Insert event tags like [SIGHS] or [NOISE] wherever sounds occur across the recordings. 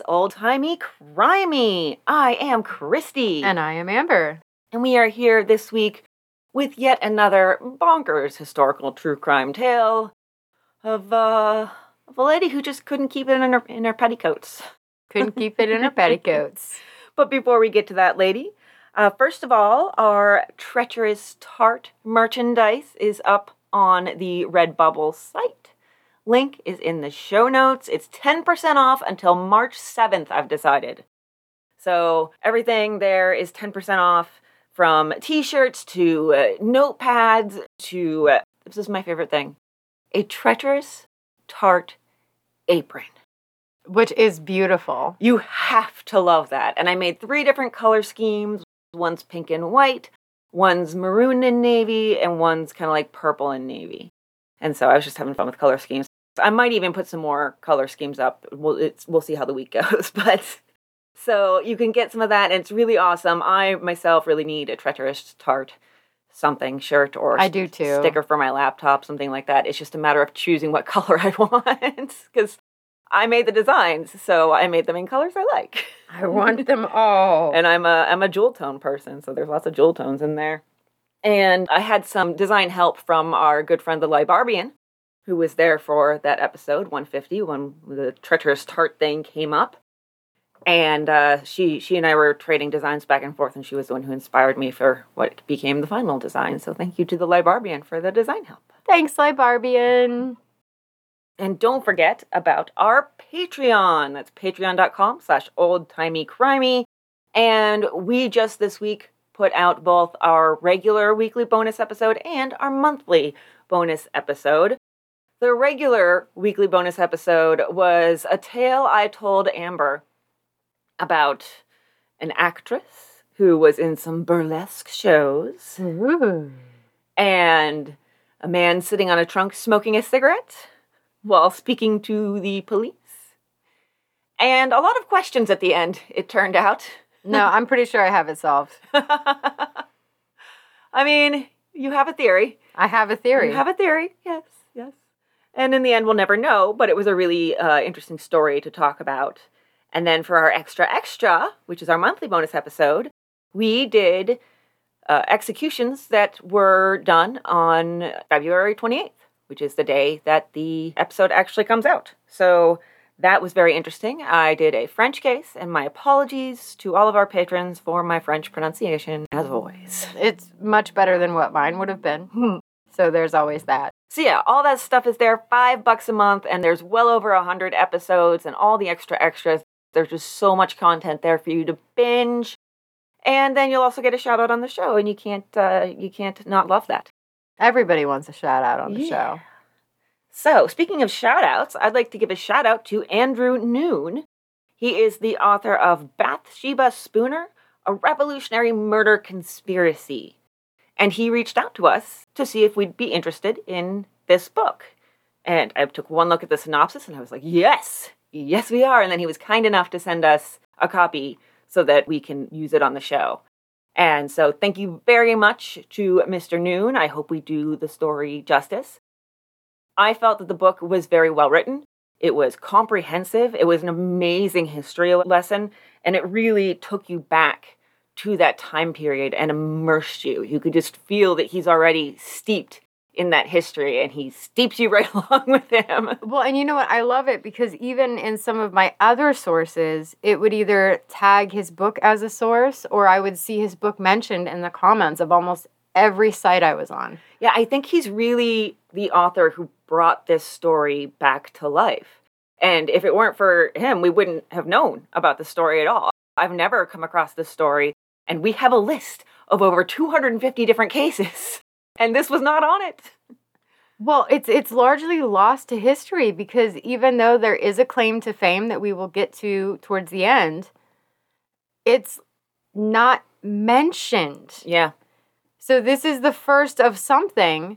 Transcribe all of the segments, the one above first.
It's old timey crimey. I am Christy. And I am Amber. And we are here this week with yet another bonkers historical true crime tale of, uh, of a lady who just couldn't keep it in her, in her petticoats. Couldn't keep it in her [LAUGHS] petticoats. But before we get to that lady, uh, first of all, our treacherous tart merchandise is up on the Redbubble site. Link is in the show notes. It's 10% off until March 7th, I've decided. So everything there is 10% off from t shirts to uh, notepads to, uh, this is my favorite thing, a treacherous tart apron. Which is beautiful. You have to love that. And I made three different color schemes one's pink and white, one's maroon and navy, and one's kind of like purple and navy. And so I was just having fun with color schemes. I might even put some more color schemes up. We'll, we'll see how the week [LAUGHS] goes. But so you can get some of that, and it's really awesome. I myself really need a treacherous tart something shirt or I do too. sticker for my laptop, something like that. It's just a matter of choosing what [LAUGHS] color I want because I made the designs, so I made them in colors I like. [LAUGHS] I want them all. and I'm a I'm a jewel tone person, so there's lots of jewel tones in there. And I had some design help from our good friend the Libarbian, who was there for that episode 150 when the treacherous tart thing came up. And uh, she she and I were trading designs back and forth, and she was the one who inspired me for what became the final design. So thank you to the Libarbian for the design help. Thanks, Libarbian. And don't forget about our Patreon. That's patreon.com slash oldtimeycrimey. And we just this week put out both our regular weekly bonus episode and our monthly bonus episode. The regular weekly bonus episode was a tale I told Amber about an actress who was in some burlesque shows Ooh. and a man sitting on a trunk smoking a cigarette while speaking to the police. And a lot of questions at the end, it turned out. No, [LAUGHS] I'm pretty sure I have it solved. I mean, you have a theory. I have a theory. You have a theory, yes, yes. And in the end, we'll never know, but it was a really uh, interesting story to talk about. And then for our extra extra, which is our monthly bonus episode, we did uh, executions that were done on February 28th, which is the day that the episode actually comes out. So that was very interesting. I did a French case, and my apologies to all of our patrons for my French pronunciation, as always. it's much better than what mine would have been. [LAUGHS] so there's always that. So yeah, all that stuff is there, five bucks a month, and there's well over a hundred episodes and all the extra extras. There's just so much content there for you to binge, and then you'll also get a shout out on the show, and you can't uh, you can't not love that. Everybody wants a shout out on the Yeah. show. So speaking of shout outs, I'd like to give a shout out to Andrew Noone. He is the author of Bathsheba Spooner, a revolutionary murder conspiracy. And he reached out to us to see if we'd be interested in this book. And I took one look at the synopsis and I was like, yes, yes, we are. And then he was kind enough to send us a copy so that we can use it on the show. And so thank you very much to Mr. Noone. I hope we do the story justice. I felt that the book was very well written. It was comprehensive. It was an amazing history lesson. And it really took you back to that time period and immersed you. You could just feel that he's already steeped in that history and he steeps you [LAUGHS] right along with him. Well, and you know what? I love it because even in some of my other sources, it would either tag his book as a source or I would see his book mentioned in the comments of almost every site I was on. Yeah, I think he's really the author who brought this story back to life. And if it weren't for him, we wouldn't have known about the story at all. I've never come across this story, and we have a list of over 250 different cases, and this was not on it. Well, it's it's largely lost to history because even though there is a claim to fame that we will get to towards the end, it's not mentioned. Yeah. So this is the first of something,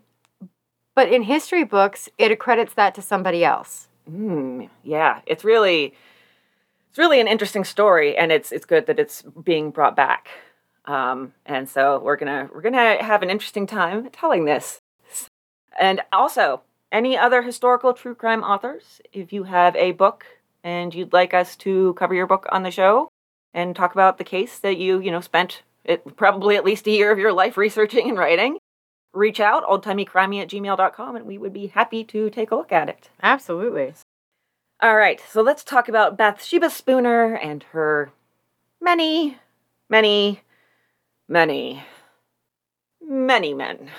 but in history books, it accredits that to somebody else. Mm, yeah, it's really it's really an interesting story and it's it's good that it's being brought back. Um, and so we're gonna we're gonna have an interesting time telling this. And also, any other historical true crime authors, if you have a book and you'd like us to cover your book on the show and talk about the case that you, you know, spent it, probably at least a year of your life researching and writing, reach out, oldtimeycrimey at gmail.com, and we would be happy to take a look at it. Absolutely. All right, so let's talk about Bathsheba Spooner and her many, many, many, many men.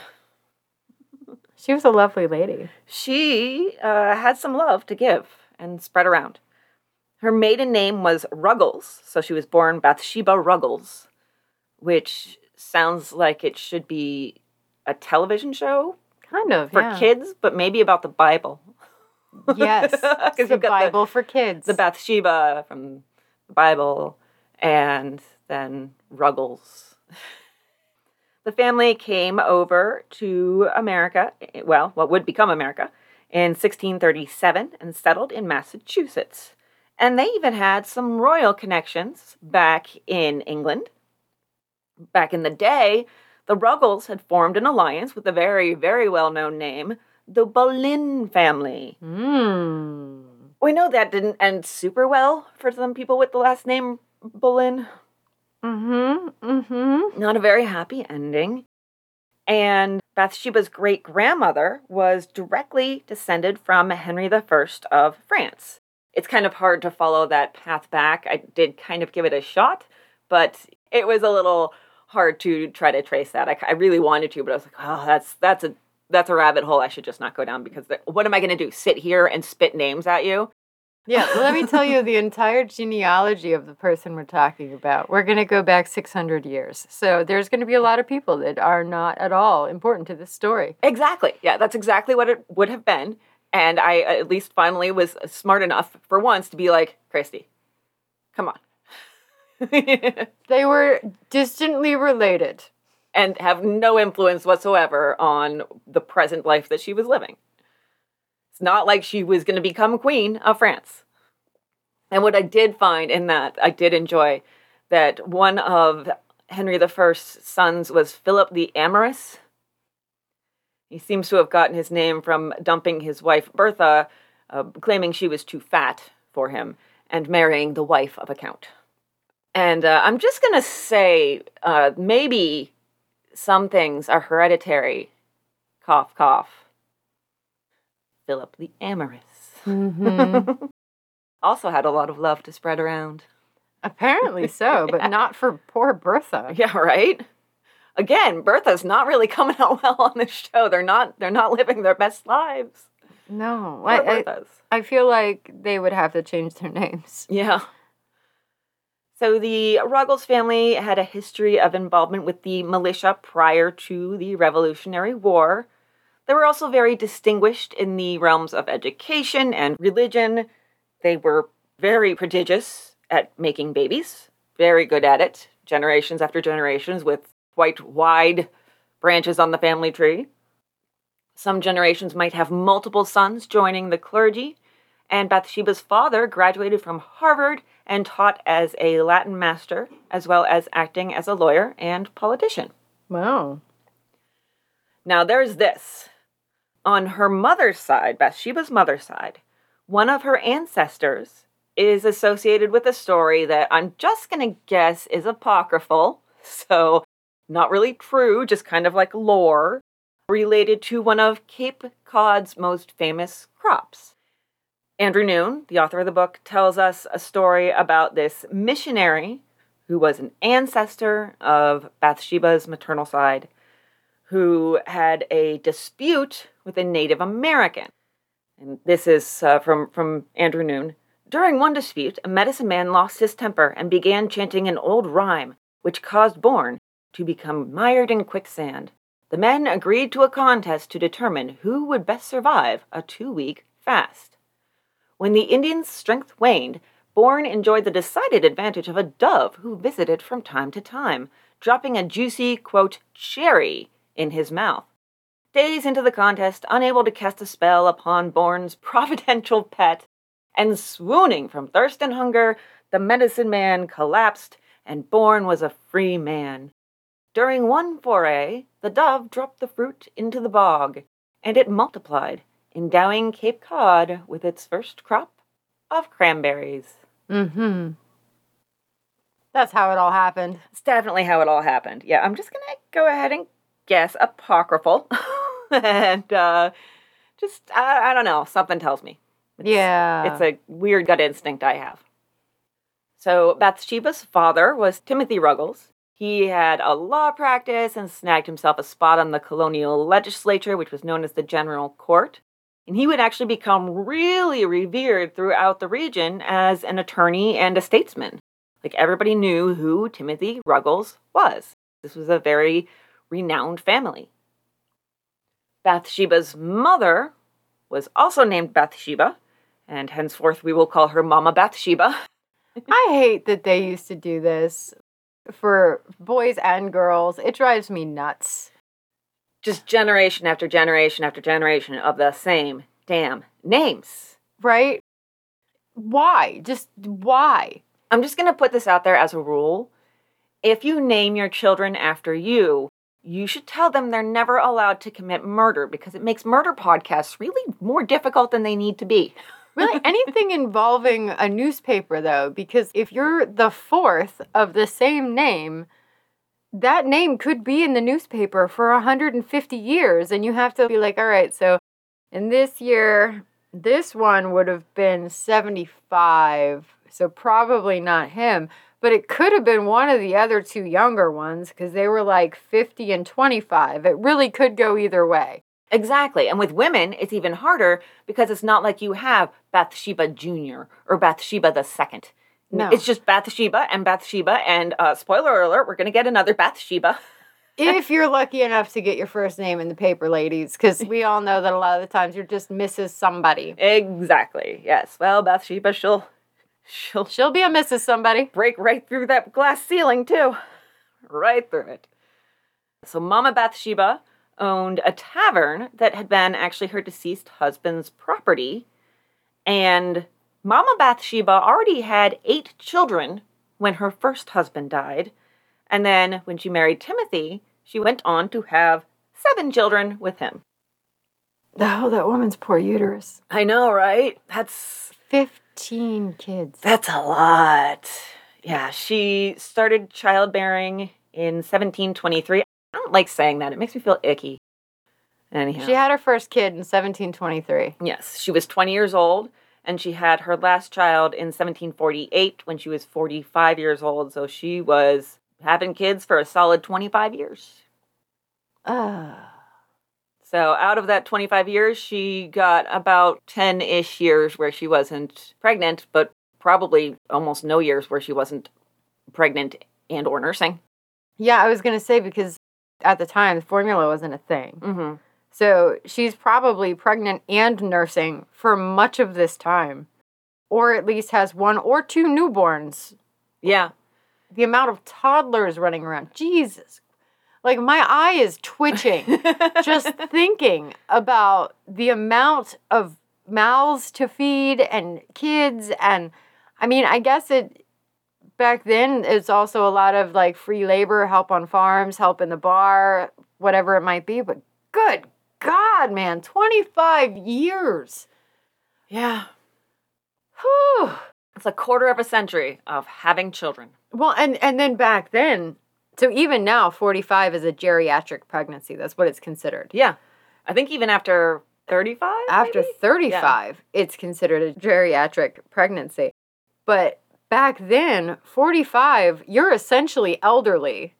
She was a lovely lady. She uh, had some love to give and spread around. Her maiden name was Ruggles, so she was born Bathsheba Ruggles, which sounds like it should be a television show Kind of. for yeah. kids, but maybe about the Bible. [LAUGHS] Yes. [LAUGHS] 'Cause the you've the- Bible for kids. the Bathsheba from the Bible, and then Ruggles. the family came over to America, well, what would become America, in 1637 and settled in Massachusetts. And they even had some royal connections back in England. Back in the day, the Ruggles had formed an alliance with a very, very well known name, the Boleyn family. Mm. We know that didn't end super well for some people with the last name Boleyn. Mm-hmm. Mm-hmm. Not a very happy ending. And Bathsheba's great grandmother was directly descended from Henry I of France. It's kind of hard to follow that path back. I did kind of give it a shot, but it was a little hard to try to trace that. I, I really wanted to, but I was like, oh, that's that's a that's a rabbit hole I should just not go down because what am I going to do? Sit here and spit names at you? Yeah, let me tell you the entire genealogy of the person we're talking about. We're going to go back 600 years. So there's going to be a lot of people that are not at all important to this story. Exactly. Yeah, that's exactly what it would have been. And I at least finally was smart enough for once to be like, Christy, come on. [LAUGHS] They were distantly related. And have no influence whatsoever on the present life that she was living. It's not like she was going to become queen of France. And what I did find in that, I did enjoy that one of Henry I's sons was Philip the Amorous. He seems to have gotten his name from dumping his wife Bertha, uh, claiming she was too fat for him, and marrying the wife of a count. And uh, I'm just going to say, uh, maybe some things are hereditary. Cough, cough. Philip the Amorous Mm-hmm. [LAUGHS] also had a lot of love to spread around. Apparently so, but [LAUGHS] not for poor Bertha. Yeah, right. Again, Bertha's not really coming out well on this show. They're not. They're not living their best lives. No, I, I, I feel like they would have to change their names. Yeah. So the Ruggles family had a history of involvement with the militia prior to the Revolutionary War. They were also very distinguished in the realms of education and religion. They were very prodigious at making babies, very good at it, generations after generations, with quite wide branches on the family tree. Some generations might have multiple sons joining the clergy, and Bathsheba's father graduated from Harvard and taught as a Latin master, as well as acting as a lawyer and politician. Wow. Now, there's this. On her mother's side, Bathsheba's mother's side, one of her ancestors is associated with a story that I'm just going to guess is apocryphal, [LAUGHS] so not really true, just kind of like lore, related to one of Cape Cod's most famous crops. Andrew Noone, the author of the book, tells us a story about this missionary who was an ancestor of Bathsheba's maternal side who had a dispute with a Native American. And this is uh, from, from Andrew Noone. During one dispute, a medicine man lost his temper and began chanting an old rhyme, which caused Bourne to become mired in quicksand. The men agreed to a contest to determine who would best survive a two week fast. When the Indian's strength waned, Bourne enjoyed the decided advantage of a dove who visited from time to time, dropping a juicy, quote, cherry in his mouth. Days into the contest, unable to cast a spell upon Bourne's [LAUGHS] providential pet, and swooning from thirst and hunger, the medicine man collapsed, and Bourne was a free man. During one foray, the dove dropped the fruit into the bog, and it multiplied, endowing Cape Cod with its first crop of cranberries. Mm-hmm. That's how it all happened. It's definitely how it all happened. Yeah, I'm just gonna go ahead and guess apocryphal. [LAUGHS] and uh, just, I, I don't know, something tells me. It's, yeah. It's a weird gut instinct I have. So Bathsheba's father was Timothy Ruggles. He had a law practice and snagged himself a spot on the colonial legislature, which was known as the General Court. And he would actually become really revered throughout the region as an attorney and a statesman. Like everybody knew who Timothy Ruggles was. This was a very renowned family. Bathsheba's mother was also named Bathsheba, and henceforth we will call her Mama Bathsheba. [LAUGHS] I hate that they used to do this for boys and girls. It drives me nuts. Just generation after generation after generation of the same damn names. Right? Why? Just why? I'm just going to put this out there as a rule. If you name your children after you, you should tell them they're never allowed to commit murder because it makes murder podcasts really more difficult than they need to be. [LAUGHS] really, anything involving a newspaper, though, because if you're the fourth of the same name, that name could be in the newspaper for 150 years. And you have to be like, all right, so in this year, this one would have been 75. So probably not him. But it could have been one of the other two younger ones because they were like 50 and 25. It really could go either way. Exactly. And with women, it's even harder because it's not like you have Bathsheba Jr. or Bathsheba the second. No. It's just Bathsheba and Bathsheba. And uh, spoiler alert, we're going to get another Bathsheba. [LAUGHS] if you're lucky enough to get your first name in the paper, ladies, because we all know that a lot of the times you're just Mrs. Somebody. Exactly. Yes. Well, Bathsheba, she'll she'll She'll be a Mrs. Somebody. break right through that glass ceiling too. Right through it. So Mama Bathsheba owned a tavern that had been actually her deceased husband's property. And Mama Bathsheba already had eight children when her first husband died. And then when she married Timothy, she went on to have seven children with him. Oh, that woman's poor uterus. I know, right? That's 15 kids. That's a lot. Yeah, she started childbearing in 1723. I don't like saying that. It makes me feel icky. Anyhow. She had her first kid in 1723. yes, she was 20 years old and she had her last child in 1748 when she was 45 years old. So she was having kids for a solid 25 years. Ah. So out of that 25 years, she got about 10 ish years where she wasn't pregnant, but probably almost no years where she wasn't pregnant and or nursing. Yeah, I was going to say because at the time, the formula wasn't a thing. Mm-hmm. So she's probably pregnant and nursing for much of this time, or at least has one or two newborns. Yeah. The amount of toddlers running around. Jesus. Like my eye is twitching [LAUGHS] just thinking about the amount of mouths to feed and kids. And I mean, I guess it back then it's also a lot of like free labor, help on farms, help in the bar, whatever it might be. But good God, man, 25 years. yeah. Whew. It's a quarter of a century of having children. Well, and and then back then, so even now, 45 is a geriatric pregnancy. That's what it's considered. Yeah. I think even after 35? After maybe? 35, it's considered a geriatric pregnancy. But back then, 45, you're essentially elderly,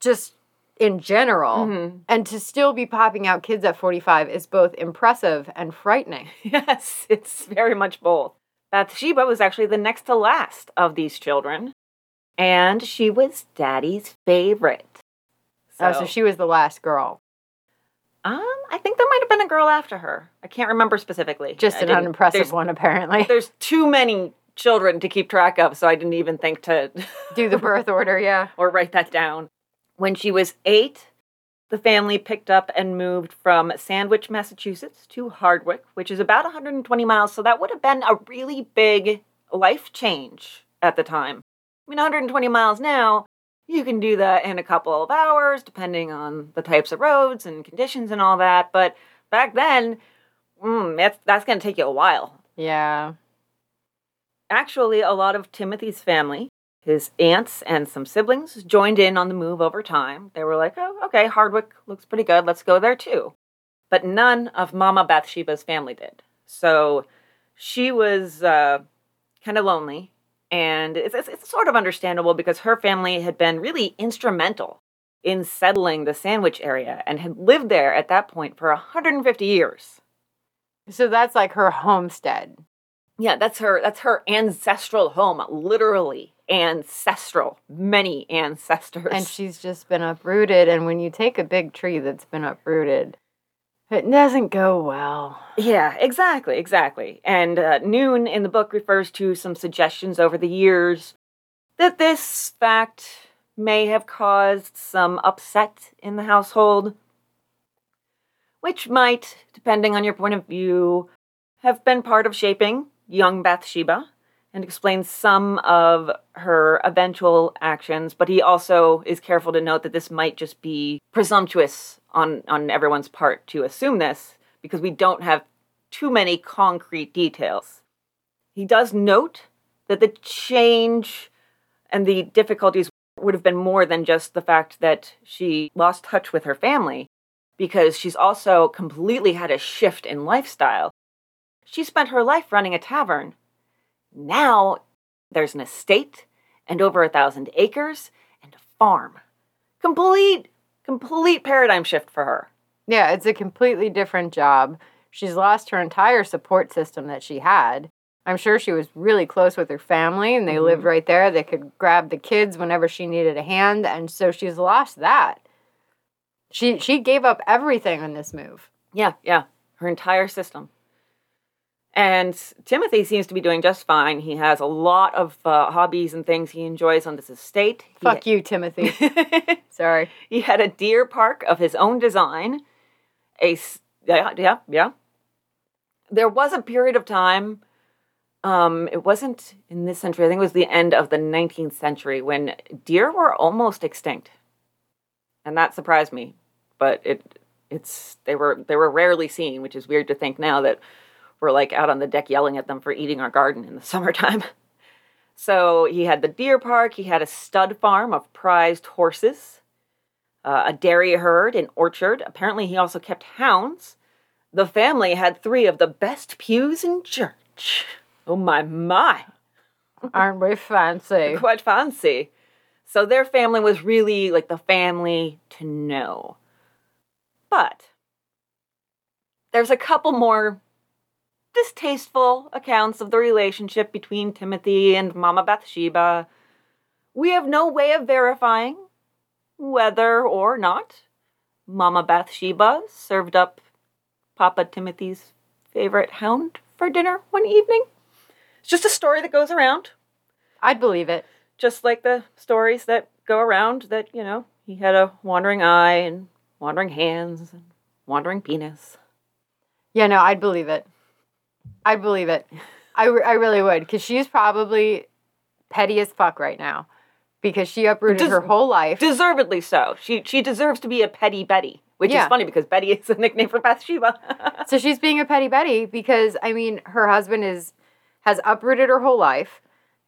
just in general. Mhm. And to still be popping out kids at 45 is both impressive and frightening. [LAUGHS] Yes, it's very much both. Bathsheba was actually the next to last of these children, and she was daddy's favorite. Oh, so she was the last girl. Um, I think there might have been a girl after her. I can't remember specifically. Just I an unimpressive one, apparently. There's too many children to keep track of, so I didn't even think to Do the [LAUGHS] birth order, yeah. or write that down. When she was eight, the family picked up and moved from Sandwich, Massachusetts to Hardwick, which is about 120 miles. So that would have been a really big life change at the time. I mean, 120 miles now, you can do that in a couple of hours, depending on the types of roads and conditions and all that. But back then, mm, that's, that's going to take you a while. Yeah. actually, a lot of Timothy's family, his aunts and some siblings, joined in on the move over time. They were like, oh, okay, Hardwick looks pretty good. Let's go there too. But none of Mama Bathsheba's family did. So she was uh, kind of lonely. And it's, it's, it's sort of understandable because her family had been really instrumental in settling the Sandwich area and had lived there at that point for 150 years. So that's like her homestead. Yeah, that's her that's her ancestral home, literally ancestral, many ancestors. And she's just been uprooted and when you take a big tree that's been uprooted, it doesn't go well. Yeah, exactly, exactly. And uh, Noone in the book refers to some suggestions over the years that this fact may have caused some upset in the household, which might, depending on your point of view, have been part of shaping young Bathsheba and explain some of her eventual actions, but he also is careful to note that this might just be presumptuous on, on everyone's part to assume this because we don't have too many concrete details. He does note that the change and the difficulties would have been more than just the fact that she lost touch with her family, because she's also completely had a shift in lifestyle. She spent her life running a tavern. Now there's an estate and over a thousand acres and a farm. Complete, complete paradigm shift for her. Yeah, it's a completely different job. She's lost her entire support system that she had. I'm sure she was really close with her family and they mm-hmm. lived right there. They could grab the kids whenever she needed a hand, and so she's lost that. She she gave up everything on this move. Yeah, yeah, her entire system. And Timothy seems to be doing just fine. He has a lot of uh, hobbies and things he enjoys on this estate. Fuck you, Timothy. [LAUGHS] Sorry. He had a deer park of his own design. A yeah, yeah, yeah. There was a period of time um, it wasn't in this century. I think it was the end of the 19th century when deer were almost extinct, and that surprised me. But it, it's they were they were rarely seen, which is weird to think now that we're like out on the deck yelling at them for eating our garden in the [LAUGHS] summertime. so he had the deer park. He had a stud farm of prized horses, uh, a dairy herd, an orchard. Apparently, he also kept hounds. The family had three of the best pews in church. Oh my my. [LAUGHS] Aren't we fancy? Quite fancy. So their family was really like the family to know. But there's a couple more distasteful accounts of the relationship between Timothy and Mama Bathsheba. We have no way of verifying whether or not Mama Bathsheba served up Papa Timothy's favorite hound for dinner one evening. It's just a story that goes around. I'd believe it. Just like the stories that go around that, you know, he had a wandering eye and wandering hands and wandering penis. Yeah, no, I'd believe it. I'd believe it. I, I really would, because she's probably petty as fuck right now because she uprooted Des- her whole life. Deservedly so. She she deserves to be a petty Betty, which yeah. is funny because Betty is a nickname for Bathsheba. [LAUGHS] so she's being a petty Betty because I mean her husband is has uprooted her whole life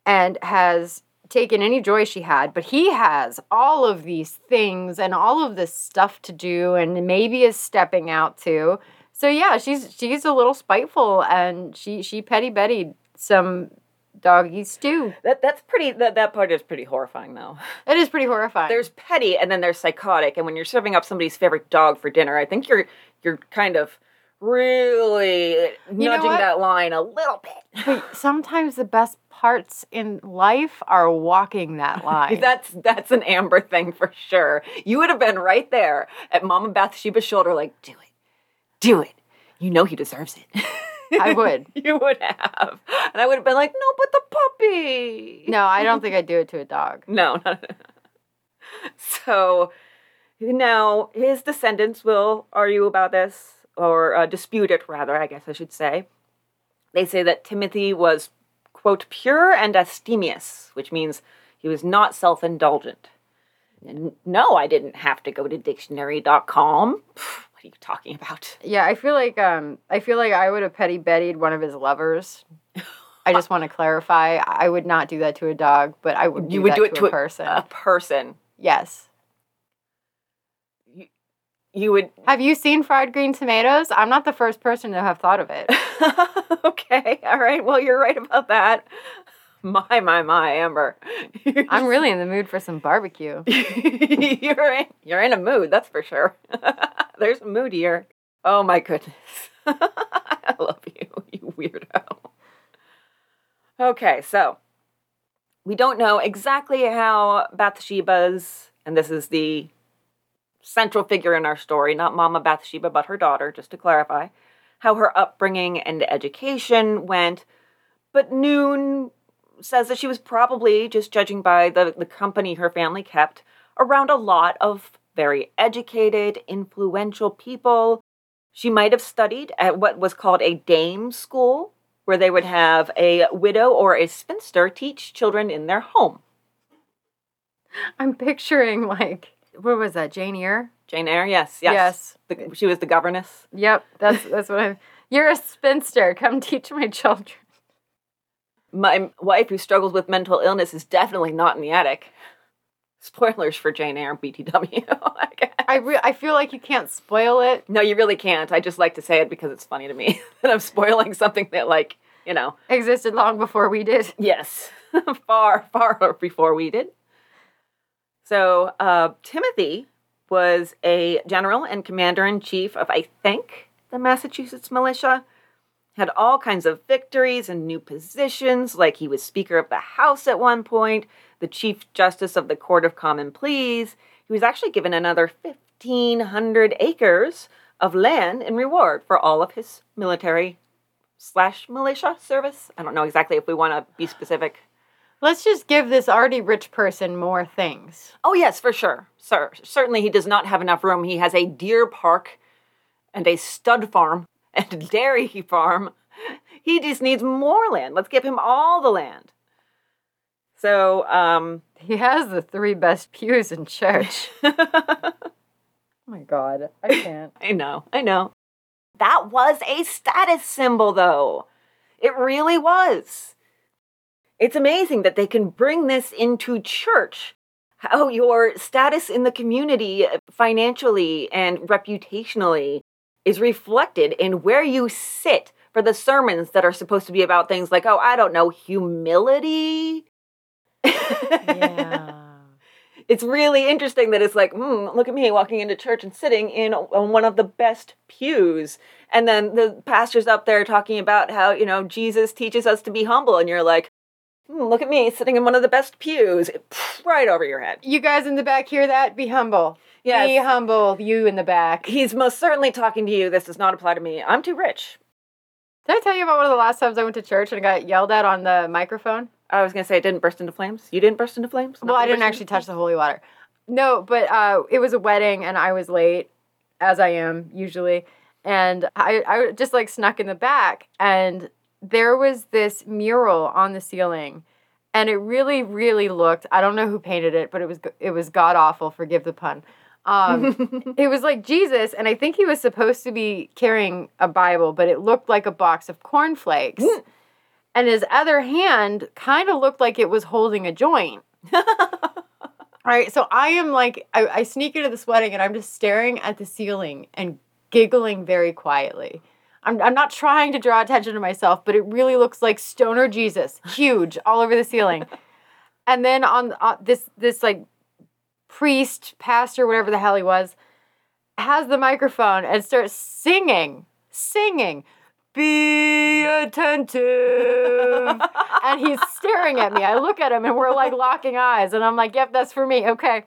and has taken any joy she had, but he has all of these things and all of this stuff to do and maybe is stepping out too. So yeah, she's she's a little spiteful and she she petty betty some doggies too. That that's pretty that, that part is pretty horrifying though. It is pretty horrifying. There's petty and then there's psychotic and when you're serving up somebody's favorite dog for dinner, I think you're you're kind of really you nudging that line a little bit. But sometimes the best parts in life are walking that [LAUGHS] line. that's that's an Amber thing for sure. You would have been right there at Mama Bathsheba's shoulder, like, do it, do it. You know he deserves it. I would. [LAUGHS] you would have, and I would have been like, no, but the puppy. No, I don't think I'd do it to a dog. [LAUGHS] No, not. So now his descendants will argue about this or uh, dispute it rather, I guess I should say. They say that Timothy was, quote, pure and abstemious, which means he was not self indulgent. No, I didn't have to go to dictionary.com. What are you talking about? [LAUGHS] Yeah, I feel like um I feel like I would have petty bettied one of his lovers. I just want to clarify. I would not do that to a dog, but I would. Do you would that do it to, to a person. A person. yes. You would. Have you seen fried green tomatoes? I'm not the first person to have thought of it. [LAUGHS] okay. All right. Well, you're right about that. My, my, my, Amber. [LAUGHS] I'm really in the mood for some barbecue. you're in, you're in a mood, that's for sure. There's Moodier. Oh my goodness. [LAUGHS] I love you, [LAUGHS] you weirdo. Okay, so we don't know exactly how Bathsheba's, and this is the central figure in our story, not Mama Bathsheba, but her daughter, just to clarify, how her upbringing and education went. But Noone says that she was probably, just judging by the, the company her family kept, around a lot of very educated, influential people. She might have studied at what was called a dame school, where they would have a widow or a spinster teach children in their home. I'm picturing like what was that? Jane Eyre. Jane Eyre, yes, yes. Yes. The, she was the governess. Yep. That's that's what I'm. You're a spinster. Come teach my children. My wife, who struggles with mental illness, is definitely not in the attic. Spoilers for Jane Eyre BTW. [LAUGHS] I guess. I re- I feel like you can't spoil it. No, you really can't. I just like to say it because it's funny to me [LAUGHS] that I'm spoiling something that, like, you know, Existed long before we did. yes, [LAUGHS] far, far before we did. So, uh, Timothy was a general and commander in chief of, I think, the Massachusetts militia. Had all kinds of victories and new positions, like he was Speaker of the House at one point, the Chief Justice of the Court of Common Pleas. He was actually given another 1,500 acres of land in reward for all of his military slash militia service. I don't know exactly if we want to be specific. Let's just give this already rich person more things. Oh, yes, for sure. Sir, certainly he does not have enough room. He has a deer park and a stud farm and a dairy farm. He just needs more land. Let's give him all the land. So, um, He has the three best pews in church. [LAUGHS] oh my god, I can't. I know, I know. That was a status symbol, though. It really was. It's amazing that they can bring this into church. How your status in the community, financially and reputationally, is reflected in where you sit for the sermons that are supposed to be about things like, oh, I don't know, humility. Yeah. [LAUGHS] it's really interesting that it's like, mm, look at me walking into church and sitting in on one of the best pews. And then the pastor's up there talking about how, you know, Jesus teaches us to be humble. And you're like, mm, look at me sitting in one of the best pews, right over your head. You guys in the back hear that? Be humble. Be humble, you in the back. He's most certainly talking to you. This does not apply to me. I'm too rich. Did I tell you about one of the last times I went to church and got yelled at on the microphone? I was to say it didn't burst into flames. You didn't burst into flames? Well, I didn't actually touch the holy water. No, but uh, it was a wedding and I was late, as I am usually. And I, I just like snuck in the back and there was this mural on the ceiling. And it really, really looked, I don't know who painted it, but it was it was god awful, forgive the pun. Um, [LAUGHS] it was like Jesus, and I think he was supposed to be carrying a Bible, but it looked like a box of cornflakes. And his other hand kind of looked like it was holding a joint. [LAUGHS] All right, so I am like, I, I sneak into this wedding and I'm just staring at the ceiling and giggling very quietly. I'm, I'm not trying to draw attention to myself, but it really looks like stoner Jesus, huge, all over the ceiling. [LAUGHS] And then on uh, this this like priest, pastor, whatever the hell he was, has the microphone and starts singing, singing, be attentive. [LAUGHS] and he's staring at me. I look at him and we're like locking eyes. And I'm like, yep, that's for me. Okay.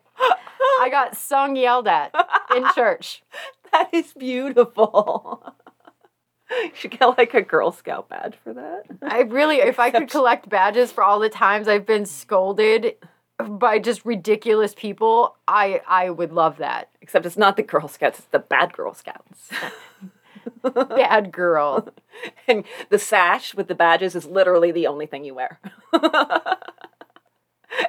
I got sung, yelled at in church. [LAUGHS] That is beautiful. You should get like a Girl Scout badge for that. I really, if I could collect badges for all the times I've been scolded by just ridiculous people, I I would love that. Except it's not the Girl Scouts, it's the bad Girl Scouts. [LAUGHS] [LAUGHS] Bad girl. [LAUGHS] and the sash with the badges is literally the only thing you wear. [LAUGHS]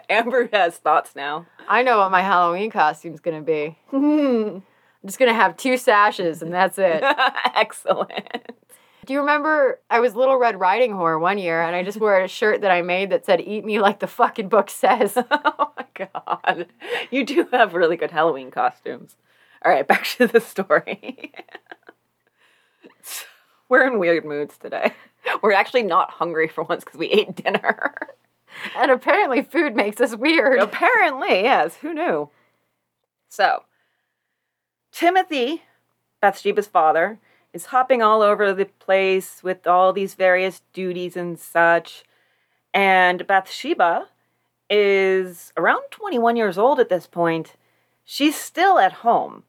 Amber has thoughts now. I know what my Halloween costume's gonna be. Hmm. I'm just gonna have two sashes and that's it. Excellent. Do you remember I was Little Red Riding Hood one year and I just wore a shirt that I made that said "Eat me like the fucking book says." oh my god. You do have really good Halloween costumes. All right, back to the story. [LAUGHS] We're in weird moods today. [LAUGHS] We're actually not hungry for once because we ate dinner. [LAUGHS] and apparently, food makes us weird. Apparently, yes. Who knew? So, Timothy, Bathsheba's father, is hopping all over the place with all these various duties and such. And Bathsheba is around 21 years old at this point. She's still at home.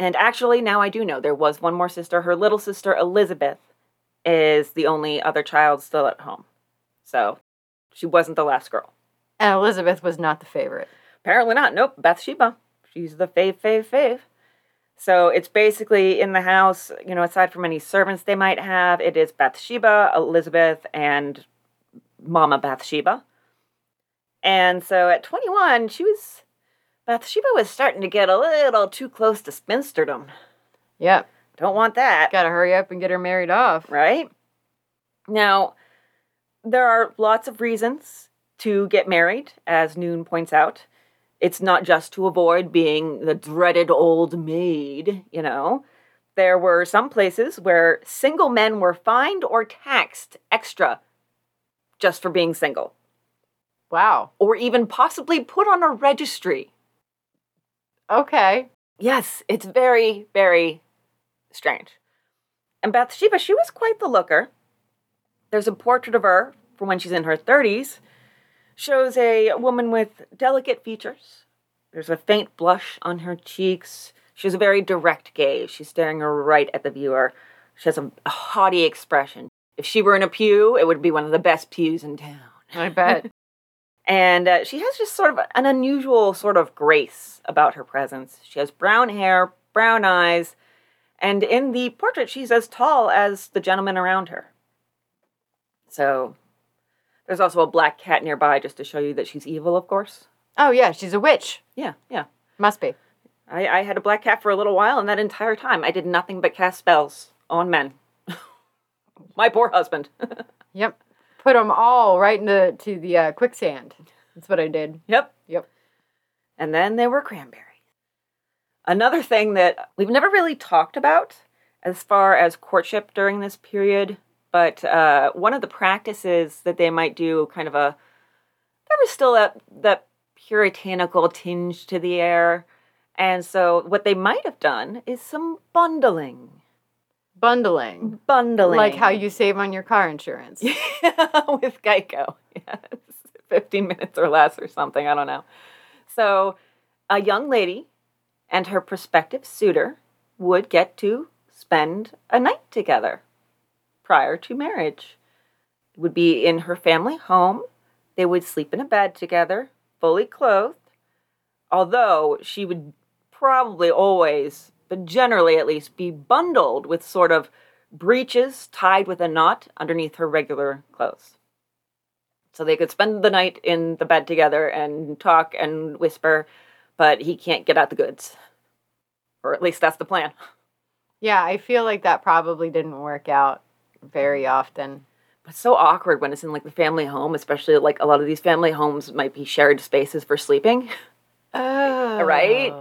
And actually, now I do know there was one more sister. Her little sister, Elizabeth, is the only other child still at home. So she wasn't the last girl. And Elizabeth was not the favorite. Apparently not. Nope. Bathsheba. She's the fave, fave, fave. So it's basically in the house, you know, aside from any servants they might have, it is Bathsheba, Elizabeth, and Mama Bathsheba. And so at 21, she was, Bathsheba was starting to get a little too close to spinsterdom. Yep. Don't want that. Gotta hurry up and get her married off. Right? Now, there are lots of reasons to get married, as Noone points out. It's not just to avoid being the dreaded old maid, you know. There were some places where single men were fined or taxed extra just for being single, Wow. or even possibly put on a registry. Okay. Yes, it's very, very strange. And Bathsheba, she was quite the looker. There's a portrait of her from when she's in her 30s. Shows a woman with delicate features. There's a faint blush on her cheeks. She has a very direct gaze. She's staring right at the viewer. She has a, a haughty expression. If she were in a pew, it would be one of the best pews in town. I bet. [LAUGHS] And uh, she has just sort of an unusual sort of grace about her presence. She has brown hair, brown eyes, and in the portrait, she's as tall as the gentleman around her. So there's also a black cat nearby just to show you that she's evil, of course. oh, yeah, she's a witch. Yeah, yeah. Must be. I, I had a black cat for a little while, and that entire time I did nothing but cast spells on men. [LAUGHS] My poor husband. [LAUGHS] Yep. Put them all right into to the uh, quicksand. That's what I did. Yep. Yep. And then there were cranberries. Another thing that we've never really talked about as far as courtship during this period, but uh, one of the practices that they might do, kind of a, there was still that, that puritanical tinge to the air. And so what they might have done is some bundling. Bundling. Bundling. Like how you save on your car insurance. [LAUGHS] with Geico. Yes. 15 minutes or less or something. I don't know. So, a young lady and her prospective suitor would get to spend a night together prior to marriage. It would be in her family home. They would sleep in a bed together, fully clothed. Although she would probably always, but generally at least, be bundled with sort of breeches tied with a knot underneath her regular clothes. So they could spend the night in the bed together and talk and whisper, but he can't get out the goods. Or at least that's the plan. Yeah, I feel like that probably didn't work out very often. But it's so awkward when it's in like the family home, especially like a lot of these family homes might be shared spaces for sleeping. Oh. Right?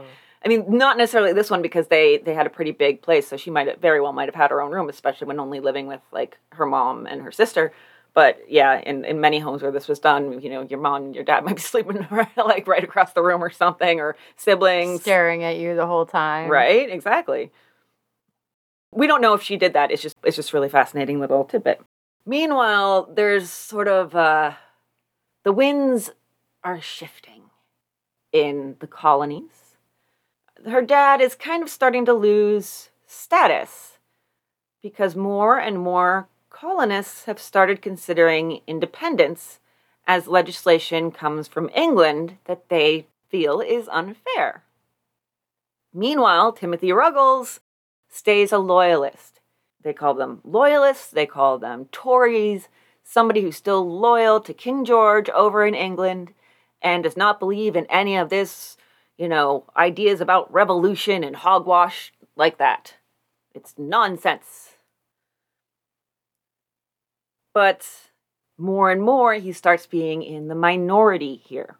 I mean, not necessarily this one because they they had a pretty big place, so she might have, very well might have had her own room, especially when only living with like her mom and her sister. But yeah, in, in many homes where this was done, you know, your mom and your dad [LAUGHS] might be sleeping [LAUGHS] like right across the room or something, or siblings. Staring at you the whole time. Right? Exactly. We don't know if she did that. It's just it's just really fascinating little tidbit. Meanwhile, there's sort of uh, the winds are shifting in the colonies. Her dad is kind of starting to lose status because more and more colonists have started considering independence as legislation comes from England that they feel is unfair. Meanwhile, Timothy Ruggles stays a loyalist. They call them loyalists, they call them Tories, somebody who's still loyal to King George over in England and does not believe in any of this, you know, ideas about revolution and hogwash like that. It's nonsense. But more and more, he starts being in the minority here.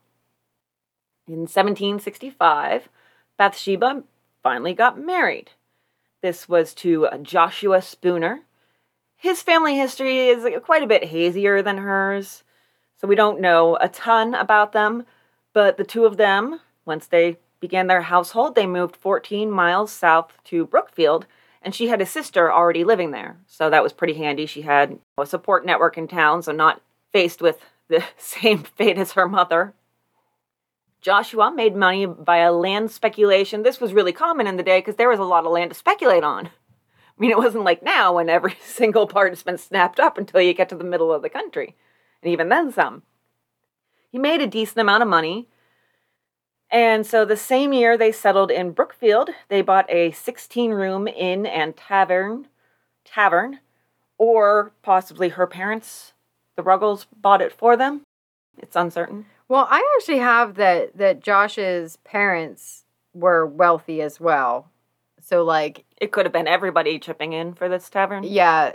In 1765, Bathsheba finally got married. This was to Joshua Spooner. His family history is quite a bit hazier than hers, so we don't know a ton about them, but the two of them, once they began their household, they moved 14 miles south to Brookfield, and she had a sister already living there. So that was pretty handy. She had a support network in town, so not faced with the [LAUGHS] same fate as her mother. Joshua made money via land speculation. This was really common in the day because there was a lot of land to speculate on. I mean, it wasn't like now when every [LAUGHS] single part has been snapped up until you get to the middle of the country, and even then some. He made a decent amount of money. And so the same year they settled in Brookfield, they bought a 16 room inn and tavern, tavern, or possibly her parents, the Ruggles, bought it for them. It's uncertain. Well, I actually have that that Josh's parents were wealthy as well. So like It could have been everybody chipping in for this tavern. yeah,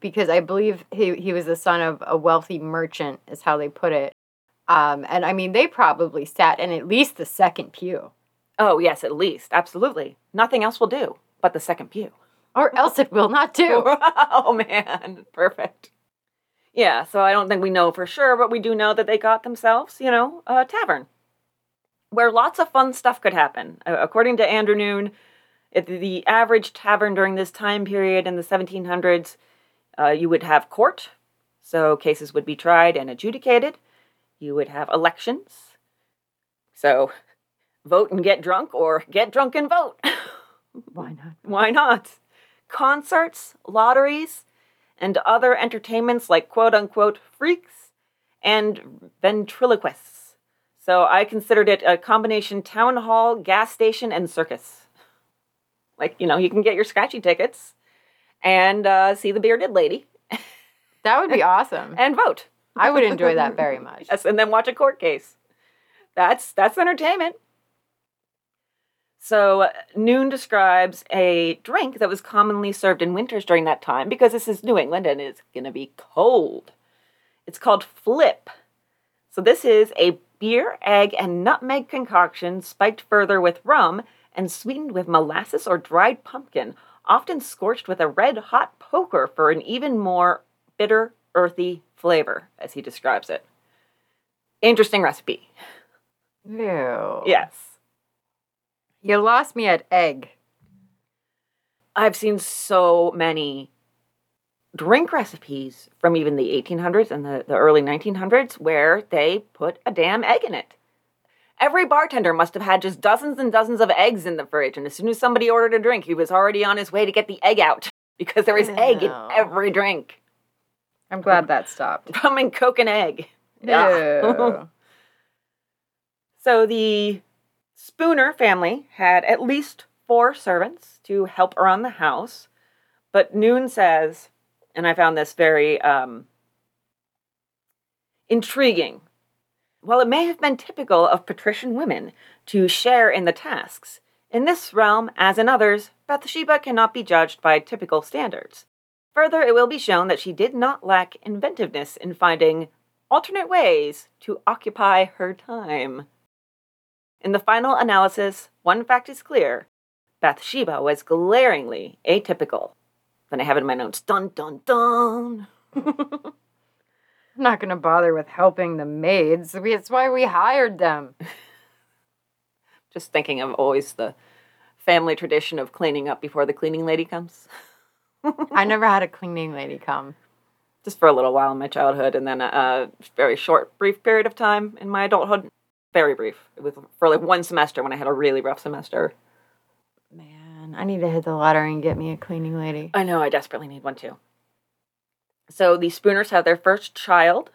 because I believe he he was the son of a wealthy merchant is how they put it. Um and I mean they probably sat in at least the second pew Oh, yes, at least. Absolutely. Nothing else will do but the second pew. or else it will not do. [LAUGHS] oh, man. Perfect. Yeah, so I don't think we know for sure, but we do know that they got themselves, you know, a tavern where lots of fun stuff could happen. According to Andrew Noone, the average tavern during this time period in the 1700s, uh, you would have court, so cases would be tried and adjudicated. You would have elections, so vote and get drunk, or get drunk and vote. [LAUGHS] Why not? Why not? Concerts, lotteries, and other entertainments like quote unquote freaks and ventriloquists. So I considered it a combination town hall, gas station, and circus. Like, you know, you can get your scratchy tickets and uh, see the bearded lady That would be [LAUGHS] awesome. and vote. I would enjoy that very much. [LAUGHS] Yes, and then watch a court case. That's that's entertainment. So Noone describes a drink that was commonly served in winters during that time because this is New England and it's going to be cold. It's called flip. So this is a beer, egg, and nutmeg concoction spiked further with rum and sweetened with molasses or dried pumpkin, often scorched with a red hot poker for an even more bitter, earthy flavor, as he describes it. Interesting recipe. Ew. Yes. You lost me at egg. I've seen so many drink recipes from even the 1800s and the, the early 1900s where they put a damn egg in it. Every bartender must have had just dozens and dozens of eggs in the fridge, and as soon as somebody ordered a drink, he was already on his way to get the egg out [LAUGHS] because there was egg in every drink. I'm glad that stopped. [LAUGHS] Rum and Coke and egg. Yeah. [LAUGHS] So the Spooner family had at least four servants to help around the house, but Noone says, and I found this very um, intriguing. While it may have been typical of patrician women to share in the tasks, in this realm, as in others, Bathsheba cannot be judged by typical standards. Further, it will be shown that she did not lack inventiveness in finding alternate ways to occupy her time. In the final analysis, one fact is clear Bathsheba was glaringly atypical. Then I have it in my notes dun dun dun. I'm [LAUGHS] not going to bother with helping the maids. It's why we hired them. [LAUGHS] Just thinking of always the family tradition of cleaning up before the cleaning lady comes. [LAUGHS] [LAUGHS] I never had a cleaning lady come. Just for a little while in my childhood, and then a, a very short, brief period of time in my adulthood. Very brief. It was for like one semester when I had a really rough semester. Man, I need to hit the lottery and get me a cleaning lady. I know, I desperately need one too. So the Spooners have their first child,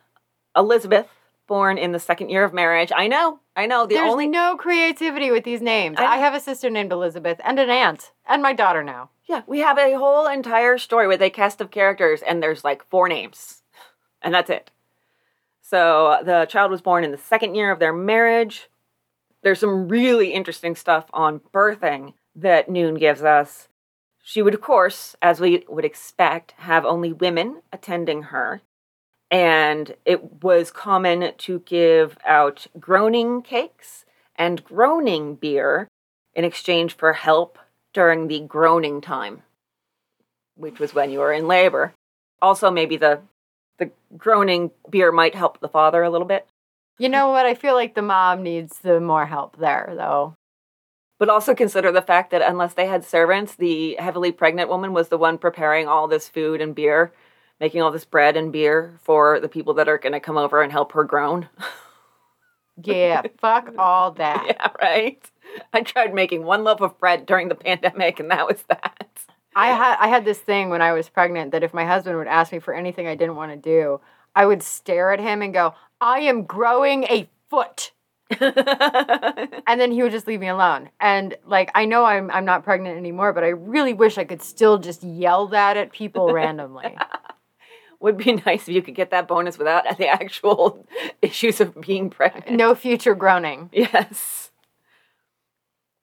Elizabeth, born in the second year of marriage. I know, I know. The There's only no creativity with these names. I- I, have a sister named Elizabeth and an aunt and my daughter now. yeah, we have a whole entire story with a cast of characters, and there's like four names, and that's it. So the child was born in the second year of their marriage. There's some really interesting stuff on birthing that Noone gives us. She would, of course, as we would expect, have only women attending her. And it was common to give out groaning cakes and groaning beer in exchange for help during the groaning time, which was when you were in labor. Also, maybe the the groaning beer might help the father a little bit. You know what? I feel like the mom needs the more help there, though. But also consider the fact that unless they had servants, the heavily pregnant woman was the one preparing all this food and beer, making all this bread and beer for the people that are going to come over and help her groan. [LAUGHS] Yeah, fuck [LAUGHS] all that. yeah, right. I tried making one loaf of bread during the pandemic, and that was that. I had I had this thing when I was pregnant that if my husband would ask me for anything I didn't want to do, I would stare at him and go, "I am growing a foot." [LAUGHS] and then he would just leave me alone. And like I know I'm I'm not pregnant anymore, but I really wish I could still just yell that at people randomly. Would be [LAUGHS] nice if you could get that bonus without the actual [LAUGHS] issues of being pregnant. No future groaning. Yes.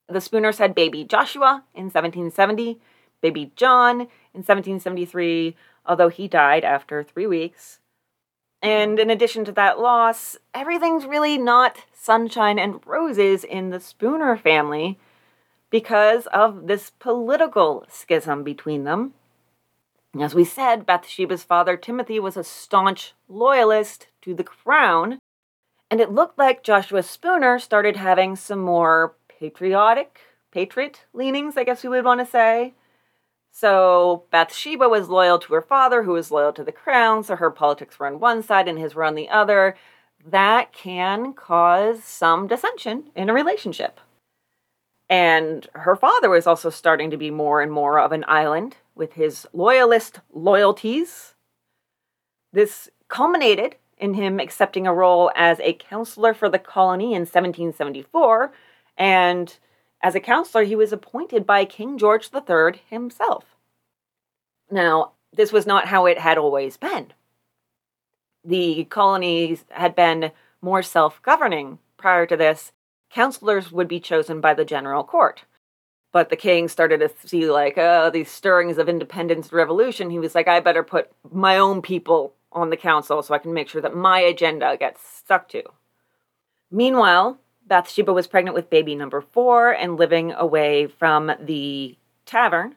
The Spooners had baby Joshua in 1770, baby John in 1773, although he died after three weeks. And in addition to that loss, everything's really not sunshine and roses in the Spooner family because of this political schism between them. As we said, Bathsheba's father Timothy was a staunch loyalist to the crown, and it looked like Joshua Spooner started having some more patriotic, patriot leanings, I guess we would want to say. So Bathsheba was loyal to her father, who was loyal to the crown, so her politics were on one side and his were on the other. That can cause some dissension in a relationship. And her father was also starting to be more and more of an island with his loyalist loyalties. This culminated in him accepting a role as a counselor for the colony in 1774, and as a counselor, he was appointed by King George III himself. Now, this was not how it had always been. The colonies had been more self governing prior to this. Counselors would be chosen by the general court. But the king started to see, like, uh, these stirrings of independence revolution. He was like, I better put my own people on the council so I can make sure that my agenda gets stuck to. Meanwhile, Bathsheba was pregnant with baby number four and living away from the tavern.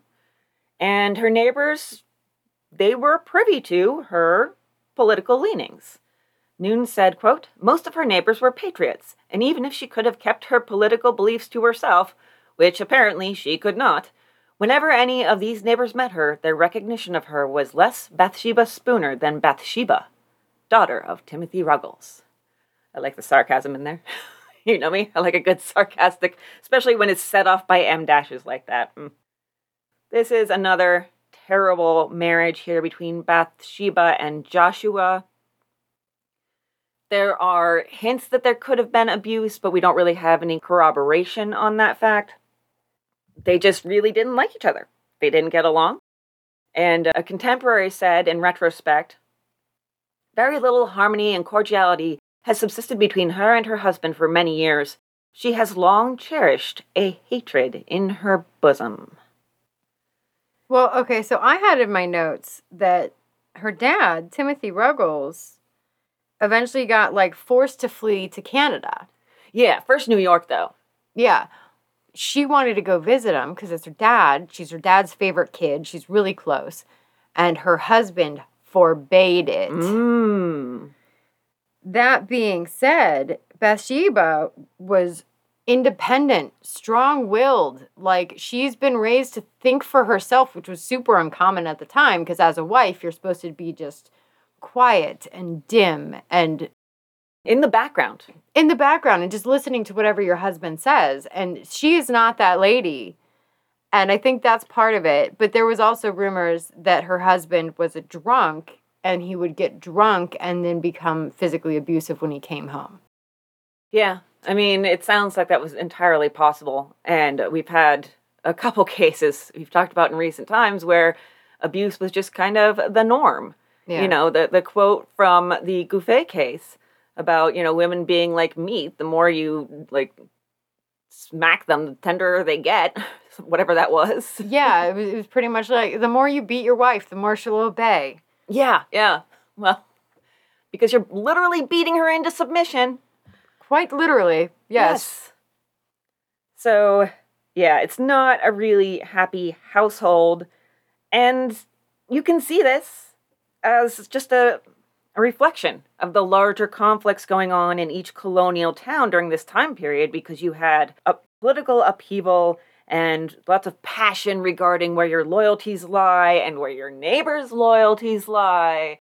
And her neighbors, they were privy to her political leanings. Noone said, quote, Most of her neighbors were patriots, and even if she could have kept her political beliefs to herself, which apparently she could not. Whenever any of these neighbors met her, their recognition of her was less Bathsheba Spooner than Bathsheba, daughter of Timothy Ruggles. I like the sarcasm in there. [LAUGHS] you know me, I like a good sarcastic, especially when it's set off by M dashes like that. Mm. This is another terrible marriage here between Bathsheba and Joshua. There are hints that there could have been abuse, but we don't really have any corroboration on that fact they just really didn't like each other. They didn't get along. And a contemporary said, in retrospect, very little harmony and cordiality has subsisted between her and her husband for many years. She has long cherished a hatred in her bosom. Well, okay, so I had in my notes that her dad, Timothy Ruggles, eventually got like forced to flee to Canada. Yeah, first New York though. Yeah she wanted to go visit him because it's her dad. She's her dad's favorite kid. She's really close. And her husband forbade it. Mm. That being said, Bathsheba was independent, strong willed. Like she's been raised to think for herself, which was super uncommon at the time because as a wife, you're supposed to be just quiet and dim and in the background. In the background and just listening to whatever your husband says. And she is not that lady. And I think that's part of it. But there was also rumors that her husband was a drunk and he would get drunk and then become physically abusive when he came home. Yeah. I mean, it sounds like that was entirely possible. And we've had a couple [LAUGHS] cases we've talked about in recent times where abuse was just kind of the norm. Yeah. You know, the, the quote from the Gouffet case about you know women being like meat the more you like smack them the tenderer they get [LAUGHS] whatever that was yeah it was, it was pretty much like the more you beat your wife the more she'll obey yeah yeah well because you're literally beating her into submission. Quite literally, yes. So, yeah, it's not a really happy household. And you can see this as just a, a reflection of the larger conflicts going on in each colonial town during this time period because you had a political upheaval and lots of passion regarding where your loyalties lie and where your neighbors' loyalties lie.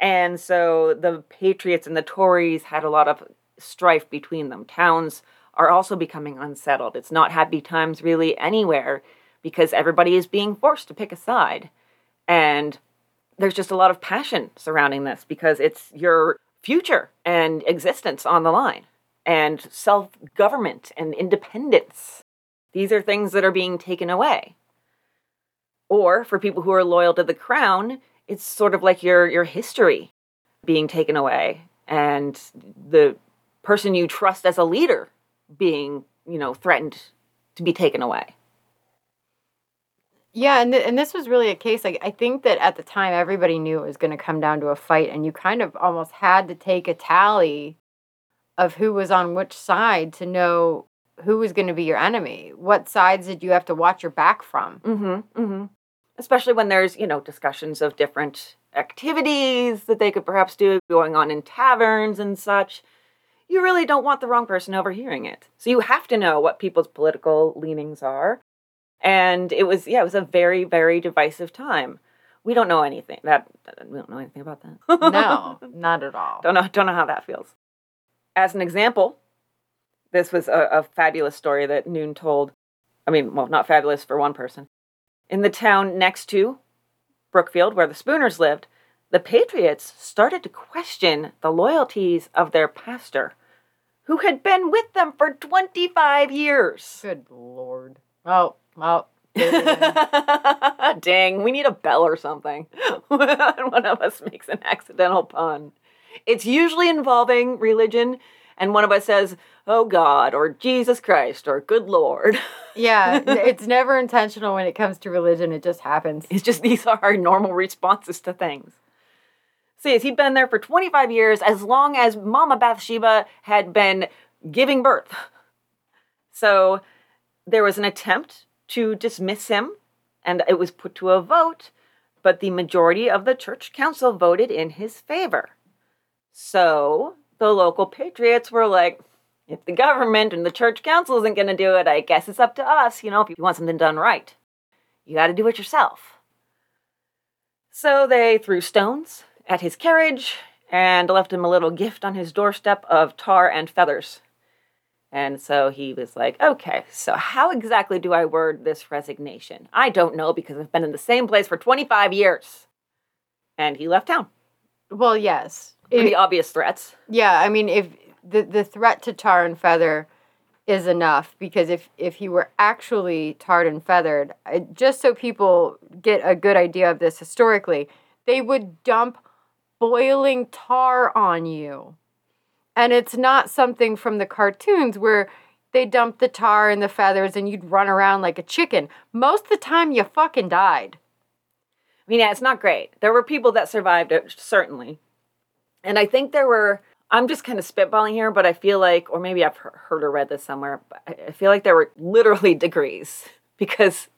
And so the Patriots and the Tories had a lot of strife between them. Towns are also becoming unsettled. It's not happy times really anywhere because everybody is being forced to pick a side. And there's just a lot of passion surrounding this because it's your future and existence on the line and self government and independence. These are things that are being taken away. Or for people who are loyal to the crown, it's sort of like your, your history being taken away and the person you trust as a leader being, you know, threatened to be taken away. Yeah, and th- and this was really a case like I think that at the time everybody knew it was going to come down to a fight and you kind of almost had to take a tally of who was on which side to know who was going to be your enemy. What sides did you have to watch your back from? Mm-hmm. Mm-hmm. Especially when there's, you know, discussions of different activities that they could perhaps do going on in taverns and such. You really don't want the wrong person overhearing it. So you have to know what people's political leanings are. And it was, yeah, it was a very, very divisive time. We don't know anything that we don't know anything about that. no, [LAUGHS] not at all. Don't know, don't know how that feels. As an example, this was a, a fabulous story that Noone told. I mean, well, not fabulous for one person. In the town next to Brookfield, where the Spooners lived, the Patriots started to question the loyalties of their pastor, who had been with them for 25 years. Good lord. Oh, well. [LAUGHS] Dang, we need a bell or something. [LAUGHS] one of us makes an accidental pun. It's usually involving religion, and one of us says, oh God, or Jesus Christ, or good Lord. [LAUGHS] yeah, it's never intentional when it comes to religion, it just happens. It's just these are our normal responses to things. See, he'd been there for 25 years, as long as Mama Bathsheba had been giving birth. So there was an attempt to dismiss him, and it was put to a vote, but the majority of the church council voted in his favor. So the local patriots were like, if the government and the church council isn't going to do it, I guess it's up to us, you know, if you want something done right. You got to do it yourself. So they threw stones at his carriage and left him a little gift on his doorstep of tar and feathers. And so he was like, okay, so how exactly do I word this resignation? I don't know because I've been in the same place for 25 years. And he left town. Well, yes. Pretty it, obvious threats. Yeah, I mean, if the the threat to tar and feather is enough because if if he were actually tarred and feathered, just so people get a good idea of this historically, they would dump boiling tar on you. And it's not something from the cartoons where they dump the tar and the feathers and you'd run around like a chicken. Most of the time you fucking died. I mean, yeah, it's not great. There were people that survived it, certainly. And I think there were I'm just kind of spitballing here, but I feel like, or maybe I've heard or read this somewhere, but I feel like there were literally [LAUGHS] degrees because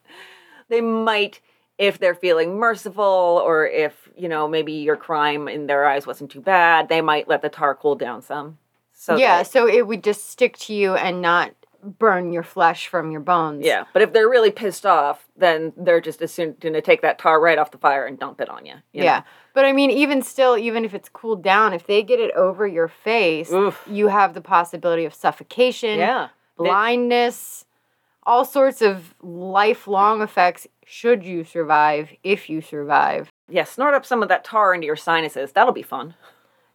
they might, if they're feeling merciful or if, you know, maybe your crime in their eyes wasn't too bad, they might let the tar cool down some. So yeah, so it would just stick to you and not burn your flesh from your bones. Yeah, but if they're really pissed off, then they're just as soon going to take that tar right off the fire and dump it on you. you yeah, know? but I mean, even still, even if it's cooled down, if they get it over your face, Oof. you have the possibility of suffocation, yeah, blindness, all sorts of lifelong effects. Should you survive, if you survive. Yeah, snort up some of that tar into your sinuses. That'll be fun.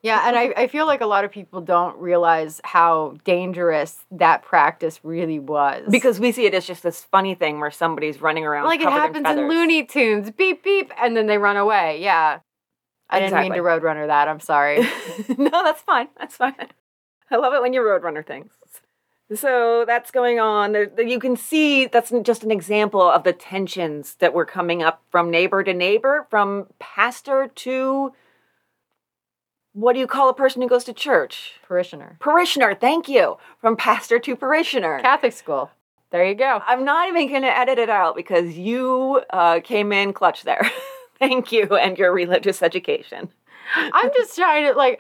Yeah, and I, I feel like a lot of people don't realize how dangerous that practice really was. Because we see it as just this funny thing where somebody's running around. Like it happens in, in, Looney Tunes, beep beep, and then they run away. Yeah. I exactly. didn't mean to roadrunner that. I'm sorry. [LAUGHS] no, that's fine. That's fine. I love it when you roadrunner things. So that's going on. You can see that's just an example of the tensions that were coming up from neighbor to neighbor, from pastor to what do you call a person who goes to church? Parishioner. Parishioner, thank you. From pastor to parishioner. Catholic school. There you go. I'm not even going to edit it out because you uh, came in clutch there. [LAUGHS] thank you and your religious education. I'm just trying to like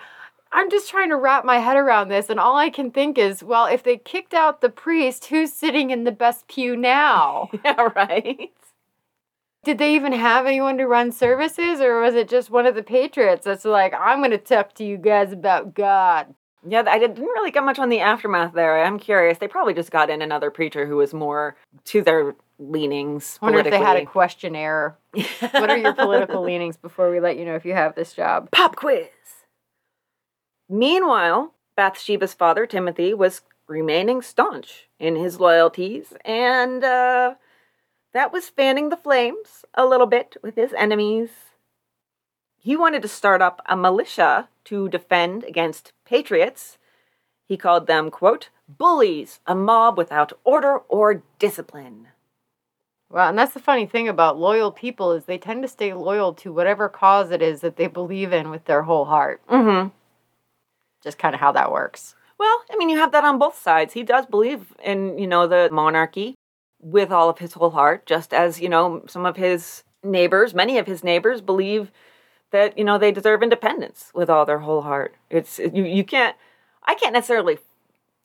I'm just trying to wrap my head around this and all I can think is, well, if they kicked out the priest, who's sitting in the best pew now? [LAUGHS] yeah, right. Did they even have anyone to run services or was it just one of the patriots that's like, I'm going to talk to you guys about God? Yeah, I didn't really get much on the aftermath there. I'm curious. They probably just got in another preacher who was more to their leanings. I wonder if they had a questionnaire. what are your political [LAUGHS] leanings before we let you know if you have this job? Pop quiz. Meanwhile, Bathsheba's father, Timothy, was remaining staunch in his loyalties, and uh, that was fanning the flames a little bit with his enemies. He wanted to start up a militia to defend against patriots. He called them, quote, bullies, a mob without order or discipline. Well, and that's the funny thing about loyal people is they tend to stay loyal to whatever cause it is that they believe in with their whole heart. Mm-hmm. Just kind of how that works. Well, I mean, you have that on both sides. He does believe in, you know, the monarchy with all of his whole heart, just as, you know, some of his neighbors, many of his neighbors believe that, you know, they deserve independence with all their whole heart. It's you you can't I can't necessarily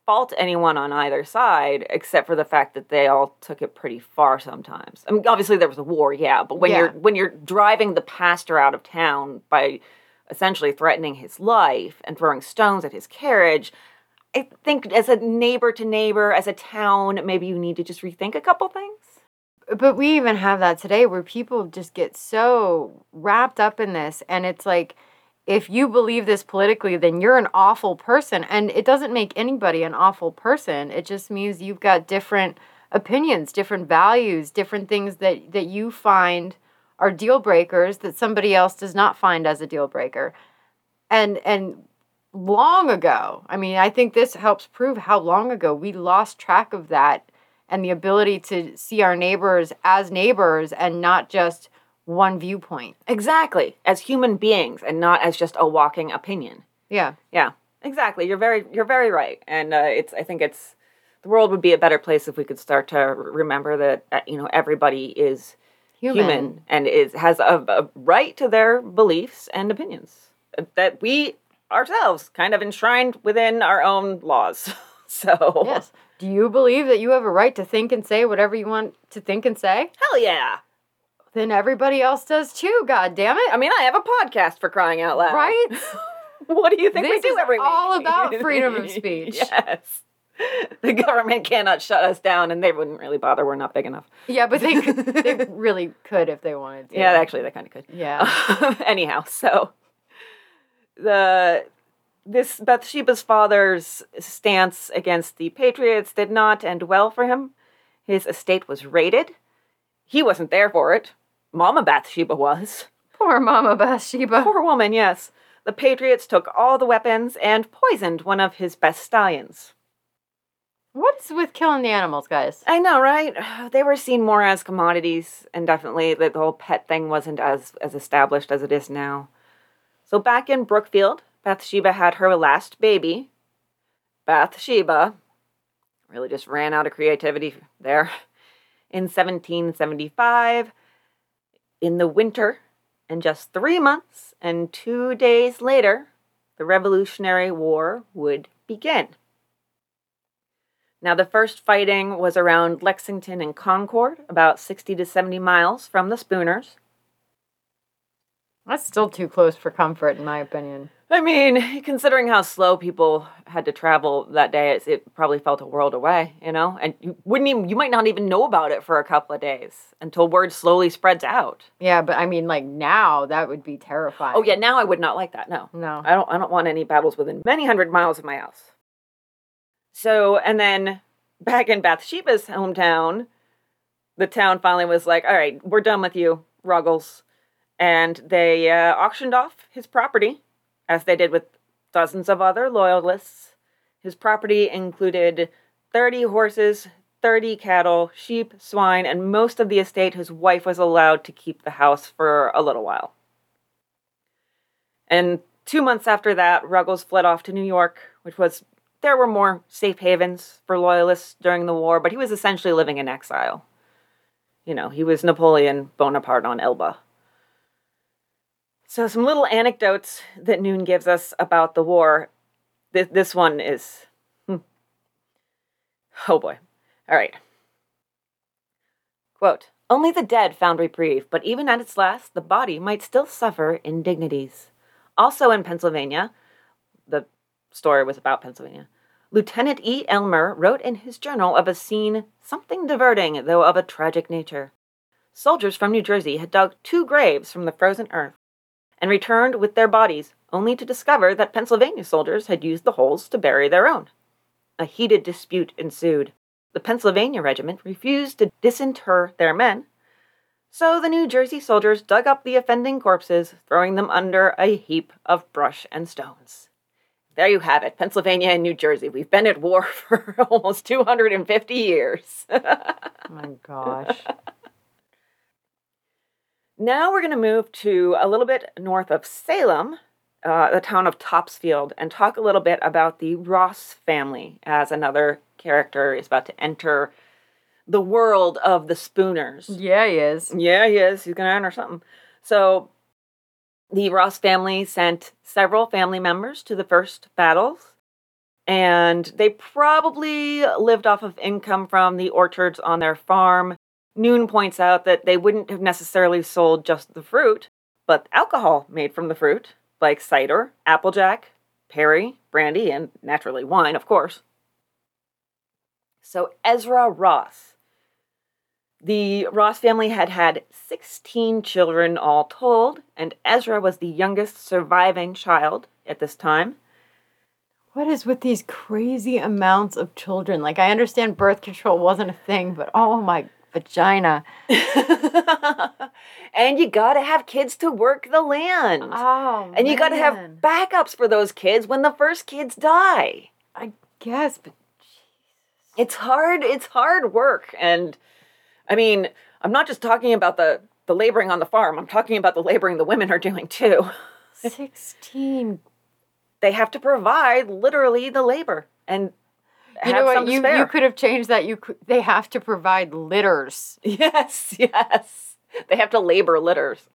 fault anyone on either side except for the fact that they all took it pretty far sometimes. I mean, obviously there was a war, yeah, but when Yeah. you're when you're driving the pastor out of town by essentially threatening his life and throwing stones at his carriage, I think as a neighbor to neighbor, as a town, maybe you need to just rethink a couple things. But we even have that today where people just get so wrapped up in this. And it's like, if you believe this politically, then you're an awful person. And it doesn't make anybody an awful person. It just means you've got different opinions, different values, different things that, that you find are deal breakers that somebody else does not find as a deal breaker. And and long ago, I mean, I think this helps prove how long ago we lost track of that and the ability to see our neighbors as neighbors and not just one viewpoint. Exactly, as human beings and not as just a walking opinion. Yeah. Yeah, exactly. You're very you're very right, and uh, it's I think it's the world would be a better place if we could start to remember that uh, you know everybody is Human. human, and is has a, a right to their beliefs and opinions that we ourselves kind of enshrined within our own laws. [LAUGHS] so Yes. Do you believe that you have a right to think and say whatever you want to think and say? hell yeah. Then everybody else does too, god damn it. I mean, I have a podcast for crying out loud, Right? [LAUGHS] what do you think This we do is every week? all about [LAUGHS] freedom of speech. yes. [LAUGHS] The government cannot shut us down, and they wouldn't really bother. We're not big enough. yeah, but they could, they [LAUGHS] really could if they wanted to. Yeah, actually, they kind of could. Yeah. [LAUGHS] Anyhow, so the this Bathsheba's father's stance against the Patriots did not end well for him. His estate was raided. He wasn't there for it. Mama Bathsheba was. Poor Mama Bathsheba. Poor woman, yes. The Patriots took all the weapons and poisoned one of his best stallions. What's with killing the animals, guys? I know, right? [SIGHS] They were seen more as commodities, and definitely the, whole pet thing wasn't as, as established as it is now. So back in Brookfield, Bathsheba had her last baby. Bathsheba really just ran out of creativity there. In 1775, in the winter, and just three months and two days later, the Revolutionary War would begin. Now, the first fighting was around Lexington and Concord, about 60 to 70 miles from the Spooners. That's still too close for comfort, in my opinion. I mean, considering how slow people had to travel that day, it's, it probably felt a world away, you know? And you wouldn't even, you might not even know about it for a couple of days until word slowly spreads out. Yeah, but I mean, like now, that would be terrifying. Oh, yeah, now I would not like that, no. No. I don't I don't want any battles within many hundred miles of my house. So, and then back in Bathsheba's hometown, the town finally was like, "All right, we're done with you, Ruggles." And they uh, auctioned off his property as they did with dozens of other loyalists. His property included 30 horses, 30 cattle, sheep, swine, and most of the estate his wife was allowed to keep the house for a little while. And Two months after that, Ruggles fled off to New York, which was there were more safe havens for loyalists during the war, but he was essentially living in exile. You know, he was Napoleon Bonaparte on Elba. So, some little anecdotes that Noone gives us about the war. This, this one is. Hmm. Oh boy. All right. Quote Only the dead found reprieve, but even at its last, the body might still suffer indignities. Also in Pennsylvania, the story was about Pennsylvania. Lieutenant E. Elmer wrote in his journal of a scene something diverting, though of a tragic nature. Soldiers from New Jersey had dug two graves from the frozen earth and returned with their bodies, only to discover that Pennsylvania soldiers had used the holes to bury their own. A heated dispute ensued. The Pennsylvania regiment refused to disinter their men, so the New Jersey soldiers dug up the offending corpses, throwing them under a heap of brush and stones. There you have it, Pennsylvania and New Jersey. We've been at war [LAUGHS] for almost 250 years. oh [LAUGHS] my gosh. Now we're going to move to a little bit north of Salem, uh, the town of Topsfield, and talk a little bit about the Ross family as another character is about to enter the world of the Spooners. Yeah, he is. Yeah, he is. He's going to enter something. So the Ross family sent several family members to the first battles, and they probably lived off of income from the orchards on their farm. Noone points out that they wouldn't have necessarily sold just the fruit, but alcohol made from the fruit, like cider, applejack, perry, brandy, and naturally wine, of course. So Ezra Ross the Ross family had had 16 children all told, and Ezra was the youngest surviving child at this time. What is with these crazy amounts of children? Like, I understand birth control wasn't a thing, but oh my vagina. [LAUGHS] and you gotta have kids to work the land. Oh, and you gotta have man. backups for those kids when the first kids die. I guess, but It's hard, it's hard work. And I mean, I'm not just talking about the, the laboring on the farm, I'm talking about the laboring the women are doing too. [LAUGHS] 16. They have to provide literally the labor and You know what? You, you could have changed that. You could, They have to provide litters. Yes, [LAUGHS] yes. They have to labor litters.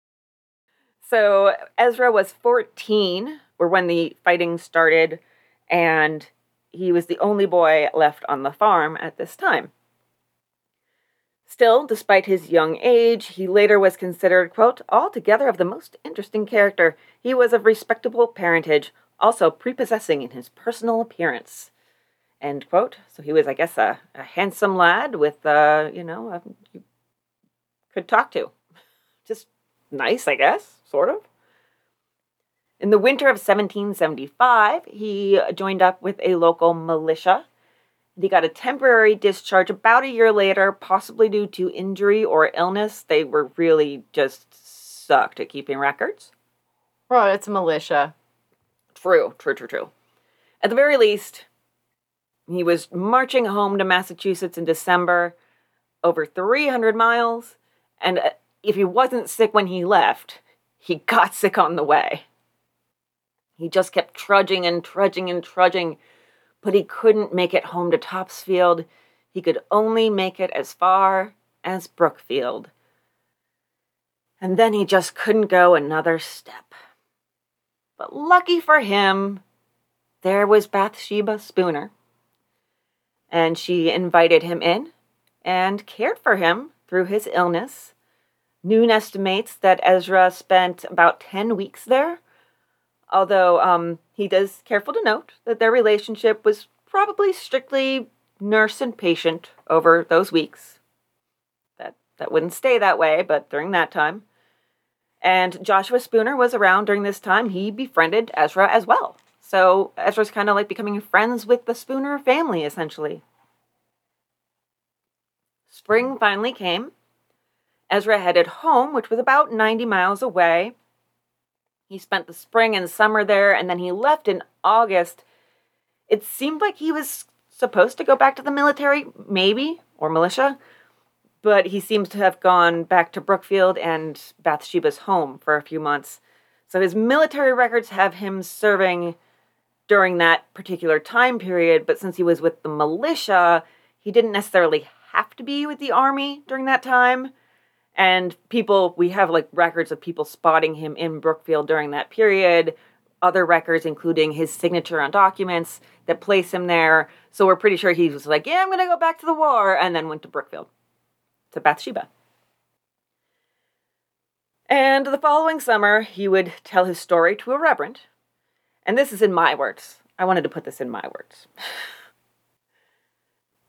So Ezra was 14, or when the fighting started, and he was the only boy left on the farm at this time. Still, despite his young age, he later was considered, quote, altogether of the most interesting character. He was of respectable parentage, also prepossessing in his personal appearance. End quote. So he was, I guess, a, a handsome lad with, uh, you know, a, you could talk to. Just nice, I guess, sort of. In the winter of 1775, he joined up with a local militia. He got a temporary discharge about a year later, possibly due to injury or illness. They were really just sucked at keeping records. Well, it's a militia. True, true, true, true. At the very least, he was marching home to Massachusetts in December, over 300 miles, and uh, if he wasn't sick when he left, he got sick on the way. He just kept trudging and trudging and trudging, but he couldn't make it home to Topsfield. He could only make it as far as Brookfield. And then he just couldn't go another step. But lucky for him, there was Bathsheba Spooner. And she invited him in and cared for him through his illness. Noone estimates that Ezra spent about 10 weeks there, although um, he does careful to note that their relationship was probably strictly nurse and patient over those weeks. That, that wouldn't stay that way, but during that time. And Joshua Spooner was around during this time. He befriended Ezra as well. So Ezra's kind of like becoming friends with the Spooner family, essentially. Spring finally came. Ezra headed home, which was about 90 miles away. He spent the spring and summer there, and then he left in August. It seemed like he was supposed to go back to the military, maybe, or militia, but he seems to have gone back to Brookfield and Bathsheba's home for a few months. So his military records have him serving during that particular time period, but since he was with the militia, he didn't necessarily have to be with the army during that time. And people, we have like records of people spotting him in Brookfield during that period, other records, including his signature on documents that place him there. So we're pretty sure he was like, yeah, I'm going to go back to the war, and then went to Brookfield, to Bathsheba. And the following summer, he would tell his story to a reverend. And this is in my words. I wanted to put this in my words. [LAUGHS]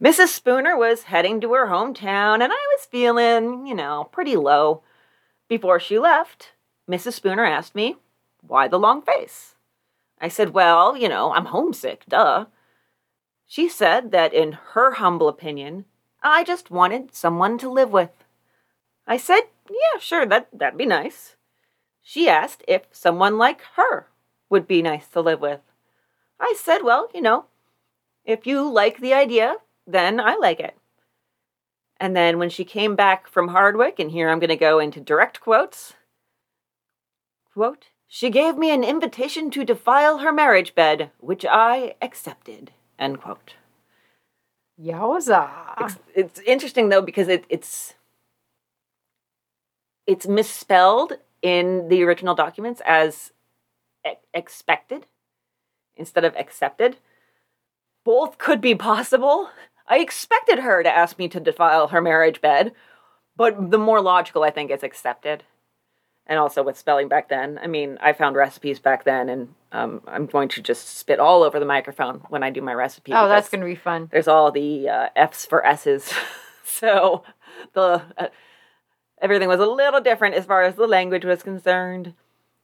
Mrs. Spooner was heading to her hometown, and I was feeling, you know, pretty low. Before she left, Mrs. Spooner asked me, Why the long face? I said, Well, you know, I'm homesick, duh. She said that, in her humble opinion, I just wanted someone to live with. I said, Yeah, sure, that, that'd be nice. She asked if someone like her would be nice to live with. I said, Well, you know, if you like the idea, then I like it. And then when she came back from Hardwick, and here I'm going to go into direct quotes quote, she gave me an invitation to defile her marriage bed, which I accepted, end quote. Yowza. It's, it's interesting though because it, it's it's misspelled in the original documents as e- expected instead of accepted. Both could be possible. I expected her to ask me to defile her marriage bed, but the more logical, I think, is accepted. And also with spelling back then. I mean, I found recipes back then, and um, I'm going to just spit all over the microphone when I do my recipe. Oh, that's going to be fun. There's all the uh, F's for S's. [LAUGHS] so the uh, everything was a little different as far as the language was concerned.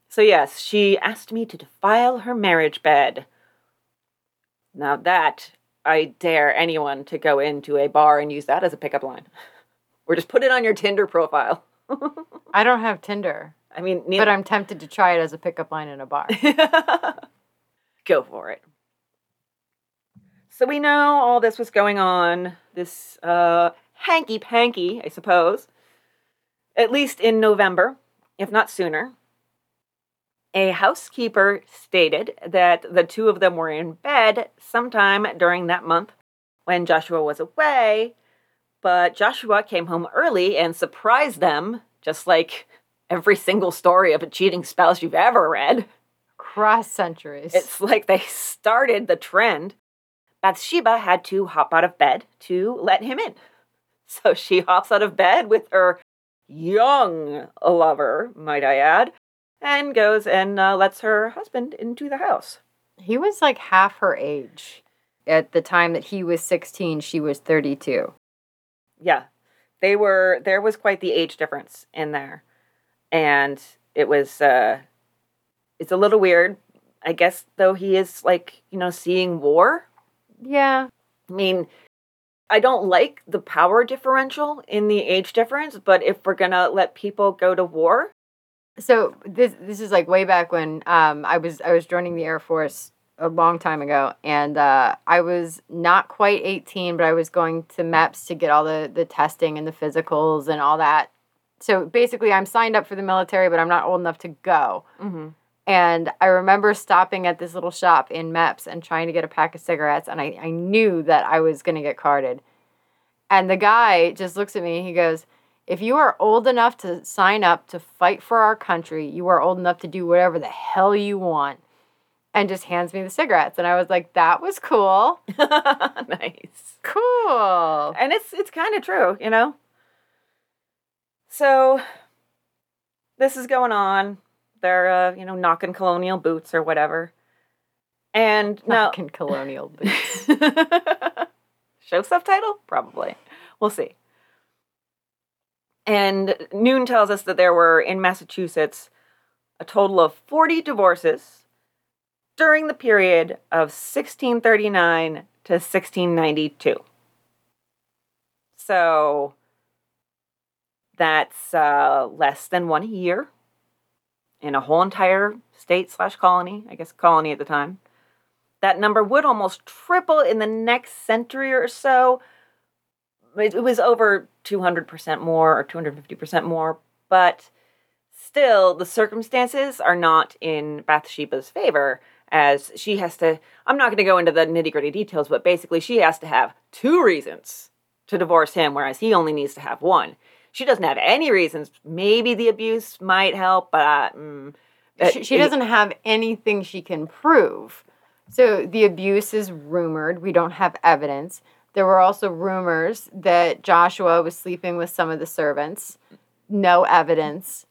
So, yes, she asked me to defile her marriage bed. Now, that I dare anyone to go into a bar and use that as a pickup line. [LAUGHS] Or just put it on your Tinder profile. [LAUGHS] I don't have Tinder, I mean, but I'm tempted to try it as a pickup line in a bar. [LAUGHS] go for it. So we know all this was going on, this uh, hanky panky, I suppose, at least in November, if not sooner. A housekeeper stated that the two of them were in bed sometime during that month when Joshua was away, but Joshua came home early and surprised them, just like every single story of a cheating spouse you've ever read. Cross centuries. It's like they started the trend. Bathsheba had to hop out of bed to let him in. So she hops out of bed with her young lover, might I add, and goes and uh, lets her husband into the house. he was like half her age. At the time that he was 16, she was 32. Yeah, they were. There was quite the age difference in there, and it was. uh It's a little weird, I guess. Though he is like you know seeing war. Yeah. I mean, I don't like the power differential in the age difference, but if we're gonna let people go to war, So this this is like way back when um, I was I was joining the Air Force a long time ago, and uh, I was not quite eighteen, but I was going to MEPS to get all the the testing and the physicals and all that. So basically, I'm signed up for the military, but I'm not old enough to go. mm-hmm. And I remember stopping at this little shop in MEPS and trying to get a pack of cigarettes, and I, I knew that I was going to get carded. And the guy just looks at me and he goes, If you are old enough to sign up to fight for our country, you are old enough to do whatever the hell you want. And just hands me the cigarettes. And I was like, That was cool. [LAUGHS] nice. Cool. And it's it's kind of true, you know. So this is going on. They're uh, you know knocking colonial boots or whatever, and now colonial boots. [LAUGHS] Show subtitle? Probably. We'll see. And Noone tells us that there were in Massachusetts a total of 40 divorces during the period of 1639 to 1692. So that's uh, less than one year in a whole entire state slash colony, I guess colony at the time that number would almost triple in the next century or so. It, it was over 200% more or 250% more, but still, the circumstances are not in Bathsheba's favor, as she has to. I'm not going to go into the nitty gritty details, but basically, she has to have two reasons to divorce him, whereas he only needs to have one. She doesn't have any reasons. Maybe the abuse might help, but. Mm, she, she doesn't have anything she can prove. So the abuse is rumored. We don't have evidence. There were also rumors that Joshua was sleeping with some of the servants. No evidence.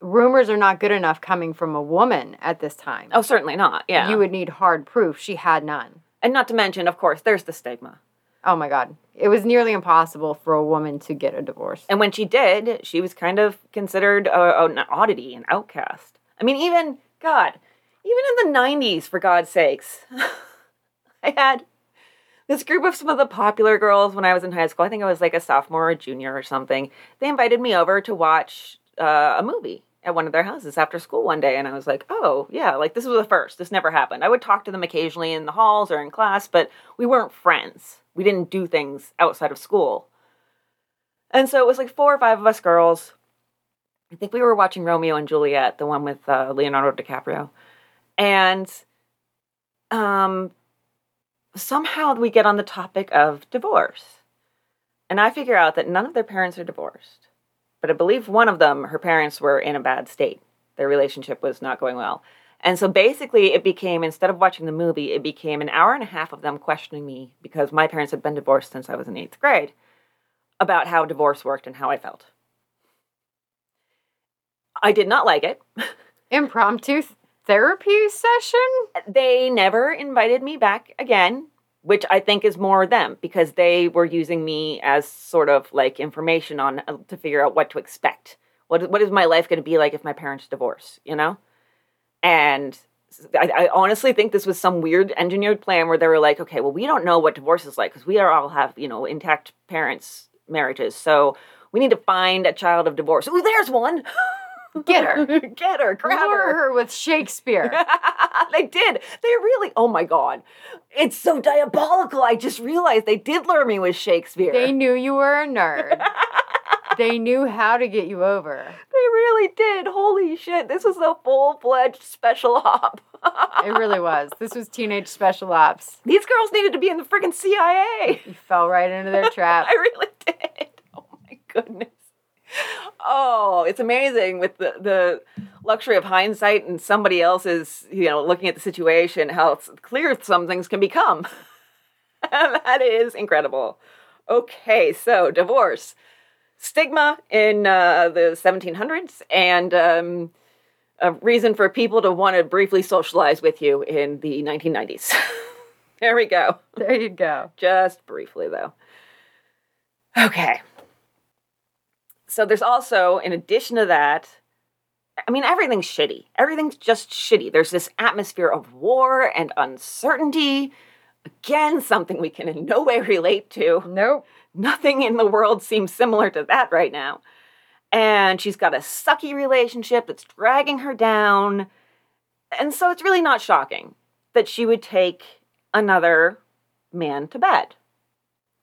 Rumors are not good enough coming from a woman at this time. Oh, certainly not. Yeah. You would need hard proof. She had none. And not to mention, of course, there's the stigma. Oh my God. It was nearly impossible for a woman to get a divorce. And when she did, she was kind of considered a, an oddity, an outcast. I mean, even, God, even in the 90s, for God's sakes, [LAUGHS] I had this group of some of the popular girls when I was in high school. I think I was like a sophomore or junior or something. They invited me over to watch uh, a movie at one of their houses after school one day. And I was like, oh, yeah, like this was the first. This never happened. I would talk to them occasionally in the halls or in class, but we weren't friends. We didn't do things outside of school. And so it was like four or five of us girls. I think we were watching Romeo and Juliet, the one with uh, Leonardo DiCaprio. And um, somehow we get on the topic of divorce. And I figure out that none of their parents are divorced. But I believe one of them, her parents were in a bad state. Their relationship was not going well. And so basically, it became, instead of watching the movie, it became an hour and a half of them questioning me because my parents had been divorced since I was in eighth grade about how divorce worked and how I felt. I did not like it. [LAUGHS] Impromptu therapy session? They never invited me back again, which I think is more them because they were using me as sort of like information on uh, to figure out what to expect. What what is my life going to be like if my parents divorce, you know? And I, I, honestly think this was some weird engineered plan where they were like, okay, well, we don't know what divorce is like because we are all have, you know, intact parents' marriages. So we need to find a child of divorce. Ooh, there's one. Get her. [LAUGHS] Get her. Grab Lure her. her with Shakespeare. [LAUGHS] they did. They really, oh my God. It's so diabolical. I just realized they did lure me with Shakespeare. They knew you were a nerd. [LAUGHS] they knew how to get you over. They really did. Holy shit. This was a full fledged special op. it really was. This was teenage special ops. These girls needed to be in the freaking CIA. You fell right into their trap. I really did. Oh my goodness. Oh, it's amazing with the, the luxury of hindsight and somebody else's, you know, looking at the situation, how clear some things can become. [LAUGHS] that is incredible. Okay, so divorce, stigma in uh, the 1700s, and um, a reason for people to want to briefly socialize with you in the 1990s. [LAUGHS] there we go. There you go. Just briefly, though. Okay. So there's also, in addition to that, I mean, everything's shitty. Everything's just shitty. There's this atmosphere of war and uncertainty. Again, something we can in no way relate to. Nope. Nothing in the world seems similar to that right now. And she's got a sucky relationship that's dragging her down. And so it's really not shocking that she would take another man to bed.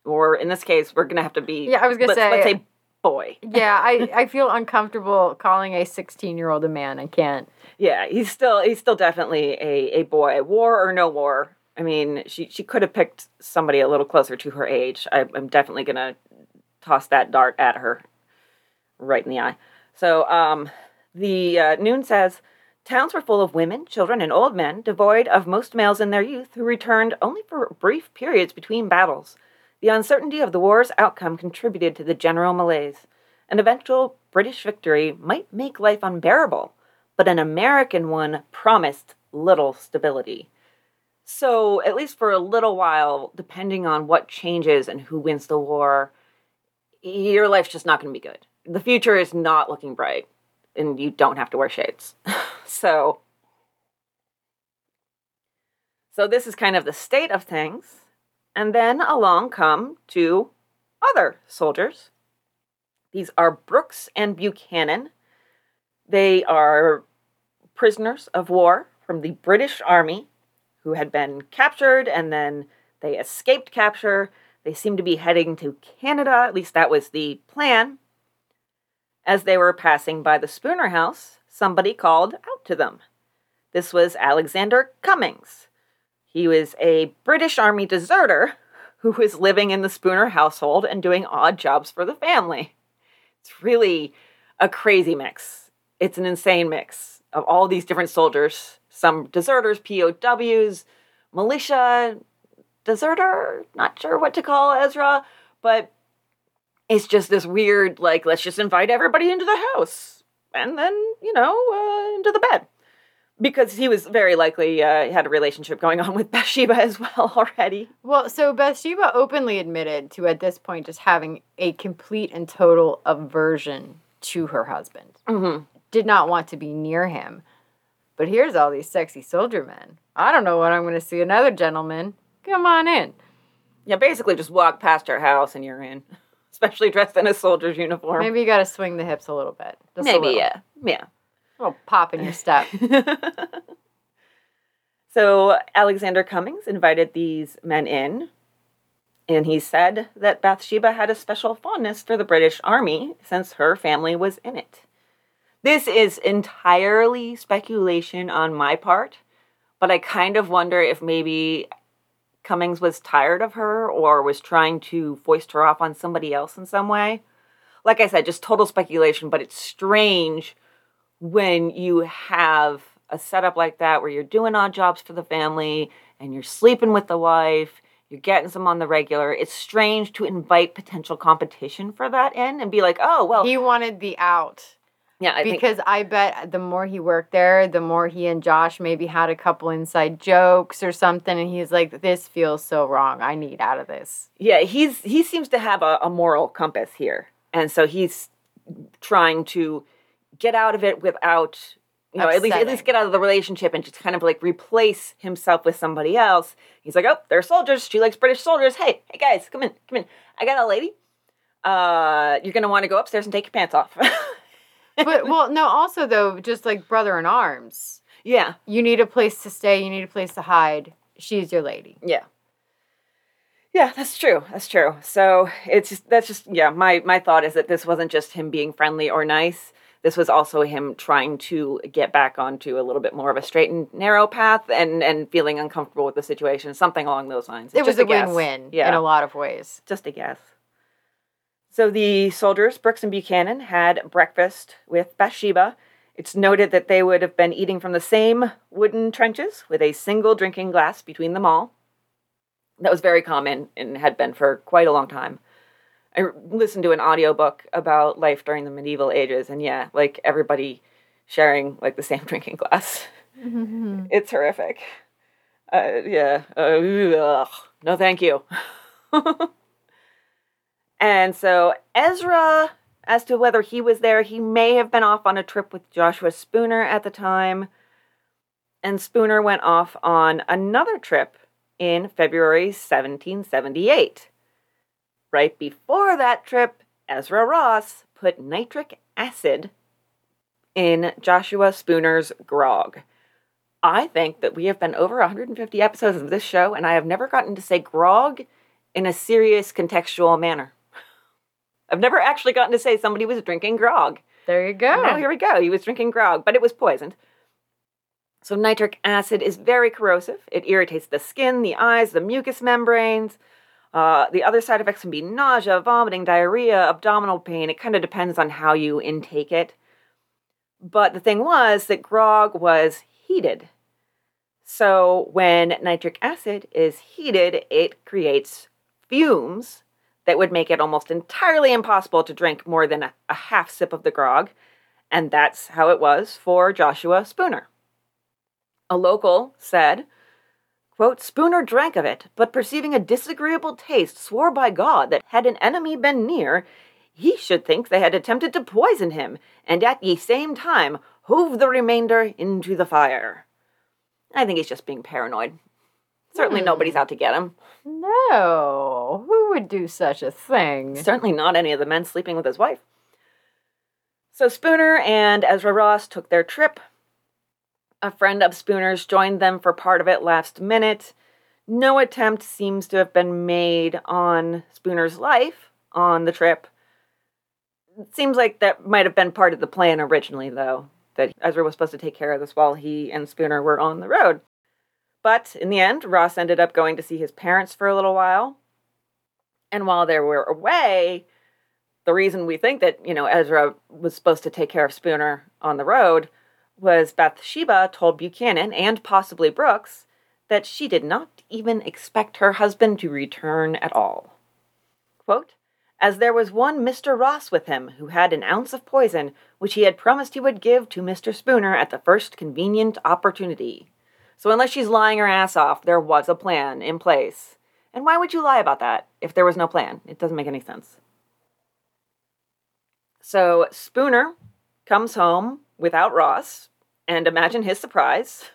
Or in this case, we're going to have to be. Yeah, I was going to say. Let's say boy. yeah, I, [LAUGHS] I feel uncomfortable calling a 16 year old a man. I can't. Yeah, he's still he's still definitely a, a boy. War or no war. I mean, she she could have picked somebody a little closer to her age. I, I'm definitely gonna toss that dart at her, right in the eye. So, um, the uh, Noone says towns were full of women, children, and old men, devoid of most males in their youth, who returned only for brief periods between battles. The uncertainty of the war's outcome contributed to the general malaise. An eventual British victory might make life unbearable, but an American one promised little stability. So, at least for a little while, depending on what changes and who wins the war, your life's just not going to be good. The future is not looking bright, and you don't have to wear shades. [LAUGHS] so, so this is kind of the state of things. And then along come two other soldiers. These are Brooks and Buchanan. They are prisoners of war from the British Army who had been captured and then they escaped capture. They seem to be heading to Canada, at least that was the plan. As they were passing by the Spooner house, somebody called out to them. This was Alexander Cummings. He was a British Army deserter who was living in the Spooner household and doing odd jobs for the family. It's really a crazy mix. It's an insane mix of all these different soldiers, some deserters, POWs, militia, deserter, not sure what to call Ezra, but it's just this weird, like, let's just invite everybody into the house and then, you know, uh, into the bed. Because he was very likely uh, had a relationship going on with [LAUGHS] Bathsheba as well already. Well, so Bathsheba openly admitted to at this point just having a complete and total aversion to her husband. Mm-hmm. Did not want to be near him. But here's all these sexy soldier men. I don't know when I'm going to see another gentleman. Come on in. Yeah, basically just walk past her house and you're in, [LAUGHS] especially dressed in a soldier's uniform. Maybe you got to swing the hips a little bit. Maybe, little. yeah. Yeah. A little pop in your step. [LAUGHS] so Alexander Cummings invited these men in, and he said that Bathsheba had a special fondness for the British Army since her family was in it. This is entirely speculation on my part, but I kind of wonder if maybe Cummings was tired of her or was trying to foist her off on somebody else in some way. Like I said, just total speculation, but it's strange when you have a setup like that where you're doing odd jobs for the family and you're sleeping with the wife, you're getting some on the regular. It's strange to invite potential competition for that in and be like, oh, well, he wanted the out. yeah, I think, because I bet the more he worked there, the more he and Josh maybe had a couple inside jokes or something, and he's like, "This feels so wrong. I need out of this." yeah, he's he seems to have a, a moral compass here, and so he's trying to get out of it without, you know, at least at least get out of the relationship and just kind of like replace himself with somebody else. He's like, oh, they're soldiers. She likes British soldiers. Hey, hey guys, come in, come in. I got a lady. Uh, you're gonna want to go upstairs and take your pants off. [LAUGHS] But well, no. Also, though, just like brother in arms, yeah, you need a place to stay. You need a place to hide. She's your lady. Yeah. Yeah, that's true. That's true. So it's just that's just yeah, my my thought is that this wasn't just him being friendly or nice. This was also him trying to get back onto a little bit more of a straight and narrow path and and feeling uncomfortable with the situation, something along those lines. It's It was just a win-win Yeah. in a lot of ways. just a guess. So the soldiers, Brooks and Buchanan, had breakfast with Bathsheba. It's noted that they would have been eating from the same wooden trenches with a single drinking glass between them all. That was very common and had been for quite a long time. I listened to an audiobook about life during the medieval ages, and yeah, like everybody sharing like the same [LAUGHS] drinking glass. It's horrific. Uh, yeah. Uh. No, thank you. [LAUGHS] and so Ezra, as to whether he was there, he may have been off on a trip with Joshua Spooner at the time. And Spooner went off on another trip in February 1778. Right before that trip, Ezra Ross put nitric acid in Joshua Spooner's grog. I think that we have been over 150 episodes of this show, and I have never gotten to say grog in a serious contextual manner. [LAUGHS] I've never actually gotten to say somebody was drinking grog. There you go. Now here we go. He was drinking grog, but it was poisoned. So nitric acid is very corrosive. It irritates the skin, the eyes, the mucous membranes. Uh, the other side effects can be nausea, vomiting, diarrhea, abdominal pain. It kind of depends on how you intake it. But the thing was that grog was heated. So when nitric acid is heated, it creates fumes that would make it almost entirely impossible to drink more than a, a half sip of the grog. And that's how it was for Joshua Spooner. A local said, quote, Spooner drank of it, but perceiving a disagreeable taste, swore by God that had an enemy been near, he should think they had attempted to poison him, and at ye same time hove the remainder into the fire. I think he's just being paranoid. Certainly Hmm. nobody's out to get him. No, who would do such a thing? Certainly not any of the men sleeping with his wife. So Spooner and Ezra Ross took their trip. A friend of Spooner's joined them for part of it last minute. No attempt seems to have been made on Spooner's life on the trip. It seems like that might have been part of the plan originally, though, that Ezra was supposed to take care of this while he and Spooner were on the road. But in the end, Ross ended up going to see his parents for a little while. And while they were away, the reason we think that, you know, Ezra was supposed to take care of Spooner on the road was Bathsheba told Buchanan and possibly Brooks that she did not even expect her husband to return at all. Quote, as there was one Mr. Ross with him who had an ounce of poison which he had promised he would give to Mr. Spooner at the first convenient opportunity. So, unless she's lying her ass off, there was a plan in place. And why would you lie about that if there was no plan? It doesn't make any sense. So, Spooner comes home without Ross, and imagine his surprise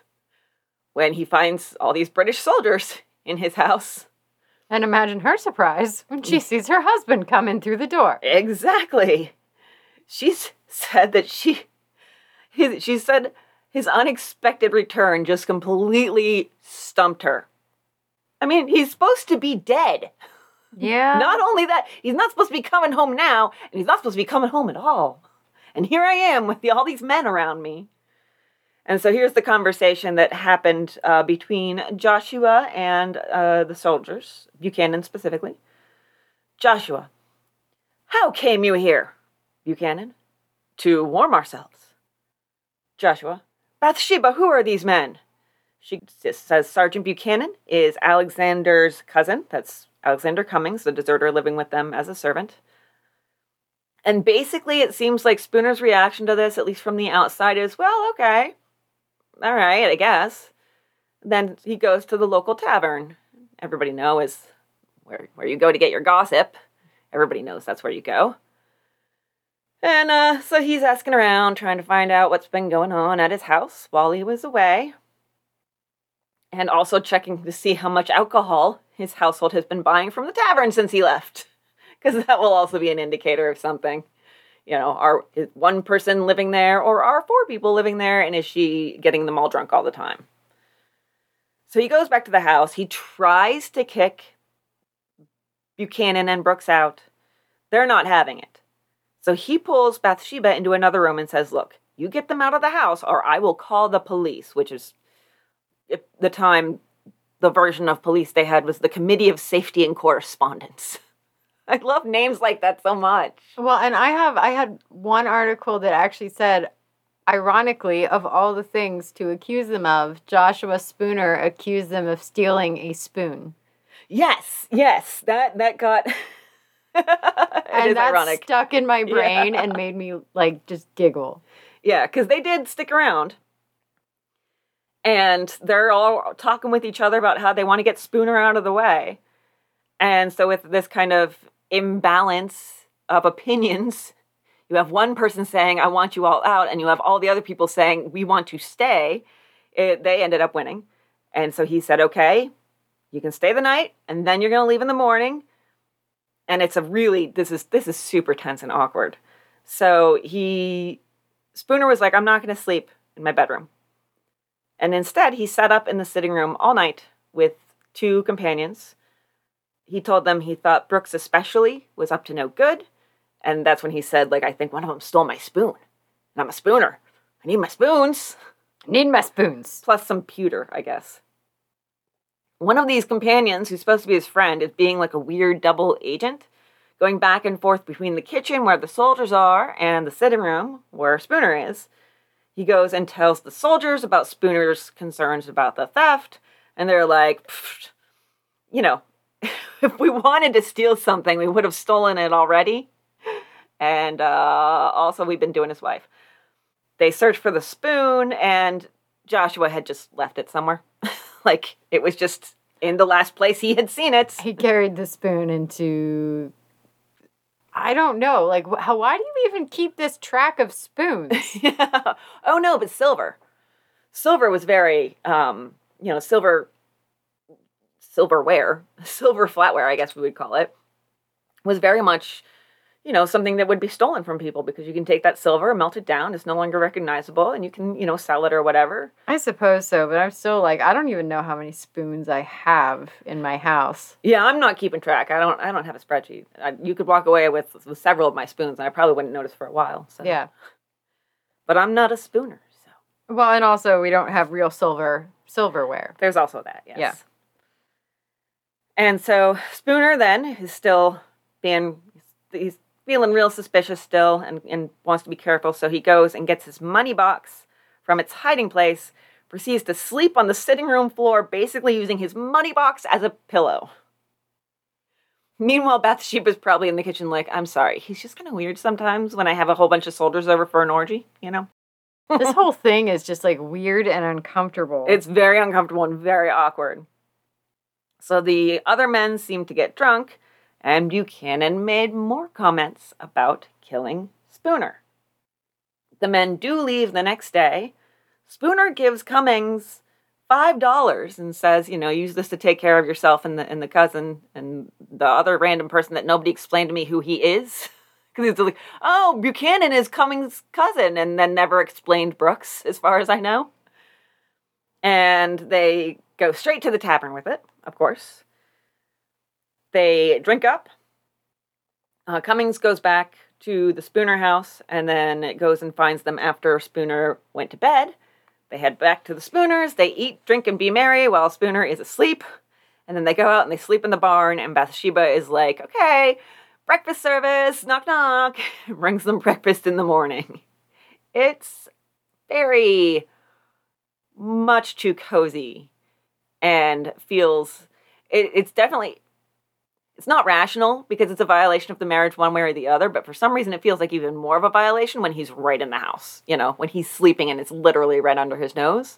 when he finds all these British soldiers in his house. And imagine her surprise when she mm. sees her husband come in through the door. Exactly. She's said that she his, she said his unexpected return just completely stumped her. I mean, he's supposed to be dead. Yeah. [LAUGHS] Not only that, he's not supposed to be coming home now, and he's not supposed to be coming home at all. And here I am with all these men around me. And so here's the conversation that happened uh, between Joshua and uh, the soldiers, Buchanan specifically. Joshua, how came you here? Buchanan, to warm ourselves. Joshua, Bathsheba, who are these men? She says Sergeant Buchanan is Alexander's cousin. That's Alexander Cummings, the deserter living with them as a servant. And basically, it seems like Spooner's reaction to this, at least from the outside, is well, okay, all right, I guess. Then he goes to the local tavern. Everybody knows where, where you go to get your gossip. Everybody knows that's where you go. And uh, so he's asking around, trying to find out what's been going on at his house while he was away. And also checking to see how much alcohol his household has been buying from the tavern since he left. [LAUGHS] Because that will also be an indicator of something you know, are one person living there or are four people living there and is she getting them all drunk all the time? So he goes back to the house. He tries to kick Buchanan and Brooks out. They're not having it. So he pulls Bathsheba into another room and says, Look, you get them out of the house or I will call the police, which is the time the version of police they had was the Committee of Safety and Correspondence. [LAUGHS] [LAUGHS] I love names like that so much. Well, and I have I had one article that actually said ironically of all the things to accuse them of, Joshua Spooner accused them of stealing a spoon. Yes, yes, that that got [LAUGHS] and that ironic. stuck in my [LAUGHS] brain yeah. and made me like just giggle. Yeah, because they did stick around. And they're all talking with each other about how they want to get Spooner out of the way. And so, with this kind of imbalance of opinions. You have one person saying, I want you all out, and you have all the other people saying, We want to stay. It, they ended up winning. And so he said, Okay, you can stay the night, and then you're going to leave in the morning. And it's a really, this is, this is super tense and awkward. So he, Spooner was like, I'm not going to sleep in my bedroom. And instead, he sat up in the sitting room all night with two companions he told them he thought Brooks especially was up to no good. And that's when he said, like, I think one of them stole my spoon. And I'm a spooner. I need my spoons. I need my spoons. Plus some pewter, I guess. One of these companions, who's supposed to be his friend, is being like a weird double agent, going back and forth between the kitchen where the soldiers are and the sitting room where Spooner is. He goes and tells the soldiers about Spooner's concerns about the theft, and they're like, you know, [LAUGHS] if we wanted to steal something, we would have stolen it already. And uh, also, we've been doing his wife. They searched for the spoon, and Joshua had just left it somewhere. [LAUGHS] like it was just in the last place he had seen it. He carried the spoon into. I don't know. Like, how? Why do you even keep this track of spoons? [LAUGHS] yeah. Oh no, but silver. Silver was very, um, you know, silver silverware, [LAUGHS] silver flatware, I guess we would call it, was very much you know, something that would be stolen from people because you can take that silver, melt it down, it's no longer recognizable, and you can, you know, sell it or whatever. I suppose so, but I'm still like I don't even know how many spoons I have in my house. Yeah, I'm not keeping track. I don't. I don't have a spreadsheet. I, you could walk away with, with several of my spoons, and I probably wouldn't notice for a while. So. Yeah. But I'm not a spooner, so Well, and also we don't have real silver silverware. there's also that. Yes. Yeah. And so Spooner then is still being he's feeling real suspicious still and, and wants to be careful. So he goes and gets his money box from its hiding place, proceeds to sleep on the sitting room floor, basically using his money box as a pillow. Meanwhile, Bathsheba's probably in the kitchen, like, I'm sorry, he's just kind of weird sometimes when I have a whole bunch of soldiers over for an orgy, you know? this whole thing is just like weird and uncomfortable. It's very uncomfortable and very awkward. So the other men seem to get drunk, and Buchanan made more comments about killing Spooner. The men do leave the next day. Spooner gives Cummings five dollars and says, you know, use this to take care of yourself and the and the cousin and the other random person that nobody explained to me who he is. [LAUGHS] Because he's like, oh, Buchanan is Cummings' cousin, and then never explained Brooks, as far as I know. And they go straight to the tavern with it, of course. They drink up. Uh, Cummings goes back to the Spooner house, and then it goes and finds them after Spooner went to bed. They head back to the Spooners. They eat, drink, and be merry while Spooner is asleep. And then they go out and they sleep in the barn, and Bathsheba is like, okay, breakfast service, knock knock, [LAUGHS] brings them breakfast in the morning. It's very much too cozy and feels it, it's definitely it's not rational because it's a violation of the marriage one way or the other but for some reason it feels like even more of a violation when he's right in the house you know when he's sleeping and it's literally right under his nose.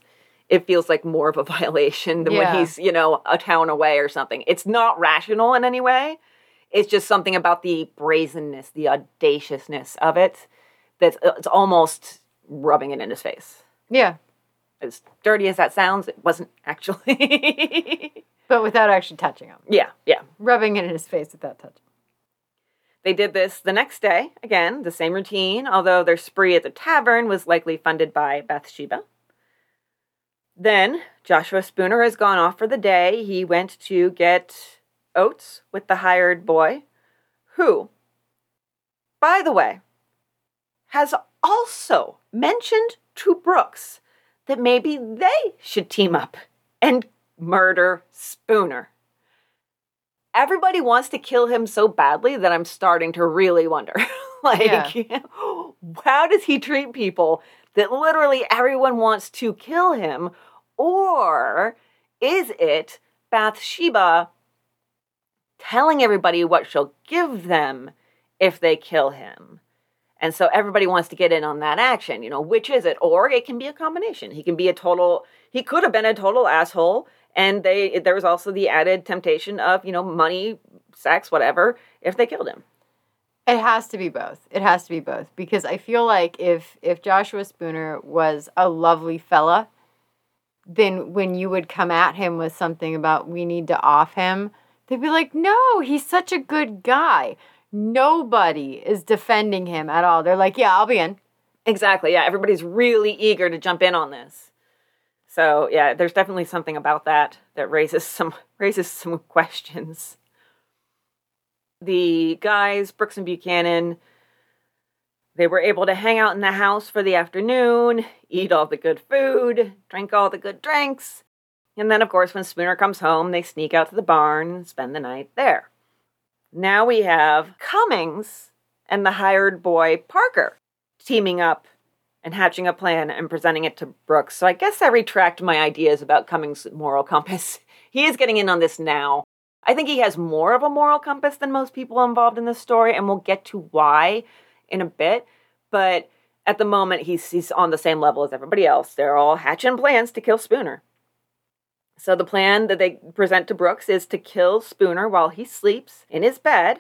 It feels like more of a [LAUGHS] violation than Yeah. when he's you know a town away or something. It's not rational in any way. It's just something about the brazenness the audaciousness of it that's uh, it's almost rubbing it in his face. Yeah, as dirty as that sounds it wasn't actually [LAUGHS] but without actually touching him, yeah yeah rubbing it in his face without touching. They did this the next day, again, the same routine, although their spree at the tavern was likely funded by Bathsheba. Then Joshua Spooner has gone off for the day. He went to get oats with the hired boy, who, by the way, has also mentioned to Brooks that maybe they should team up and murder Spooner everybody wants to kill him so badly that I'm starting to really wonder. [LAUGHS] like, [LAUGHS] how does he treat people that literally everyone wants to kill him? Or is it Bathsheba telling everybody what she'll give them if they kill him? And so everybody wants to get in on that action. You know, which is it? Or it can be a combination. He can be a total, he could have been a total asshole. And they there was also the added temptation of, you know, money, sex, whatever, if they killed him. It has to be both. It has to be both because I feel like if if Joshua Spooner was a lovely fella, then when you would come at him with something about we need to off him, they'd be like, "No, he's such a good guy." Nobody is defending him at all. They're like, "Yeah, I'll be in." Exactly. Yeah, everybody's really eager to jump in on this. So yeah, there's definitely something about that that raises some [LAUGHS] raises some [LAUGHS] questions. The guys, Brooks and Buchanan, they were able to hang out in the house for the afternoon, eat all the good food, drink all the good drinks, and then of course when Spooner comes home, they sneak out to the barn and spend the night there. Now we have Cummings and the hired boy Parker teaming up and hatching a plan and presenting it to Brooks. So I guess I retract my ideas about Cummings' moral compass. [LAUGHS] He is getting in on this now. I think he has more of a moral compass than most people involved in this story, and we'll get to why in a bit. But at the moment, he's, he's on the same level as everybody else. They're all hatching plans to kill Spooner. So the plan that they present to Brooks is to kill Spooner while he sleeps in his bed,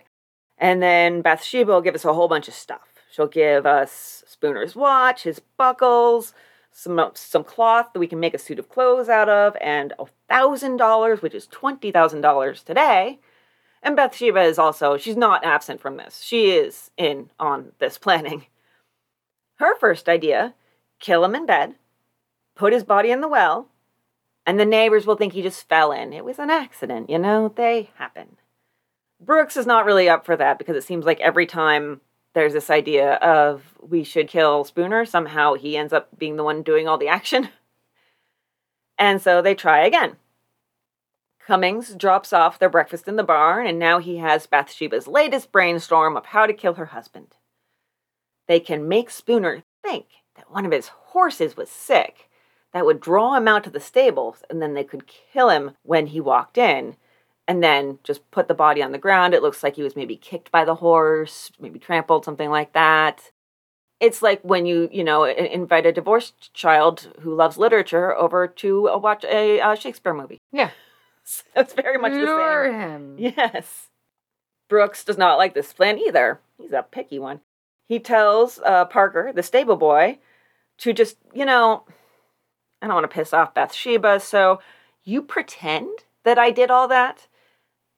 and then Bathsheba will give us a whole bunch of stuff. She'll give us Spooner's watch, his buckles, some some cloth that we can make a suit of clothes out of, and a thousand dollars, which is twenty thousand dollars today. And Bathsheba is also, she's not absent from this. She is in on this planning. Her first idea kill him in bed, put his body in the well, and the neighbors will think he just fell in. It was an accident, you know, they happen. Brooks is not really up for that because it seems like every time there's this idea of we should kill Spooner, somehow he ends up being the one doing all the action. [LAUGHS] And so they try again. Cummings drops off their breakfast in the barn, and now he has Bathsheba's latest brainstorm of how to kill her husband. They can make Spooner think that one of his horses was sick. That would draw him out to the stables, and then they could kill him when he walked in, and then just put the body on the ground. It looks like he was maybe kicked by the horse, maybe trampled, something like that. It's like when you, you know, invite a divorced child who loves literature over to uh, watch a uh, Shakespeare movie. Yeah. [LAUGHS] That's very much Lure the same. him. Yes. Brooks does not like this plan either. He's a picky one. He tells uh, Parker, the stable boy, to just, you know, I don't want to piss off Bathsheba, so you pretend that I did all that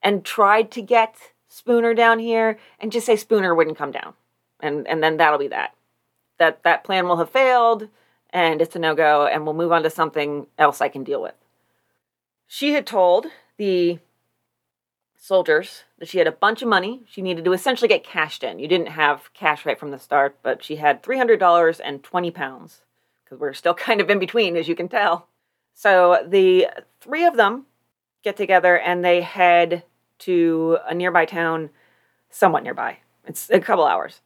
and tried to get Spooner down here and just say Spooner wouldn't come down. And and then that'll be that. That that plan will have failed and it's a no-go and we'll move on to something else I can deal with. She had told the soldiers that she had a bunch of money. She needed to essentially get cashed in. You didn't have cash right from the start, but she had $300 and 20 pounds because we're still [LAUGHS] kind of in between, as you can tell. So the three of them get together and they head to a nearby town, somewhat nearby. It's a couple hours.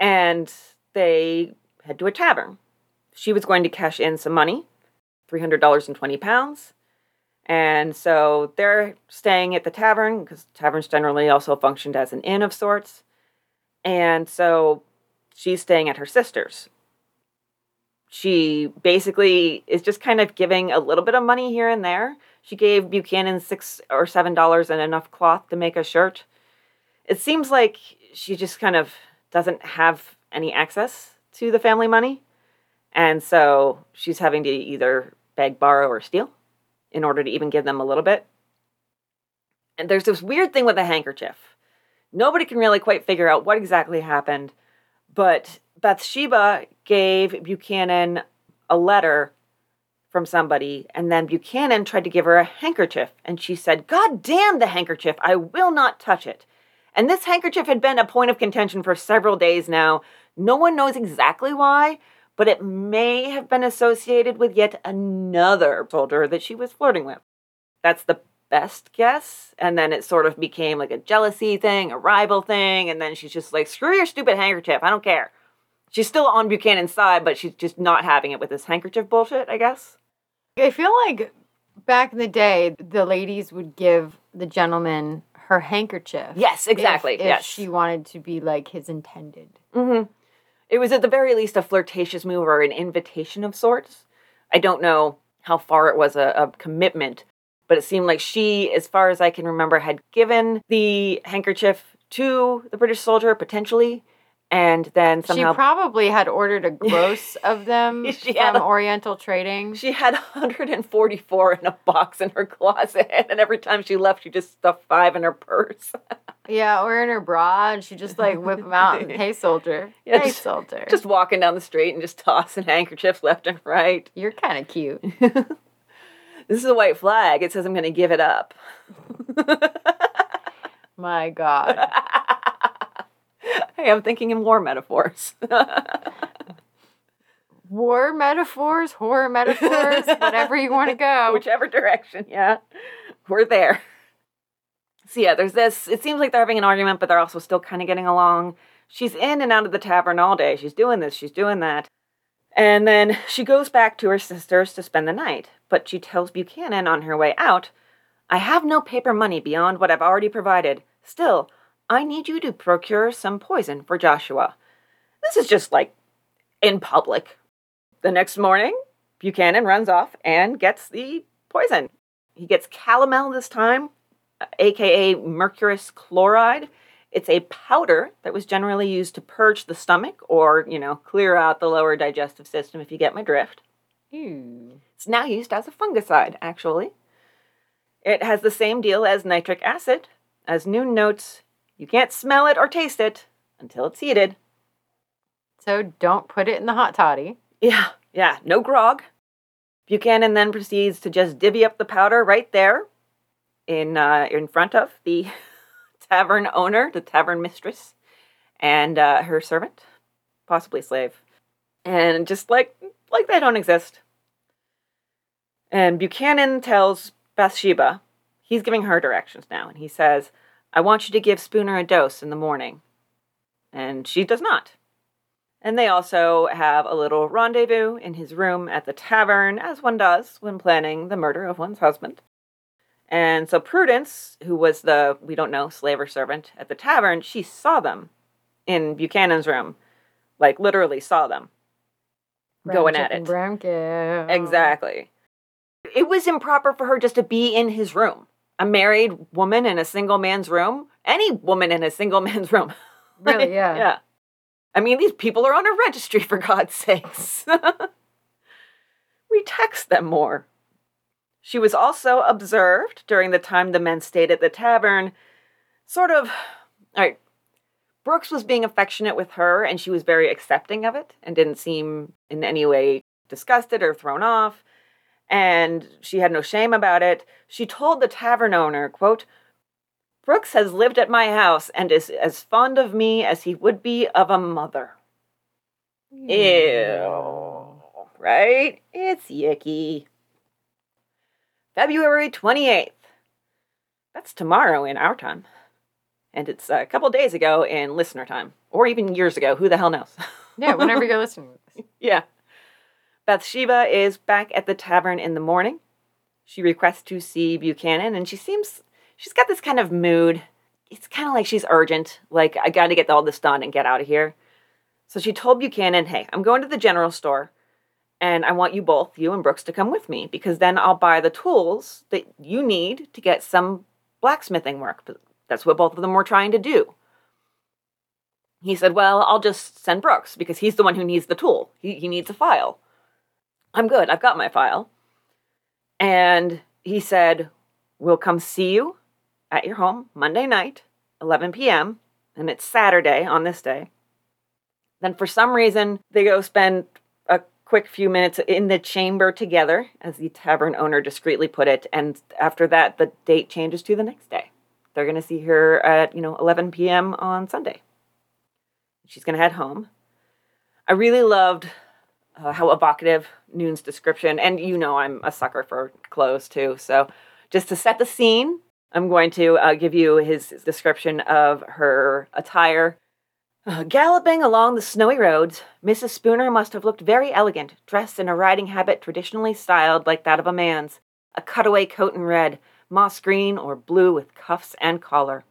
And they head to a tavern. She was going to cash in some money, $300.20. And so they're staying at the tavern because taverns generally also functioned as an inn of sorts. And so she's staying at her sister's. She basically is just kind of giving a little bit of money here and there. She gave Buchanan six or seven dollars and enough cloth to make a shirt. It seems like she just kind of doesn't have any access to the family money. And so she's having to either beg, borrow, or steal in order to even give them a little bit. And there's this weird thing with the handkerchief. Nobody can really quite figure out what exactly happened, but Bathsheba gave Buchanan a letter from somebody, and then Buchanan tried to give her a handkerchief, and she said, God damn the handkerchief, I will not touch it. And this handkerchief had been a point of contention for several days now. No one knows exactly why, but it may have been associated with yet another soldier that she was flirting with. That's the best guess. And then it sort of became like a jealousy thing, a rival thing, and then she's just like, screw your stupid handkerchief, I don't care. She's still on Buchanan's side, but she's just not having it with this handkerchief bullshit, I guess. I feel like back in the day, the ladies would give the gentleman her handkerchief. Yes, exactly. If, if yes. she wanted to be like his intended. Mm-hmm. It was at the very least a flirtatious move or an invitation of sorts. I don't know how far it was a, a commitment, but it seemed like she, as far as I can remember, had given the handkerchief to the British soldier potentially, and then somehow She probably had ordered a [LAUGHS] gross of them She from had Oriental Trading. she had 144 in a box in her closet, [LAUGHS] and every time she left, she just stuffed five in her purse. [LAUGHS] yeah, or in her bra, and she just like whip them out. And, hey, soldier. Yeah, hey, just- soldier. just walking down the street and just tossing handkerchiefs left and right. You're kind of cute. This is a white flag. It says I'm going to give it up. My God. [LAUGHS] hey, I'm thinking in war metaphors. [LAUGHS] War metaphors, horror metaphors, whatever you want to go. [LAUGHS] Whichever direction, yeah. We're there. So, yeah, there's this. It seems like they're having an argument, but they're also still kind of getting along. She's in and out of the tavern all day. She's doing this, she's doing that. And then she goes back to her sister's to spend the night, but she tells Buchanan on her way out, I have no paper money beyond what I've already provided. Still, I need you to procure some poison for Joshua. This is just like in public. The next morning, Buchanan runs off and gets the poison. He gets calomel this time, uh, aka mercurous chloride. It's a powder that was generally used to purge the stomach or, you know, clear out the lower digestive system, if you get my drift. Ew. It's now used as a fungicide, actually. It has the same deal as nitric acid, as Noone notes, you can't smell it or taste it until it's heated. So don't put it in the hot toddy. Yeah, yeah, no grog. Buchanan then proceeds to just divvy up the powder right there in uh, in front of the [LAUGHS] tavern owner, the tavern mistress, and uh, her servant, possibly slave, and just like like they don't exist. And Buchanan tells Bathsheba, he's giving her directions now, and he says, "I want you to give Spooner a dose in the morning," and she does not. And they also have a little rendezvous in his room at the tavern, as one does when planning the murder of one's husband. And so Prudence, who was the, we don't know, slave or servant at the tavern, she saw them in Buchanan's room. Like, literally saw them going at it. Brown cow. Exactly. It was improper for her just to be in his room. A married woman in a single man's room. Any woman in a single [LAUGHS] man's room. Really, [LAUGHS] yeah. yeah. I mean, these people are on a registry, for God's sakes. [LAUGHS] we text them more. She was also observed during the time the men stayed at the tavern, sort of. All right. Brooks was being affectionate with her, and she was very accepting of it and didn't seem in any way disgusted or thrown off. And she had no shame about it. She told the tavern owner, quote, Brooks has lived at my house and is as fond of me as he would be of a mother. Ew. Right? It's yicky. February 28th. That's tomorrow in our time. And it's a couple days ago in listener time. Or even years ago. Who the hell knows? Yeah, whenever you're listening [LAUGHS] yeah. Bathsheba is back at the tavern in the morning. She requests to see Buchanan, and she seems she's got this kind of mood. It's kind of like she's urgent, like I got to get all this done and get out of here. So she told Buchanan, "Hey, I'm going to the general store, and I want you both, you and Brooks, to come with me because then I'll buy the tools that you need to get some blacksmithing work. That's what both of them were trying to do." He said, Well, I'll just send Brooks because he's the one who needs the tool. He, he needs a file. I'm good. I've got my file. And he said, We'll come see you at your home Monday night, 11 p.m., and it's Saturday on this day. Then, for some reason, they go spend a quick few minutes in the chamber together, as the tavern owner discreetly put it. And after that, the date changes to the next day. They're going to see her at, you know, 11 p.m. on Sunday. She's going to head home. I really loved uh, how evocative Noone's description, and you know I'm a sucker for clothes too. So, just to set the scene, I'm going to uh, give you his description of her attire. Uh, galloping along the snowy roads, Mrs. Spooner must have looked very elegant, dressed in a riding habit traditionally styled like that of a man's a cutaway coat in red, moss green, or blue with cuffs and collar.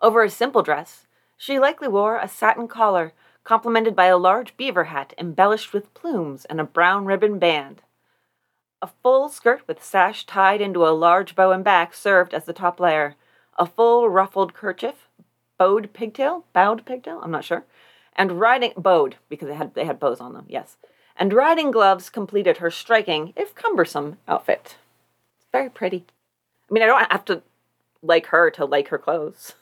Over a simple dress, she likely wore a satin collar, complemented by a large beaver hat embellished with plumes and a brown ribbon band. A full skirt with sash tied into a large bow and back served as the top layer. A full ruffled kerchief, bowed pigtail, bowed pigtail, I'm not sure, and riding bowed because they had they had bows on them. Yes, and riding gloves completed her striking, if cumbersome, outfit. It's very pretty. I mean, I don't have to like her to like her clothes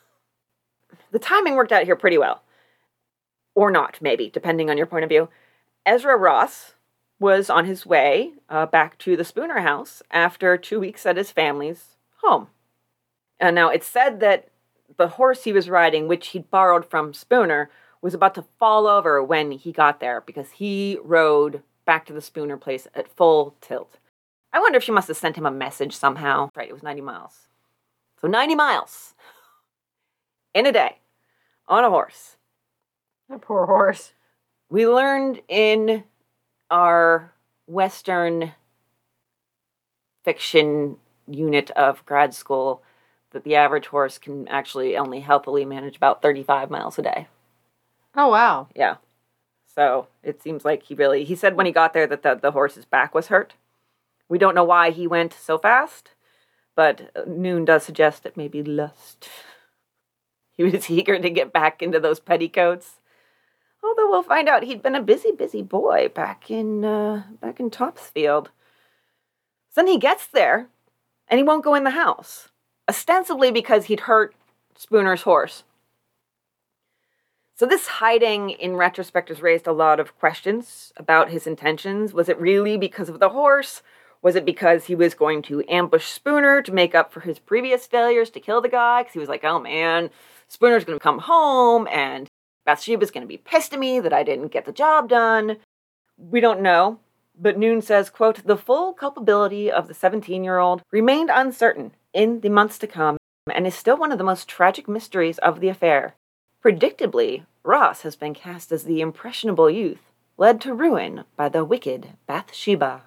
the timing worked out here pretty well. Or not, maybe, depending on your point of view. Ezra Ross was on his way uh, back to the Spooner house after two weeks at his family's home. And now it's said that the horse he was riding, which he'd borrowed from Spooner, was about to fall over when he got there because he rode back to the Spooner place at full tilt. I wonder if she must have sent him a message somehow. Right, it was 90 miles. So 90 miles in a day on a horse. A poor horse. We learned in our Western fiction unit of grad school that the average horse can actually only healthily manage about 35 miles a day. Oh, wow. Yeah. So it seems like he really, he said when he got there that the, the horse's back was hurt. We don't know why he went so fast, but uh, Noone does suggest it may be lust. [LAUGHS] He was eager to get back into those petticoats. Although we'll find out he'd been a busy, busy boy back in uh, back in Topsfield. So then he gets there, and he won't go in the house. ostensibly because he'd hurt Spooner's horse. So, this hiding in retrospect has raised a lot of questions about his intentions. Was it really because of the horse? Was it because he was going to ambush Spooner to make up for his previous failures to kill the guy? Because he was like, oh man, Spooner's going to come home and Bathsheba's going to be pissed at me that I didn't get the job done. We don't know, but Noone says, quote, the full culpability of the 17 year old remained uncertain in the months to come and is still one of the most tragic mysteries of the affair. Predictably, Ross has been cast as the impressionable youth, led to ruin by the wicked Bathsheba.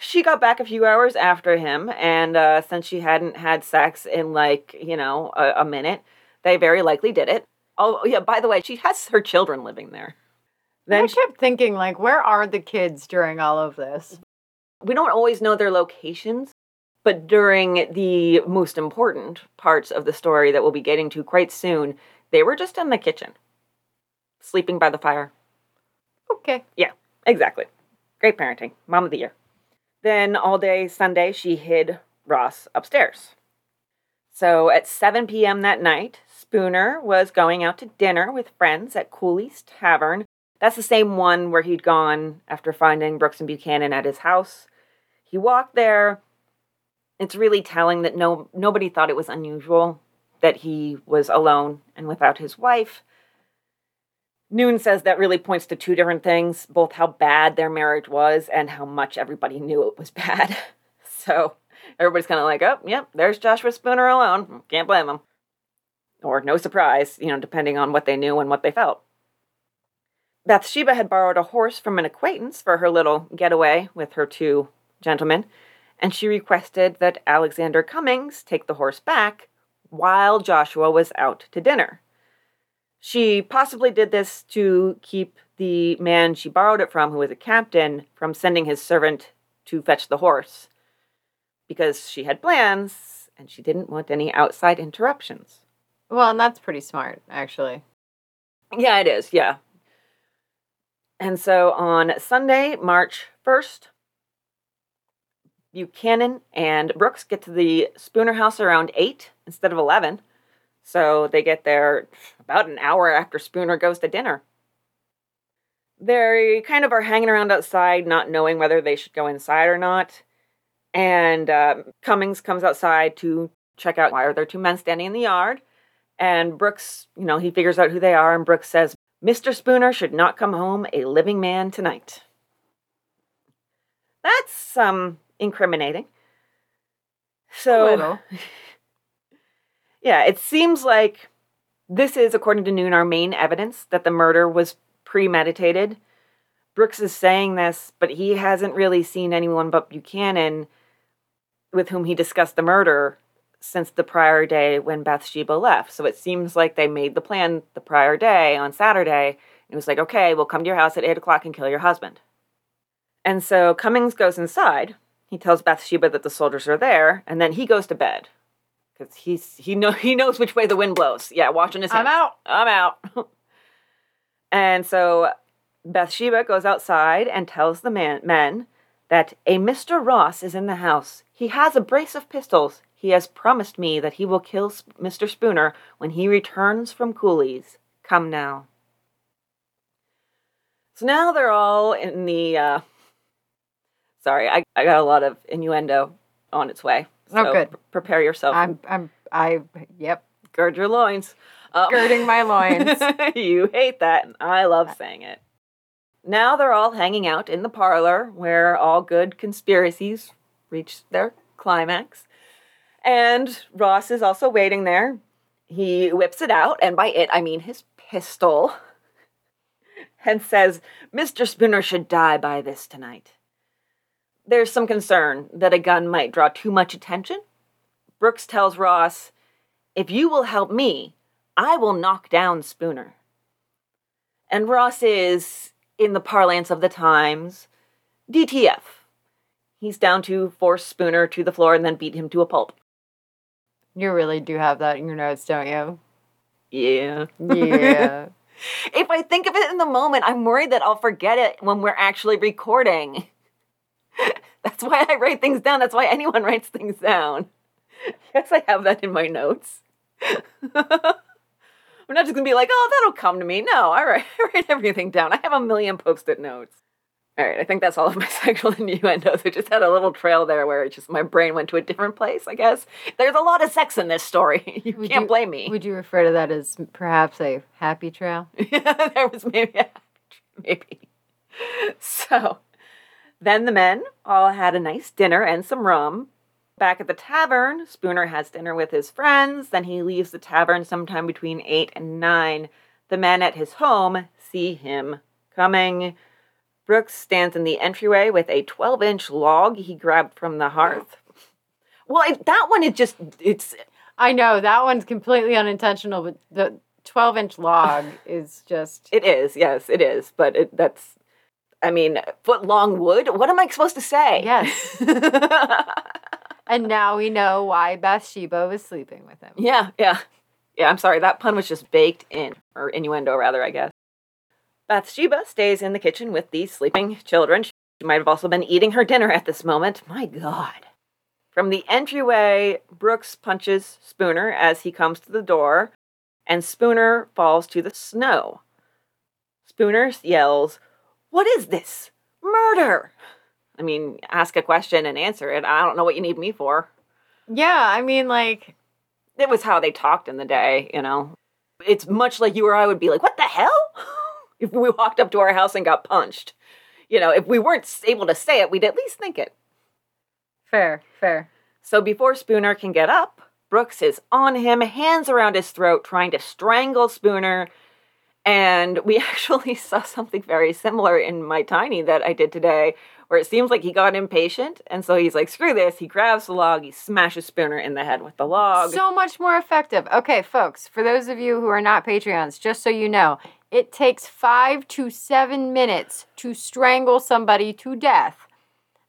She got back a few hours after him, and uh, since she hadn't had sex in like, you know, a, a minute, they very likely did it. Oh, yeah, by the way, she has her children living there. Then I kept thinking, like, where are the kids during all of this? We don't always know their locations, but during the most important parts of the story that we'll be getting to quite soon, they were just in the kitchen, sleeping by the fire. Okay. Yeah, exactly. Great parenting. Mom of the year. Then all day Sunday, she hid Ross upstairs. So at 7 p.m. that night, Spooner was going out to dinner with friends at Cooley's Tavern. That's the same one where he'd gone after finding Brooks and Buchanan at his house. He walked there. It's really telling that no nobody thought it was unusual that he was alone and without his wife. Noone says that really points to two different things both how bad their marriage was and how much everybody knew it was [LAUGHS] bad. So everybody's kind of like, oh, yep, there's Joshua Spooner alone. Can't blame him. Or no surprise, you know, depending on what they knew and what they felt. Bathsheba had borrowed a horse from an acquaintance for her little getaway with her two gentlemen, and she requested that Alexander Cummings take the horse back while Joshua was out to dinner. She possibly did this to keep the man she borrowed it from, who was a captain, from sending his servant to fetch the horse because she had plans and she didn't want any outside interruptions. Well, and that's pretty smart, actually. Yeah, it is. Yeah. And so on Sunday, March 1st, Buchanan and Brooks get to the Spooner house around 8 instead of 11. So they get there about an hour after Spooner goes to dinner. They kind of are hanging around outside, not knowing whether they should go inside or not. And uh, Cummings comes outside to check out why are there two men standing in the yard. And Brooks, you know, he figures out who they are, and Brooks says, Mr. Spooner should not come home a living man tonight. That's um incriminating. So [LAUGHS] Yeah, it seems like this is, according to Noone, our main evidence that the murder was premeditated. Brooks is saying this, but he hasn't really seen anyone but Buchanan with whom he discussed the murder since the prior day when Bathsheba left. So it seems like they made the plan the prior day on Saturday. It was like, okay, we'll come to your house at 8 o'clock and kill your husband. And so Cummings goes inside. He tells Bathsheba that the soldiers are there, and then he goes to bed because he's he know [LAUGHS] he knows which way the wind blows. Yeah, watching his. I'm out. I'm out. [LAUGHS] and so Bathsheba goes outside and tells the man, men that a Mr. Ross is in the house. He has a brace of pistols. He has promised me that he will kill Mr. Spooner when he returns from Cooley's. Come now. So now they're all in the. Uh, sorry, I, I got a lot of innuendo on its way. Oh, so oh, good. P- prepare yourself. I'm, I'm, I, yep. Gird your loins. Um, Girding my loins. [LAUGHS] you hate that, and I love saying it. Now they're all hanging out in the parlor where all good conspiracies reach their climax. And Ross is also waiting there. He whips it out, and by it I mean his pistol, [LAUGHS] and says, Mr. Spooner should die by this tonight there's some concern that a gun might draw too much attention. Brooks tells Ross, If you will help me, I will knock down Spooner. And Ross is, in the parlance of the times, DTF. He's down to force Spooner to the floor and then beat him to a pulp. You really do have that in your notes, don't you? Yeah. Yeah. [LAUGHS] if I think of it in the moment, I'm worried that I'll forget it when we're actually recording. [LAUGHS] That's why I write things down. That's why anyone writes things down. yes, I have that in my notes. [LAUGHS] I'm not just gonna be like, oh, that'll come to me. No, I write, I write everything down. I have a million post-it notes. All right, I think that's all of my [LAUGHS] sexual innuendos. I just had a little trail there where it just my brain went to a different place. I guess there's a lot of sex in this story. [LAUGHS] You Would can't you- blame me. Would you refer to that as perhaps a happy trail? [LAUGHS] Yeah, there was maybe a, maybe. So then the men all had a nice dinner and some rum. Back at the tavern, Spooner has dinner with his friends. Then he leaves the tavern sometime between eight and nine. The men at his home see him coming. Brooks stands in the entryway with a 12 inch log he grabbed from the hearth. Well, it, that one is just, it's, I know that one's completely unintentional, but the 12 inch log [LAUGHS] is just. It is, yes, it is. But it, that's, I mean, foot long wood. What am I supposed to say? Yes. [LAUGHS] And now we know why Bathsheba was sleeping with him. yeah, yeah, yeah. I'm sorry. That pun was just baked in, or innuendo, rather, I guess. Bathsheba stays in the kitchen with the sleeping children. She might have also been eating her dinner at this moment. My God. From the entryway, Brooks punches Spooner as he comes to the door, and Spooner falls to the snow. Spooner yells, What is this? Murder! I mean, ask a question and answer it. I don't know what you need me for. Yeah, I mean, like, It was how they talked in the day, you know. It's much like you or I would be like, What the hell? [LAUGHS] if we walked up to our house and got punched. You know, if we weren't able to say it, we'd at least think it. fair, fair. So before Spooner can get up, Brooks is on him, hands around his throat, trying to strangle Spooner. And we [LAUGHS] actually saw something very similar in my tiny that I did today, where it seems like he got impatient. And so he's like, screw this. He grabs the log, he smashes Spooner in the head with the log. So much more effective. Okay, folks, for those of you who are not Patreons, just so you know, it takes five to seven minutes to strangle somebody to death.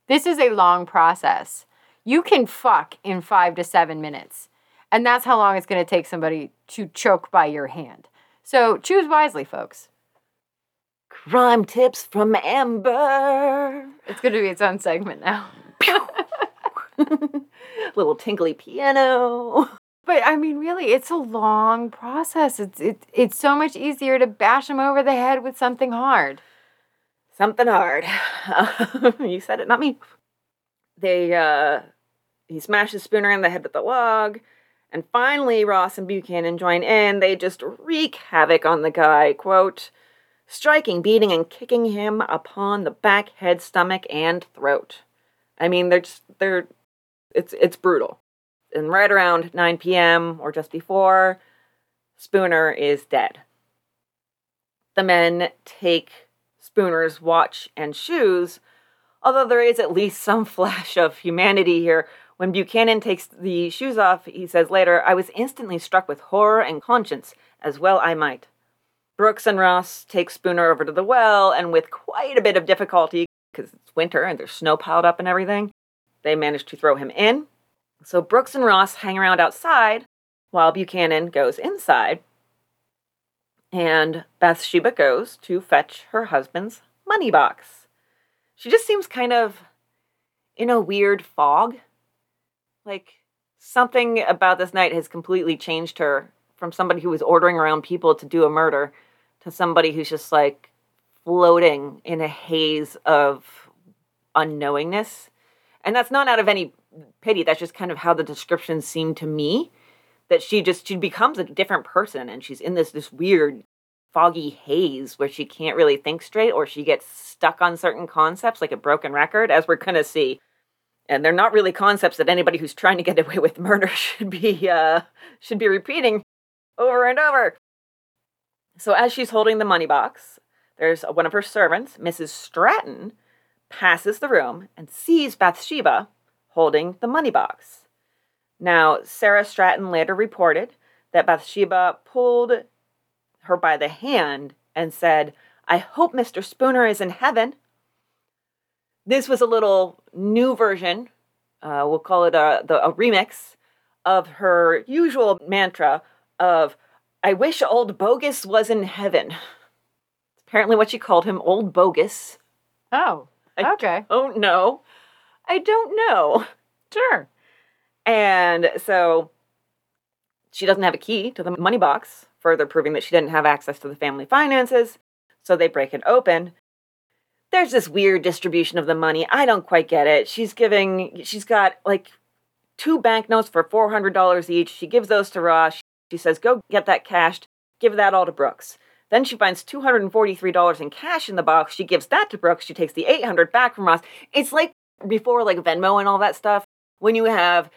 This is a long process. You can fuck in five to seven minutes. And that's how long it's going to take somebody to choke by your hand. So choose wisely, folks. Crime tips from Amber. It's going to be its own segment now. [LAUGHS] Little tinkly piano. But I mean, really, it's a long process. It's it, it's so much easier to bash them over the head with something hard. Something hard. [LAUGHS] you said it, not me. They, uh, he smashes Spooner in the head with the log. And finally, Ross and Buchanan join in. They just wreak havoc on the guy. Quote, striking, beating, and kicking him upon the back, head, stomach, and throat. I mean, they're just, they're, it's, it's brutal. And right around 9 p.m. or just before, Spooner is dead. The men take Spooner's watch and shoes, although there is at least some [LAUGHS] flash of humanity here. When Buchanan takes the shoes off, he says later, I was instantly struck with horror and conscience, as well I might. Brooks and Ross take Spooner over to the well, and with quite a bit of difficulty, because it's winter and there's snow piled up and everything, they manage to throw him in. So Brooks and Ross hang around outside while Buchanan goes inside. And Bathsheba goes to fetch her husband's money box. She just seems kind of in a weird fog. Like something about this night has completely changed her from somebody who was ordering around people to do a murder to somebody who's just like floating in a haze of unknowingness. And that's not out of any pity, that's just kind of how the descriptions seem to me that she just she becomes a different person and she's in this this weird foggy haze where she can't really think straight or she gets stuck on certain concepts like a broken record as we're going to see. And they're not really concepts that anybody who's trying to get [LAUGHS] away with murder should be uh should be repeating over and over. So as she's holding the money box there's one of her servants mrs stratton passes the room and sees bathsheba holding the money box now, Sarah Stratton later reported that Bathsheba pulled her by the hand and said, I hope Mr. Spooner is in heaven. This was a little new version, uh, we'll call it a, the, a remix, of her usual mantra of, I wish old Bogus was in heaven. It's apparently what she called him, old Bogus. Oh, okay. don't know. I don't know. Sure. And so she doesn't have a key to the money box, further proving that she didn't have access to the family finances. So they break it open. There's this weird distribution of the money. I don't quite get it. She's giving, she's got like two banknotes for $400 each. She gives those to Ross. She says, Go get that cashed, give that all to Brooks. Then she finds $243 in cash in the box. She gives that to Brooks. She takes the 800 back from Ross. It's like before like Venmo and all that stuff when you have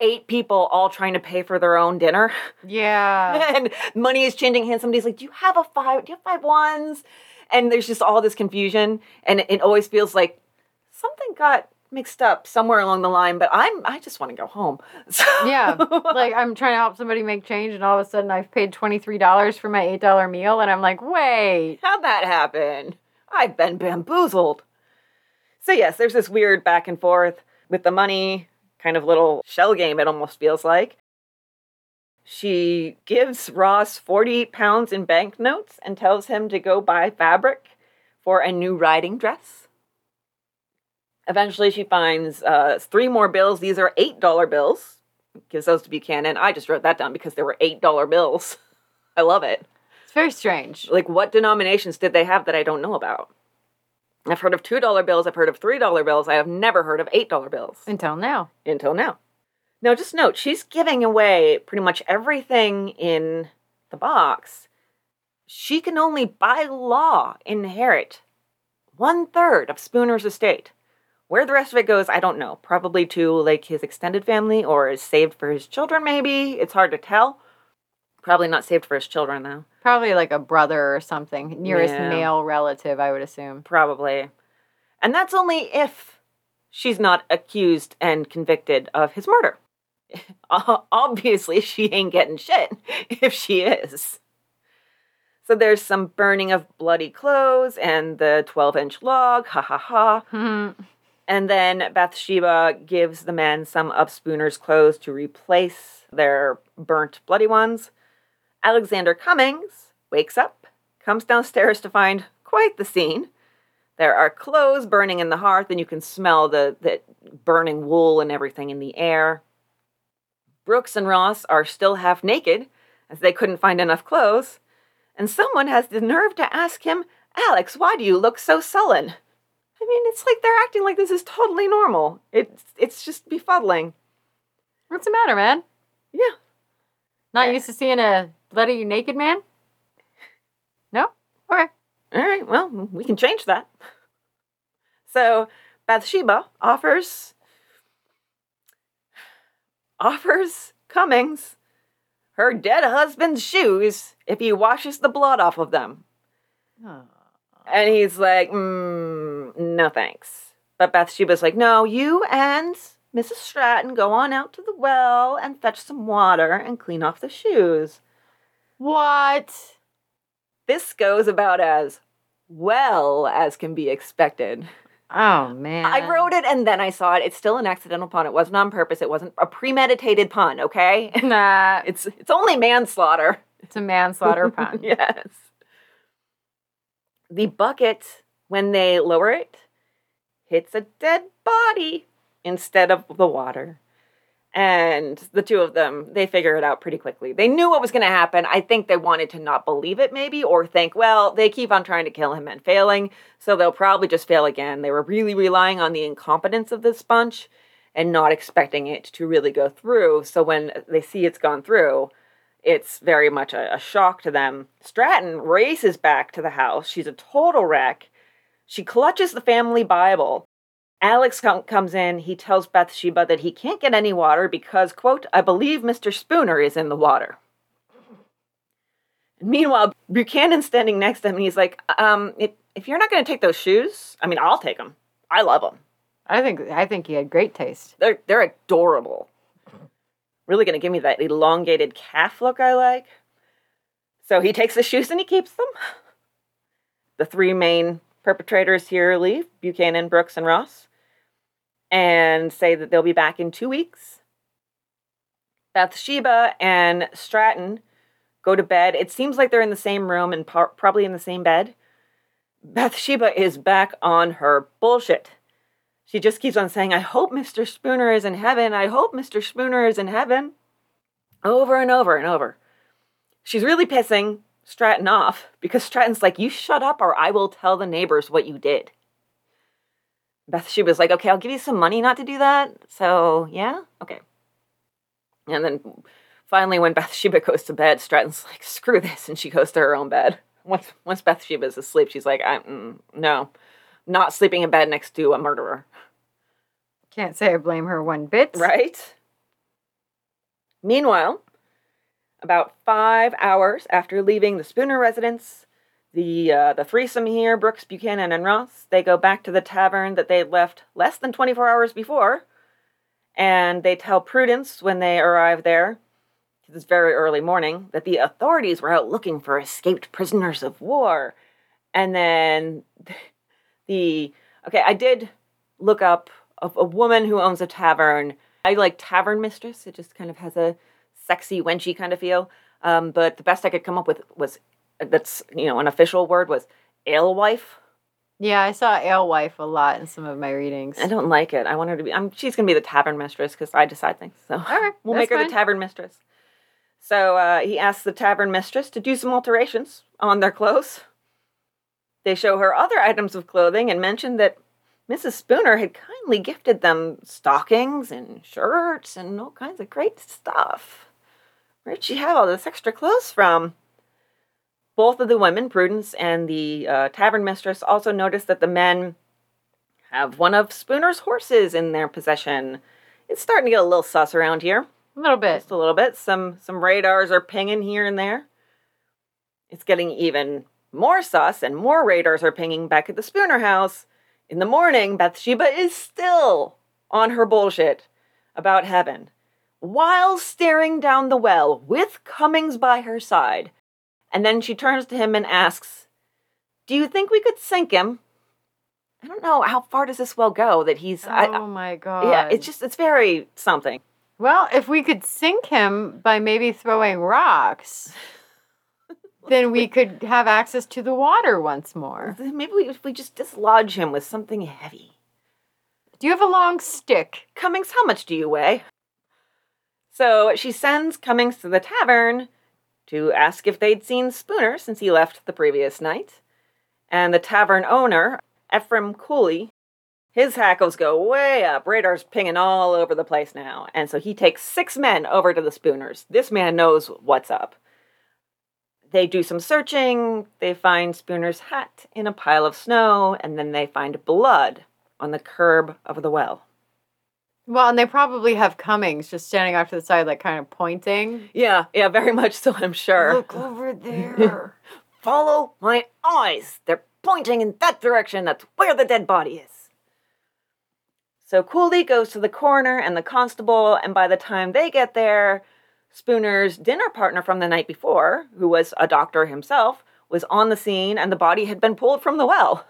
eight people all trying to pay for their own dinner Yeah. [LAUGHS] and money is changing hands. Somebody's like, "Do you have a five? Do you have five ones?" And there's just all this confusion, and it always feels like something got mixed up somewhere along the line. But I'm I just want to go home. [LAUGHS] So, Yeah. like I'm trying to help somebody make change and all of a sudden I've paid $23 for my $8 meal and I'm like, "Wait." how'd that happen? I've been bamboozled. So yes, there's this weird back and forth with the money, kind of little shell game. It almost feels like. She gives Ross 40 pounds in banknotes and tells him to go buy fabric for a new riding dress. Eventually, she finds uh, three more bills. These are $8 bills. Gives those to Buchanan. I just wrote that down because there were $8 bills. [LAUGHS] I love it. It's very strange. Like, what denominations did they have that I don't know about? I've heard of $2 bills, I've heard of $3 bills, I have never heard of $8 bills Until now. until now. Now, just note, she's giving away pretty much everything in the box. She can only, by law, inherit one third of Spooner's estate. Where the rest of it goes, I don't know. Probably to like his extended family or is saved for his children, maybe. It's hard to tell. Probably not saved for his children, though. Probably like a brother or something. Nearest Yeah. male relative, I would assume. Probably. And that's only if she's not accused and convicted of his murder. [LAUGHS] Obviously, she ain't getting shit [LAUGHS] if she is. So there's some burning of bloody clothes and the 12 inch log, ha ha ha. Mhm. And then Bathsheba gives the men some of Spooner's clothes to replace their burnt, bloody ones. Alexander Cummings wakes up, comes downstairs to find quite the scene. There are clothes burning in the hearth, and you can smell the, the burning wool and everything in the air. Brooks and Ross are still half naked, as they couldn't find enough clothes. And someone has the nerve to ask him, Alex, why do you look so sullen? I mean, it's like they're acting like this is totally normal. It's it's just befuddling. What's the matter, man? Yeah. Not used to seeing a bloody naked man? No? Okay. All right, well, we can change that. So Bathsheba offers offers Cummings her dead husband's shoes if he washes the blood off of them. Oh. And he's like, mm, no thanks. But Bathsheba's like, no, you and Mrs. Stratton go on out to the well and fetch some water and clean off the shoes. What? This goes about as well as can be expected. Oh man. I wrote it and then I saw it. It's still an accidental pun. It wasn't on purpose. It wasn't a premeditated pun, okay? [LAUGHS] Nah, It's it's only manslaughter. it's a manslaughter [LAUGHS] pun. yes. The bucket, when they lower it, hits a dead body instead of the water. And the two of them, they figure it out pretty quickly. They knew what was going to happen. I think they wanted to not believe it, maybe, or think, well, they keep on trying to kill him and failing, so they'll probably just fail again. They were really relying on the incompetence of this bunch and not expecting it to really go through. So when they see it's gone through, it's very much a, a shock to them. Stratton races back to the house. She's a total wreck. She clutches the family Bible. Alex com- comes in. He tells Bathsheba that he can't get any water because, quote, I believe Mr. Spooner is in the water. Meanwhile, Buchanan's standing next to him and he's like, um, if, if you're not going to take those shoes, I mean, I'll take them. I love them. I think I think he had great taste. They're, they're adorable. Really going to give me that elongated calf look I like. So he takes the shoes and he keeps them. The three main perpetrators here leave Buchanan, Brooks, and Ross and say that they'll be back in two weeks. Bathsheba and Stratton go to bed. It seems like they're in the same room and par- probably in the same bed. Bathsheba is back on her bullshit. She just keeps on saying, I hope Mr. Spooner is in heaven. I hope Mr. Spooner is in heaven. Over and over and over. She's really pissing Stratton off because Stratton's like, You shut up or I will tell the neighbors what you did. Bathsheba's like, Okay, I'll give you some money not to do that. So, yeah? Okay. And then finally, when Bathsheba [LAUGHS] goes to bed, Stratton's like, Screw this. And she goes to her own bed. Once, once Bathsheba's asleep, she's like, I, mm, No, not sleeping in bed next to a murderer. Can't say I blame her one bit. Right? Meanwhile, about five hours after leaving the Spooner residence, the uh, the threesome here, Brooks, Buchanan, and Ross, they go back to the tavern that they left less than 24 hours before, and they tell Prudence when they arrive there, this very early morning, that the authorities were out looking for escaped prisoners of war. And then [LAUGHS] the okay, I did look up a, a woman who owns a tavern. I like tavern mistress. It just kind of has a sexy wenchy kind of feel. Um, but the best I could come up with was that's you know an official word was alewife. Yeah, I saw alewife a lot in some of my readings. I don't like it. I want her to be. I'm, she's going to be the tavern mistress because I decide things. So All right, we'll make her fine. the tavern mistress. So uh, he asks the tavern mistress to do some alterations on their clothes. They show her other items of clothing and mention that Mrs. Spooner had kindly gifted them stockings and shirts and all kinds of great stuff. Where'd she have all this extra clothes from? Both of the women, Prudence and the uh, tavern mistress, also notice that the men have one of Spooner's horses in their possession. It's starting to get a little sus around here a little bit. just a little bit. Some some radars are pinging here and there. It's getting even more sus, and more radars are pinging back at the Spooner house. In the morning, Bathsheba is still on her bullshit about heaven, while staring down the well with Cummings by her side. And then she turns to him and asks, "Do you think we could sink him?" I don't know how far does this well go that he's. I, oh my god. yeah, it's just it's very something. Well, if we could sink him by maybe throwing rocks, [LAUGHS] then we could have access to the water once more. Maybe we, if we just dislodge him with something heavy. Do you have a long stick? Cummings, how much do you weigh? So she sends Cummings to the tavern to ask if they'd seen Spooner since he left the previous night. And the tavern owner, Ephraim Cooley, his hackles go way up. Radar's pinging all over the place now. And so he takes six men over to the Spooners. This man knows what's up. They do some searching. They find Spooner's hat in a pile of snow, and then they find blood on the curb of the well. Well, and they probably have Cummings just standing off to the side, like kind of pointing. Yeah, yeah, very much so, I'm sure. Look over there. [LAUGHS] Follow my eyes. They're pointing in that direction. That's where the dead body is. So Cooley goes to the coroner and the constable, and by the time they get there, Spooner's dinner partner from the night before, who was a doctor himself, was on the scene and the body had been pulled from the well.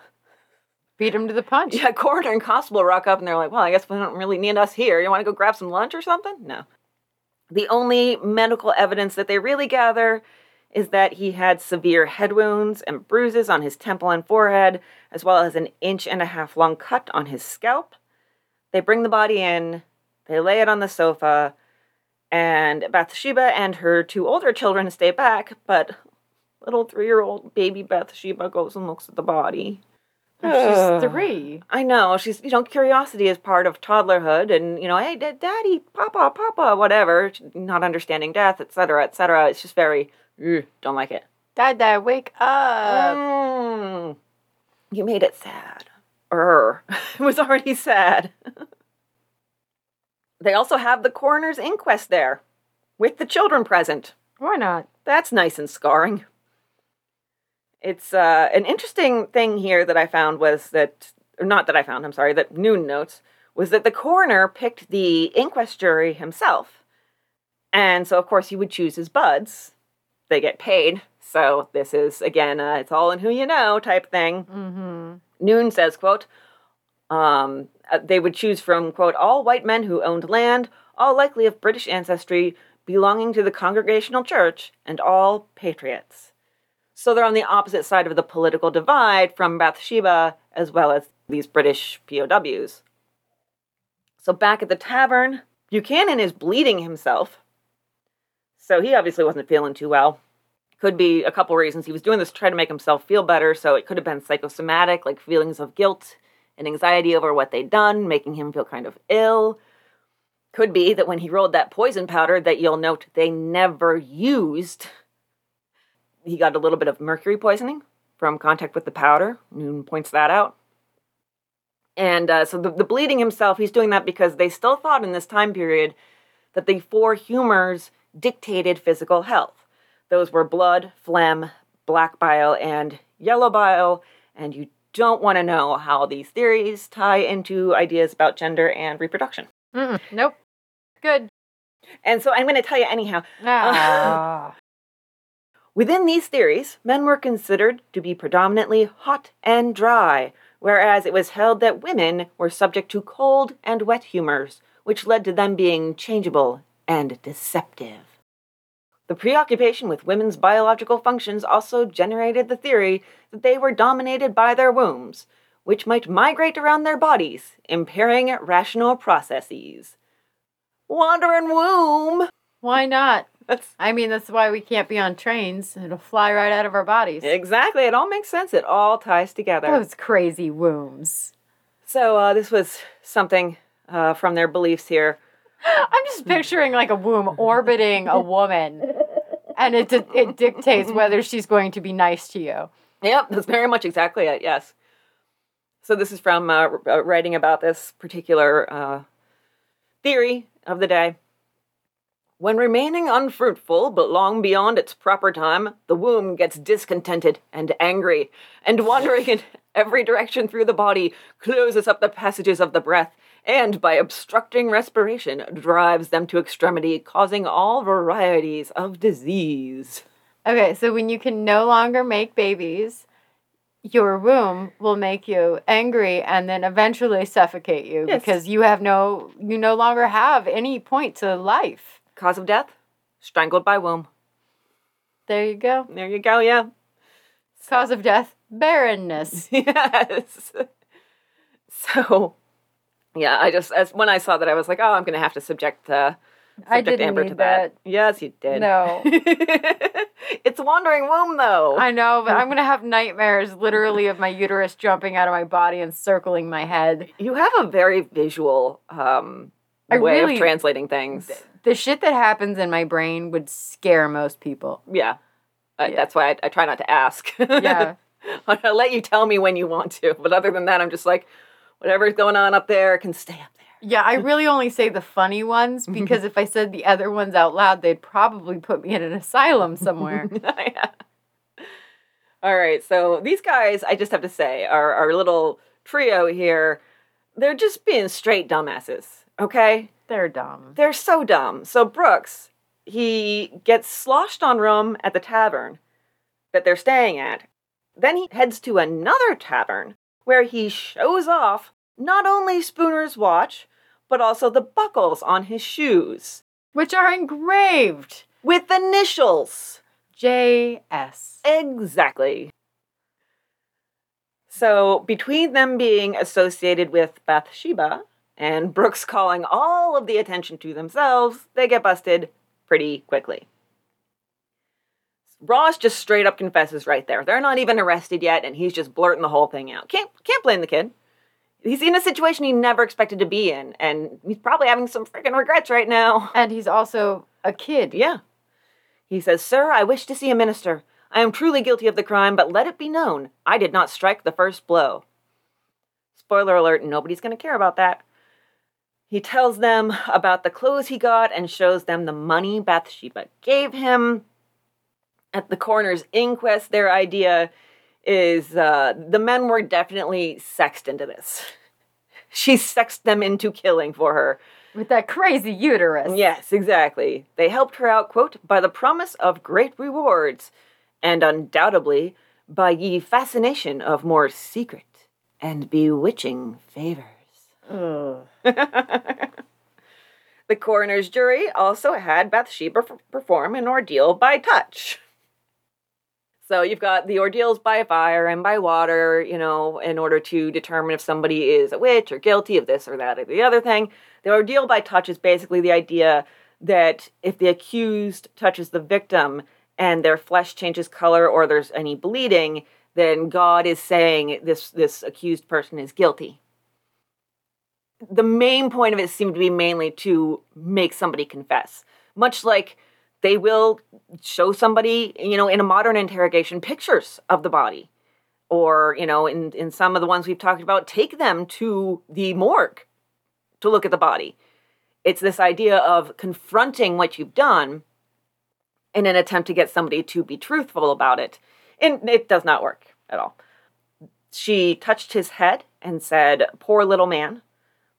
Beat him to the punch. Yeah, coroner and constable rock up and they're like, well, I guess we don't really need us here. You want to go grab some lunch or something? No. The only medical evidence that they really gather is that he had severe head wounds and bruises on his temple and forehead, as well as an inch and a half long cut on his scalp. They bring the body in, they lay it on the sofa, and Bathsheba and her two older children stay back, but little three year old baby Bathsheba goes and looks at the body. She's three. I know. She's, you know, curiosity is part of toddlerhood and, you know, hey, da- daddy, papa, papa, whatever, not understanding death, etc., etc. It's just very, don't like it. Dad, Dad, wake up. Mm, you made it sad. Er, [LAUGHS] it was already sad. [LAUGHS] they also have the coroner's inquest there with the children present. Why not? That's nice and scarring. It's uh, an interesting thing here that I found was that, or not that I found, I'm sorry, that Noone notes, was that the coroner picked the inquest jury himself. And so, of course, he would choose his buds. They get paid. So, this is, again, uh, it's all in who you know type thing. Mm-hmm. Noone says, quote, um, uh, they would choose from, quote, all white men who owned land, all likely of British ancestry, belonging to the Congregational Church, and all patriots. So they're on the opposite side of the political divide from Bathsheba as well as these British POWs. So back at the tavern, Buchanan is bleeding himself. So he obviously wasn't feeling too well. Could be a couple reasons. He was doing this to try to make himself feel better, so it could have been psychosomatic, like feelings of guilt and anxiety over what they'd done, making him feel kind of ill. Could be that when he rolled that poison powder that you'll note they never used, he got a little bit of mercury poisoning from contact with the powder. Noone points that out. And uh, so the, the bleeding himself, he's doing that because they still thought in this time period that the four humors dictated physical health. Those were blood, phlegm, black bile, and yellow bile. And you don't want to know how these theories tie into ideas about gender and reproduction. Mm-mm. Nope. Good. And so I'm going to tell you anyhow. Ah. [LAUGHS] Within these theories, men were considered to be predominantly hot and dry, whereas it was held that women were subject to cold and wet humors, which led to them being changeable and deceptive. The preoccupation with women's biological functions also generated the theory that they were dominated by their wombs, which might migrate around their bodies, impairing rational processes. Wandering womb! Why not? I mean, that's why we can't be on trains. It'll fly right out of our bodies. exactly, it all makes sense. It all ties together. Those crazy wombs. So, uh, this was something uh, from their beliefs here. [LAUGHS] I'm just picturing like a womb orbiting a woman, and it di- it dictates whether she's going to be nice to you. Yep, that's very much exactly it, yes. So, this is from uh, uh, writing about this particular uh, theory of the day. When remaining unfruitful but long beyond its proper time, the womb gets discontented and angry, and wandering in every direction through the body, closes up the passages of the breath, and by obstructing respiration, drives them to extremity, causing all varieties of disease. Okay, so when you can no longer make babies, your womb will make you angry and then eventually suffocate you Yes. because you have no you no longer have any point to life. Cause of death? Strangled by womb. There you go. There you go, yeah. Cause of death, barrenness. [LAUGHS] yes. So, yeah, I just as when I saw that, I was like, oh, I'm gonna have to subject uh, I didn't Amber to that. that. Yes, you did. No. [LAUGHS] it's a wandering womb, though. I know, but I'm gonna [LAUGHS] have nightmares literally of my uterus jumping out of my body and circling my head. you have a very visual um, I way really- of translating things. The shit that happens in my brain would scare most people. Yeah. Uh, Yeah. That's why I, I try not to ask. Yeah. [LAUGHS] I'll let you tell me when you want to, but other than that, I'm just like, whatever's going on up there can stay up there. Yeah, I really only say the funny ones [LAUGHS] because if I said the other ones out loud, they'd probably put me in an asylum somewhere. [LAUGHS] yeah. All right, so these guys, I just have to say, our, our little trio here, they're just being straight dumbasses, okay? They're dumb. They're so dumb. So Brooks, he gets sloshed on rum at the tavern that they're staying at. Then he heads to another tavern where he shows off not only Spooner's watch, but also the buckles on his shoes Which are engraved. with initials. J.S. Exactly. So, between them being associated with Bathsheba and Brooks calling all of the attention to themselves, they get busted pretty quickly. Ross just straight up confesses right there. They're not even arrested yet, and he's just blurting the whole thing out. Can't can't blame the kid. He's in a situation he never expected to be in, and he's probably having some freaking regrets right now. [LAUGHS] And he's also a kid. Yeah. He says, Sir, I wish to see a minister. I am truly guilty of the crime, but let it be known I did not strike the first blow. Spoiler alert, nobody's going to care about that. He tells them about the clothes he got and shows them the money Bathsheba gave him. At the coroner's inquest, their idea is uh, the men were definitely sexed into this. [LAUGHS] She sexed them into killing for her. With that crazy uterus. Yes, exactly. They helped her out, quote, by the promise of great rewards, and undoubtedly by ye fascination of more secret and bewitching favors. Ugh. [LAUGHS] The coroner's jury also had Bathsheba perform an ordeal by touch. So you've got the ordeals by fire and by water, you know, in order to determine if somebody is a witch or guilty of this or that or the other thing. The ordeal by touch is basically the idea that if the accused touches the victim and their flesh changes color or there's any bleeding, then God is saying this this accused person is guilty. The main point of it seemed to be mainly to make somebody confess, much like they will show somebody, you know, in a modern interrogation pictures of the body. Or, you know, in, in some of the ones we've talked about, take them to the morgue to look at the body. It's this idea of confronting what you've done in an attempt to get somebody to be truthful about it. And it does not work at all. She touched his head and said, Poor little man,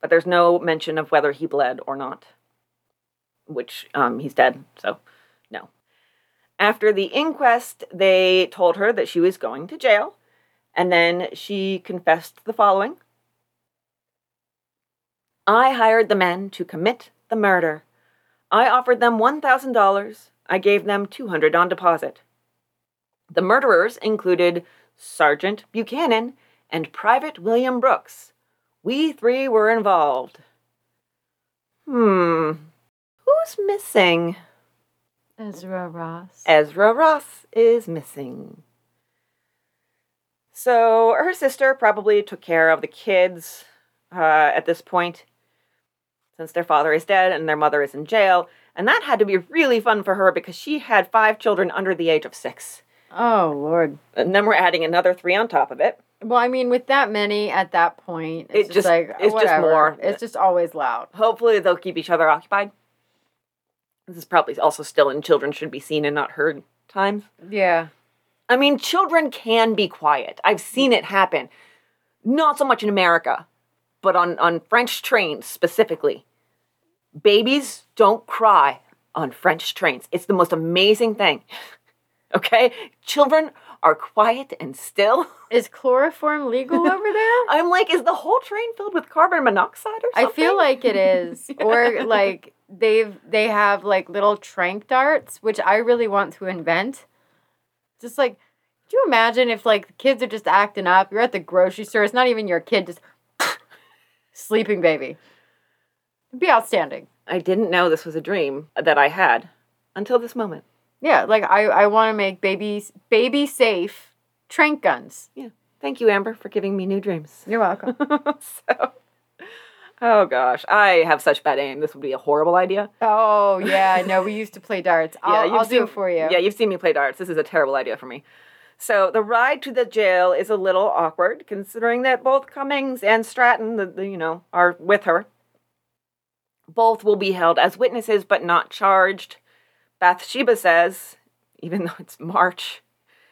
but there's no mention of whether he bled or not, which um, he's dead, so no. After the inquest, they told her that she was going to jail, and then she confessed the following I hired the men to commit the murder. I offered them $1,000. I gave them 200 on deposit. The murderers included Sergeant Buchanan and Private William Brooks. We three were involved. Hmm. Who's missing? Ezra Ross. Ezra Ross is missing. So her sister probably took care of the kids uh, at this point, since their father is dead and their mother is in jail. And that had to be really fun for her because she had five children under the age of six. Oh, Lord. And then we're adding another three on top of it. Well, I mean, with that many at that point, it's It just, just- like, it's just whatever. more. It's just always loud. Hopefully, they'll keep each other occupied. This is probably also still in children should be seen and not heard times. Yeah. I mean, children can be quiet. I've seen it happen. Not so much in America, but on, on French trains specifically. Babies don't cry on French trains. It's the most amazing thing. [LAUGHS] Okay? Children are quiet and still. [LAUGHS] Is chloroform legal [LAUGHS] over there? I'm like, is the whole train filled with carbon monoxide or something? I feel like it is. [LAUGHS] Or like they've they have like little trank darts, which I really want to invent. Just like do you imagine if like the kids are just acting up, you're at the grocery store, it's not even your kid, just sleeping baby. It'd be outstanding. I didn't know this was a dream that I had until this moment. Yeah, like I, I want to make babies baby safe trank guns. Yeah. Thank you, Amber, for giving me new dreams. You're welcome. [LAUGHS] so, oh gosh, I have such bad aim. This would be a horrible idea. oh yeah, [LAUGHS] no, we used to play darts. I'll, you've I'll do seen- it for you. Yeah, you've seen me play darts. This is a terrible idea for me. So the ride to the jail is a little awkward, considering that both Cummings and Stratton, the, the, you know, are with her. Both will be held as witnesses, but not charged. Bathsheba says, even though it's March,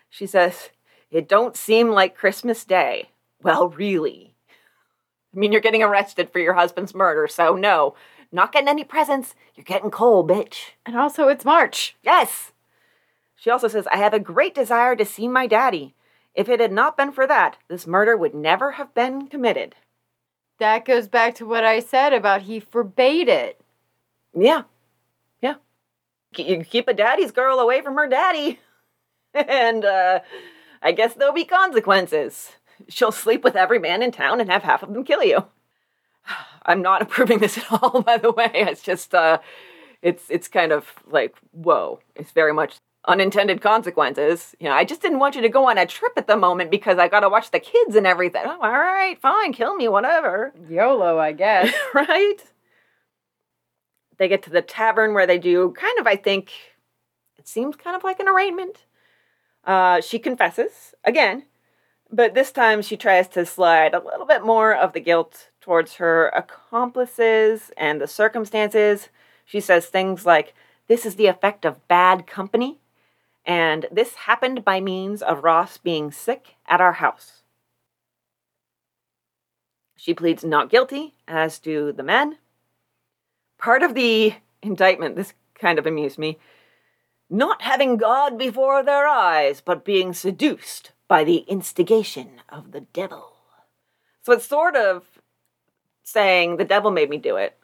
she says, "It don't seem like Christmas Day." Well, really. I mean, you're getting arrested for your husband's murder, so no, not getting any presents. You're getting cold, bitch. And also it's March. Yes. She also says, I have a great desire to see my daddy. If it had not been for that, this murder would never have been committed. That goes back to what I said about he forbade it. Yeah. Yeah. You keep a daddy's girl away from her daddy. [LAUGHS] and uh, I guess there'll be consequences. She'll sleep with every man in town and have half of them kill you. [SIGHS] I'm not [LAUGHS] approving this at all, by the way. It's just, uh, it's it's kind of like, whoa. It's very much unintended consequences. You know, I just didn't want you to go on a trip at the moment because I got to watch the kids and everything. Oh, all right, fine, kill me, whatever. YOLO, I guess. [LAUGHS] right? They get to the tavern where they do kind of, I think, it seems kind of like an arraignment. Uh, she confesses again, but this time she tries to slide a little bit more of the guilt towards her accomplices and the circumstances. She says things like, This is the effect of bad company, and this happened by means of Ross being sick at our house. She pleads not guilty, as do the men. Part of the indictment, this kind of amused me, not having God before their eyes, but being seduced by the instigation of the devil. So it's sort of saying the devil made me do it,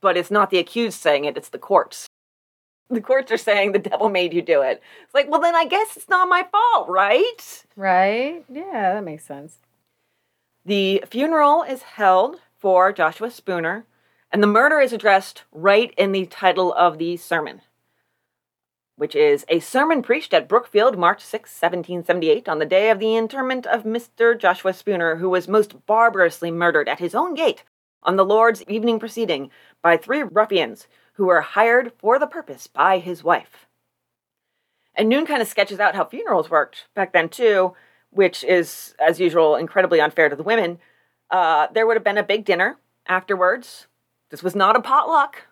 but it's not the accused saying it, it's the courts. the courts are saying the devil made you do it. It's like, well, then I guess it's not my fault, right? Right? Yeah, that makes sense. The funeral is held for Joshua Spooner, and the murder is addressed right in the title of the sermon, which is a sermon preached at Brookfield, March 6, 1778, on the day of the interment of Mr. Joshua Spooner, who was most barbarously murdered at his own gate on the Lord's evening proceeding by three ruffians who were hired for the purpose by his wife. And Noone kind of sketches out how funerals worked back then, too, which is, as usual, incredibly unfair to the women. Uh, there would have been a big dinner afterwards. This was not a potluck.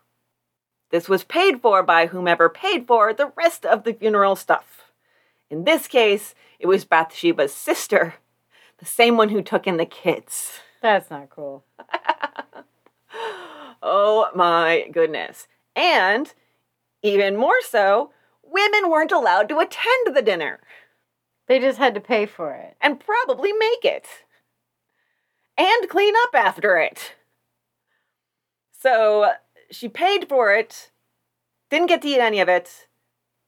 This was paid for by whomever paid for the rest of the funeral stuff. In this case, it was Bathsheba's sister, the same one who took in the kids. That's not cool. [LAUGHS] oh my goodness. And even more so, women weren't allowed to attend the dinner They just had to pay for it. and probably make it and clean up after it. So she paid for it, didn't get to eat any of it.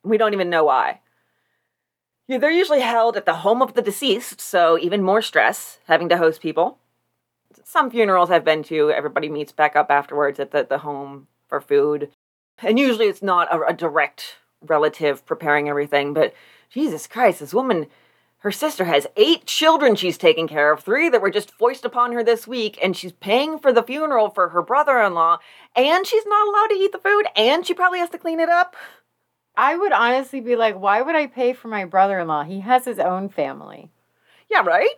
We don't even know why. Yeah, They're usually held at the home of the deceased, so even more stress having to host people. Some funerals I've been to, everybody meets back up afterwards at the, the home for food. And usually it's not a, a direct relative preparing everything, but Jesus Christ, this woman, her sister has eight children she's taking care of, three that were just foisted upon her this week, and she's paying for the funeral for her brother in law, and she's not allowed to eat the food, and she probably has to clean it up. I would honestly be like, why would I pay for my brother in law? He has his own family. Yeah, right?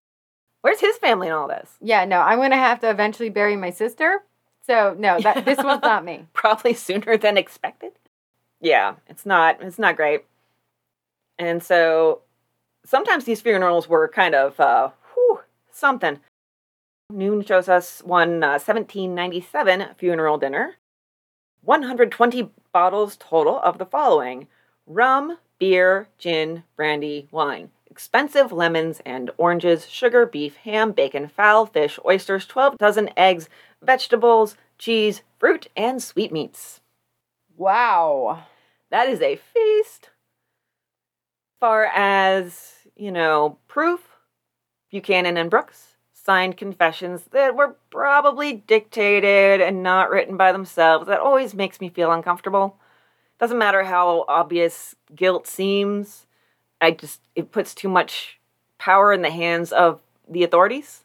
Where's his family in all this? Yeah, no, I'm going to have to eventually bury my sister. So, no, that this one's not me. [LAUGHS] Probably sooner than expected. Yeah, it's not it's not great. And so sometimes these funerals were kind of uh whew, something. Noone shows us one uh, 1797 funeral dinner. 120 bottles total of the following rum, beer, gin, brandy, wine. Expensive lemons and oranges, sugar, beef, ham, bacon, fowl, fish, oysters, 12 dozen eggs, vegetables, cheese, fruit, and sweetmeats. Wow. That is a feast. Far as, you know, proof, Buchanan and Brooks signed confessions that were probably dictated and not written by themselves. That always makes me feel uncomfortable. Doesn't matter how obvious guilt seems. I just it puts too much power in the hands of the authorities.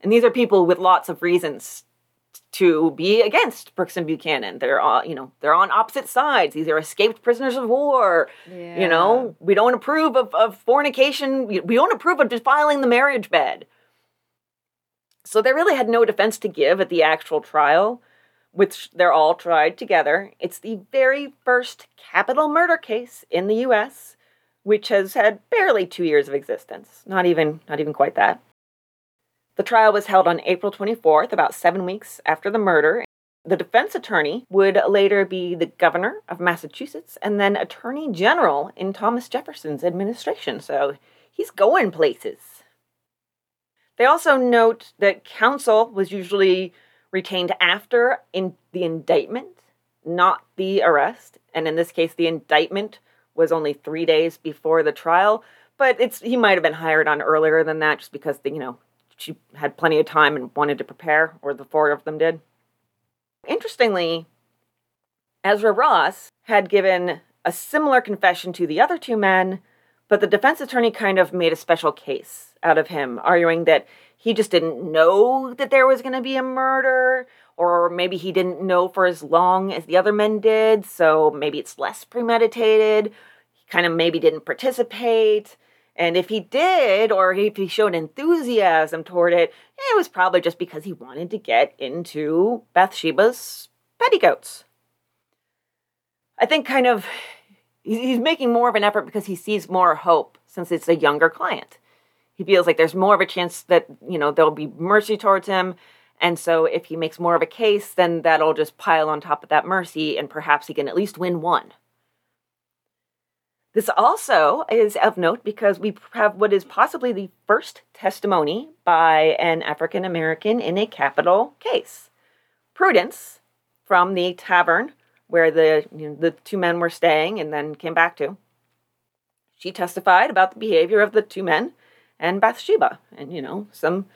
And these are people with lots of reasons to be against Brooks and Buchanan. They're on, you know, they're on opposite sides. These are escaped prisoners of war. Yeah. You know, we don't approve of, of fornication. We, we don't approve of defiling the marriage bed. So they really had no defense to give at the actual trial, which they're all tried together. It's the very first capital murder case in the US, which has had barely two years of existence. Not even not even quite that. The trial was held on April 24th, about seven weeks after the murder. The defense attorney would later be the governor of Massachusetts and then attorney general in Thomas Jefferson's administration. So he's going places. They also note that counsel was usually retained after in the indictment, not the arrest. And in this case, the indictment was only three days before the trial. But it's he might have been hired on earlier than that, just because the, you know she had plenty of time and wanted to prepare, or the four of them did. Interestingly, Ezra Ross had given a similar confession to the other two men, but the defense attorney kind of made a special case out of him, arguing that he just didn't know that there was going to be a murder, or maybe he didn't know for as long as the other men did, so maybe it's less premeditated. He kind of maybe didn't participate. And if he did, or if he showed enthusiasm toward it, it was probably just because he wanted to get into Bathsheba's petticoats. I think kind of he's making more of an effort because he sees more hope since it's a younger client. He feels like there's more of a chance that, you know, there'll be mercy towards him. And so if he makes more of a case, then that'll just pile on top of that mercy and perhaps he can at least win one. This also is of note because we have what is possibly the first testimony by an African American in a capital case. Prudence from the tavern where the you know, the two men were staying and then came back to. She testified about the behavior of the two men and Bathsheba, and you know some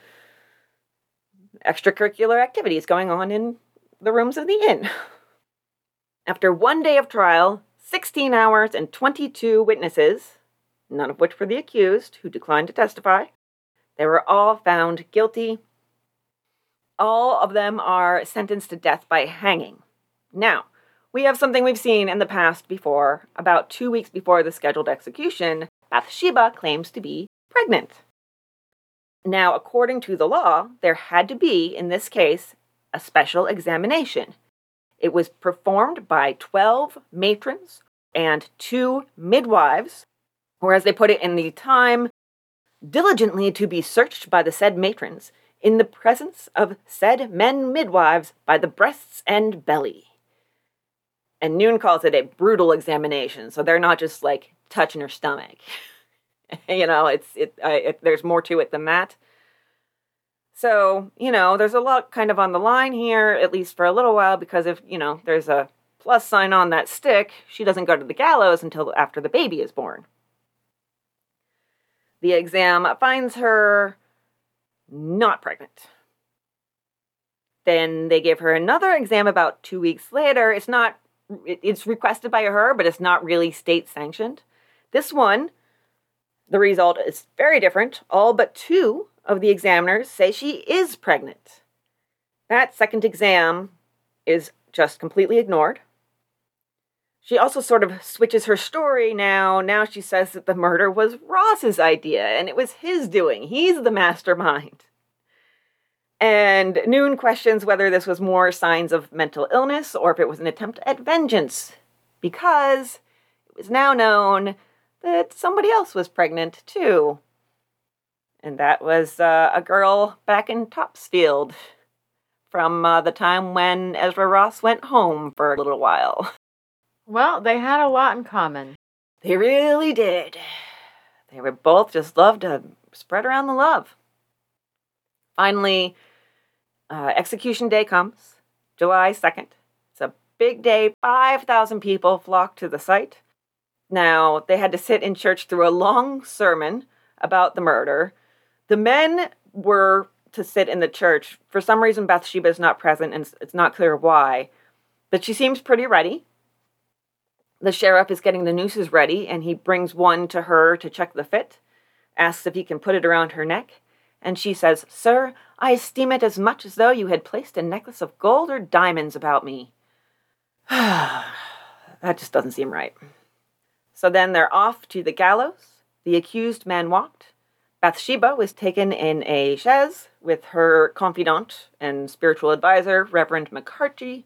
extracurricular activities going on in the rooms of the inn. After one day of trial, 16 hours, and 22 witnesses, none of which were the accused, who declined to testify, they were all found guilty. All of them are sentenced to death by hanging. Now, we have something we've seen in the past before. About two weeks before the scheduled execution, Bathsheba claims to be pregnant. Now, according to the law, there had to be, in this case, a special examination. It was performed by 12 matrons and two midwives, or as they put it in the time, diligently to be searched by the said matrons in the presence of said men midwives by the breasts and belly. And Noone calls it a brutal examination, so they're not just like touching her stomach. [LAUGHS] you know, it's it, uh, it, There's more to it than that. So you know, there's a lot kind of on the line here, at least for a little while, because if you know there's a plus sign on that stick, she doesn't go to the gallows until after the baby is born. The exam finds her not pregnant. Then they give her another exam about two weeks later. It's not, it's requested by her, but it's not really state sanctioned. This one the result is very different. All but two of the examiners say she is pregnant. That second exam is just completely ignored. She also sort of switches her story now. Now she says that the murder was Ross's idea and it was his doing. He's the mastermind. And Noone questions whether this was more signs of mental illness or if it was an attempt at vengeance, because it was now known that somebody else was pregnant too. And that was uh, a girl back in Topsfield from uh, the time when Ezra Ross went home for a little while. Well, they had a lot in common. They really did. They were both just loved to spread around the love. Finally, uh, execution day comes, July 2nd. It's a big day. 5,000 people flock to the site. Now, they had to sit in church through a long sermon about the murder. The men were to sit in the church. For some reason, Bathsheba is not present, and it's not clear why. But she seems pretty ready. The sheriff is getting the nooses ready, and he brings one to her to check the fit, asks if he can put it around her neck, and she says, Sir, I esteem it as much as though you had placed a necklace of gold or diamonds about me. [SIGHS] that just doesn't seem right. So then they're off to the gallows. The accused man walked. Bathsheba was taken in a chaise with her confidant and spiritual advisor, Reverend McCarthy.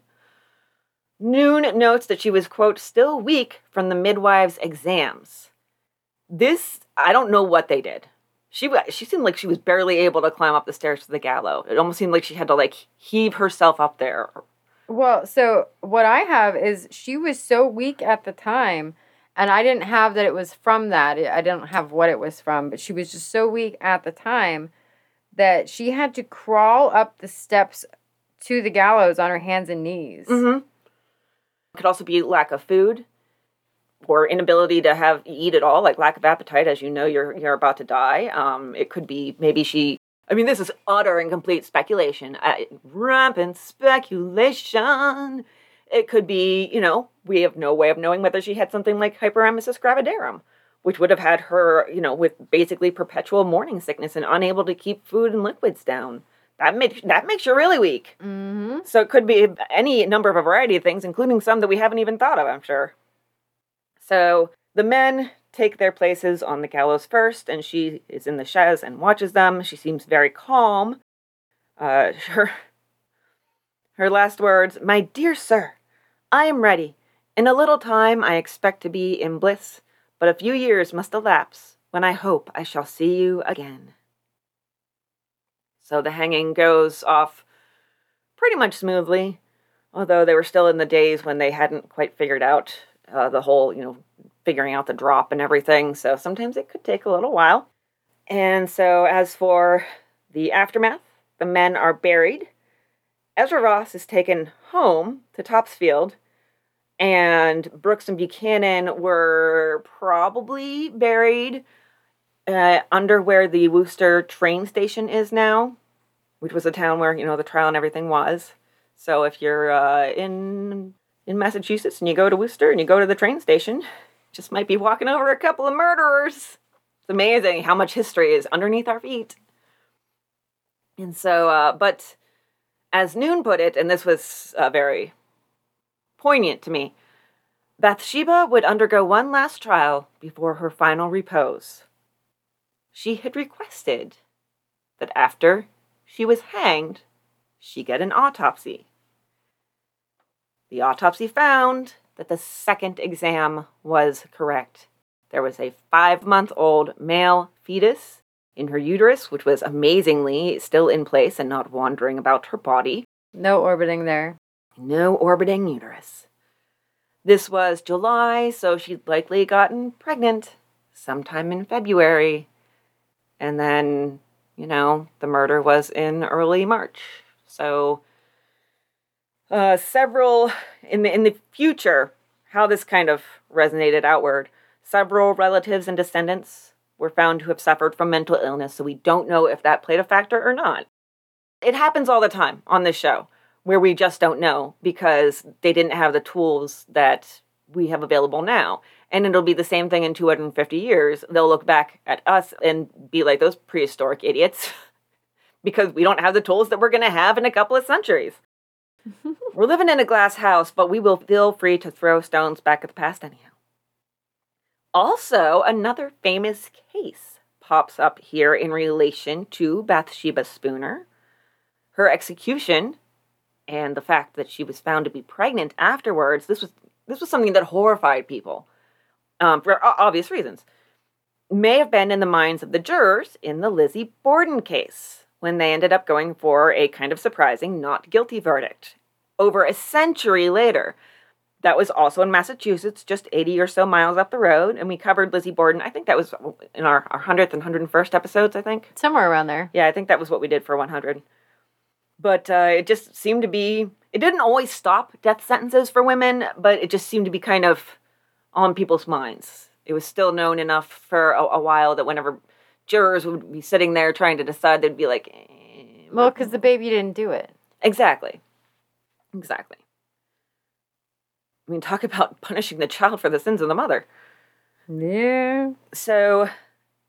Noone notes that she was, quote, still weak from the midwife's exams. This, I don't know what they did. She, she seemed like she was barely able to climb up the stairs to the gallows. It almost seemed like she had to, like, heave herself up there. Well, so what I have is she was so weak at the time and I didn't have that it was from that. I didn't have what it was from, but she was just so weak at the time that she had to crawl up the steps to the gallows on her hands and knees. Mm-hmm. Could also be lack of food or inability to have eat at all, like lack of appetite, as you know you're you're about to die. Um, it could be maybe she. I mean, this is utter and complete speculation. Uh, rampant speculation. It could be, you know, we have no way of knowing whether she had something like hyperemesis gravidarum, which would have had her, you know, with basically perpetual morning sickness and unable to keep food and liquids down. That makes that makes you really weak. Mm-hmm. So it could be any number of a variety of things, including some that we haven't even thought of. I'm sure. So the men take their places on the gallows first, and she is in the chaise and watches them. She seems very calm. Uh, [LAUGHS] her her last words, "My dear sir, I am ready. In a little time I expect to be in bliss, but a few years must elapse when I hope I shall see you again. So the hanging goes off pretty much smoothly, although they were still in the days when they hadn't quite figured out uh, the whole, you know, figuring out the drop and everything, so sometimes it could take a little while. And so, as for the aftermath, the men are buried Ezra Ross is taken home to Topsfield and Brooks and Buchanan were probably buried uh, under where the Worcester train station is now, which was a town where you know the trial and everything was. So if you're uh, in in Massachusetts and you go to Worcester and you go to the train station, just might be walking over a couple of murderers. It's amazing how much history is underneath our feet. And so, uh, but as Noone put it, and this was uh, very poignant to me, Bathsheba would undergo one last trial before her final repose. She had requested that after she was hanged, she get an autopsy. The autopsy found that the second exam was correct. There was a five month old male fetus in her uterus, which was amazingly still in place and not wandering about her body. No orbiting there. No orbiting uterus. This was July, so she'd likely gotten pregnant sometime in February. And then, you know, the murder was in early March. So uh, several in the in the future, how this kind of resonated outward. Several relatives and descendants were found to have suffered from mental illness, so we don't know if that played a factor or not. It happens all the time on this show where we just don't know because they didn't have the tools that we have available now. And it'll be the same thing in 250 years. They'll look back at us and be like those prehistoric idiots [LAUGHS] because we don't have the tools that we're going to have in a couple of centuries. [LAUGHS] we're living in a glass house, but we will feel free to throw stones back at the past anyhow. Also, another famous case pops up here in relation to Bathsheba Spooner. Her execution and the fact that she was found to be pregnant afterwards, this was this was something that horrified people um, for obvious reasons. May have been in the minds of the jurors in the Lizzie Borden case when they ended up going for a kind of surprising not guilty verdict. Over a century later, that was also in Massachusetts, just 80 or so miles up the road. And we covered Lizzie Borden. I think that was in our, our 100th and 101st episodes, I think. Somewhere around there. Yeah, I think that was what we did for 100. But uh, it just seemed to be, it didn't always stop death sentences for women, but it just seemed to be kind of on people's minds. It was still known enough for a, a while that whenever jurors would be sitting there trying to decide, they'd be like, eh, Well, because the baby didn't do it. Exactly. Exactly. I mean, talk about [LAUGHS] punishing the child for the sins of the mother. Yeah. So,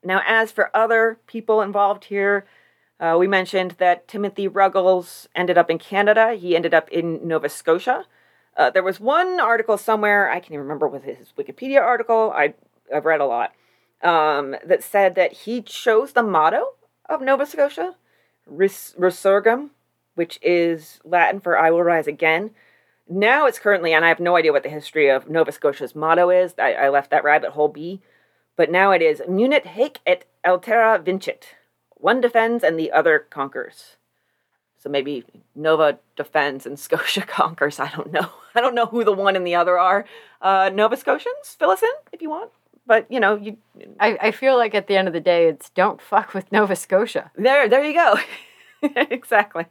now as for other people involved here, uh, we mentioned that Timothy Ruggles ended up in Canada. He ended up in Nova Scotia. Uh, there was one article somewhere, I can't even remember with his Wikipedia article, I, I've read a lot, um, that said that he chose the motto of Nova Scotia, Res- Resurgam, which is Latin for I will rise again. Now it's currently, and I have no idea what the history of Nova Scotia's motto is. I, I left that rabbit hole be. But now it is Munit haec et altera vincit. One defends and the other conquers. So maybe Nova defends and [LAUGHS] Scotia conquers. I don't know. [LAUGHS] I don't know who the one and the other are. Uh, Nova Scotians, fill us in if you want. But you know, you. I, I feel like at the end of the day, it's don't fuck with Nova Scotia. There, there you go. [LAUGHS] exactly.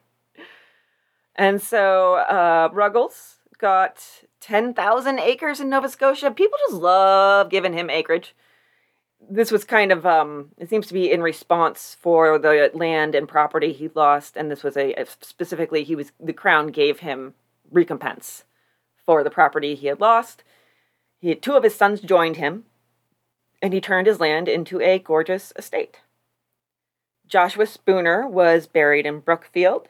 And so uh, Ruggles got 10,000 acres in Nova Scotia. People just love giving him acreage. This was kind of, um, it seems to be in response for the land and property he lost. And this was a, specifically, he was, the crown gave him recompense for the property he had lost. He had, two of his sons joined him, and he turned his land into a gorgeous estate. Joshua Spooner was buried in Brookfield,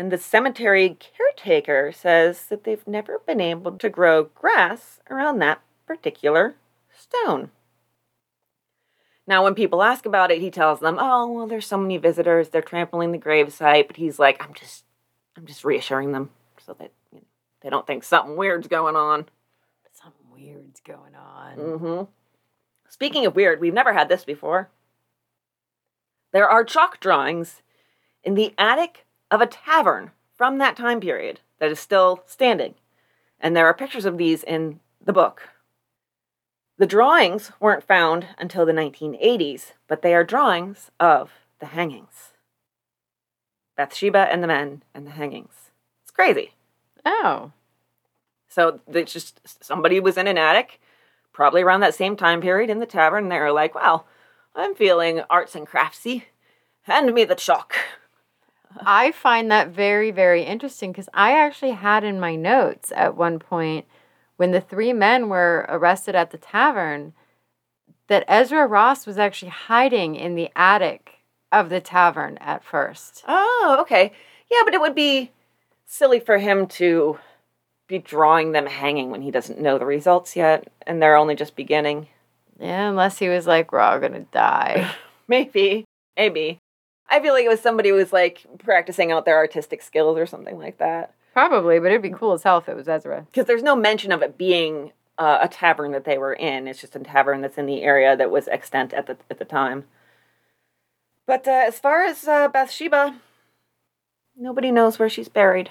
and the cemetery caretaker says that they've never been able to grow grass around that particular stone. Now, when people ask about it, he tells them, "Oh, well, there's so many visitors; they're trampling the gravesite." But he's like, "I'm just, I'm just reassuring them so that you know, they don't think something weird's going on." Something weird's going on. Mm-hmm. Speaking of weird, we've never had this before. There are chalk drawings in the attic of a tavern from that time period that is still standing. And there are pictures of these in the book. The drawings weren't found until the 1980s, but they are drawings of the hangings. Bathsheba and the men and the hangings. It's crazy. Oh. So it's just somebody was in an attic, probably around that same time period in the tavern. And they were like, "Well, I'm feeling arts and craftsy. Hand me the chalk." I find that very, very interesting because I actually had in my notes at one point when the three men were arrested at the tavern that Ezra Ross was actually hiding in the attic of the tavern at first. Oh, okay. Yeah, but it would be silly for him to be drawing them hanging when he doesn't know the results yet and they're only just beginning. Yeah, unless he was like, we're all gonna die. [LAUGHS] Maybe. Maybe. I feel like it was somebody who was like practicing out their artistic skills or something like that. Probably, but it'd be cool as hell if it was Ezra. Because there's no mention of it being uh, a tavern that they were in. It's just a tavern that's in the area that was extant at the at the time. But uh, as far as uh, Bathsheba, nobody knows where she's buried.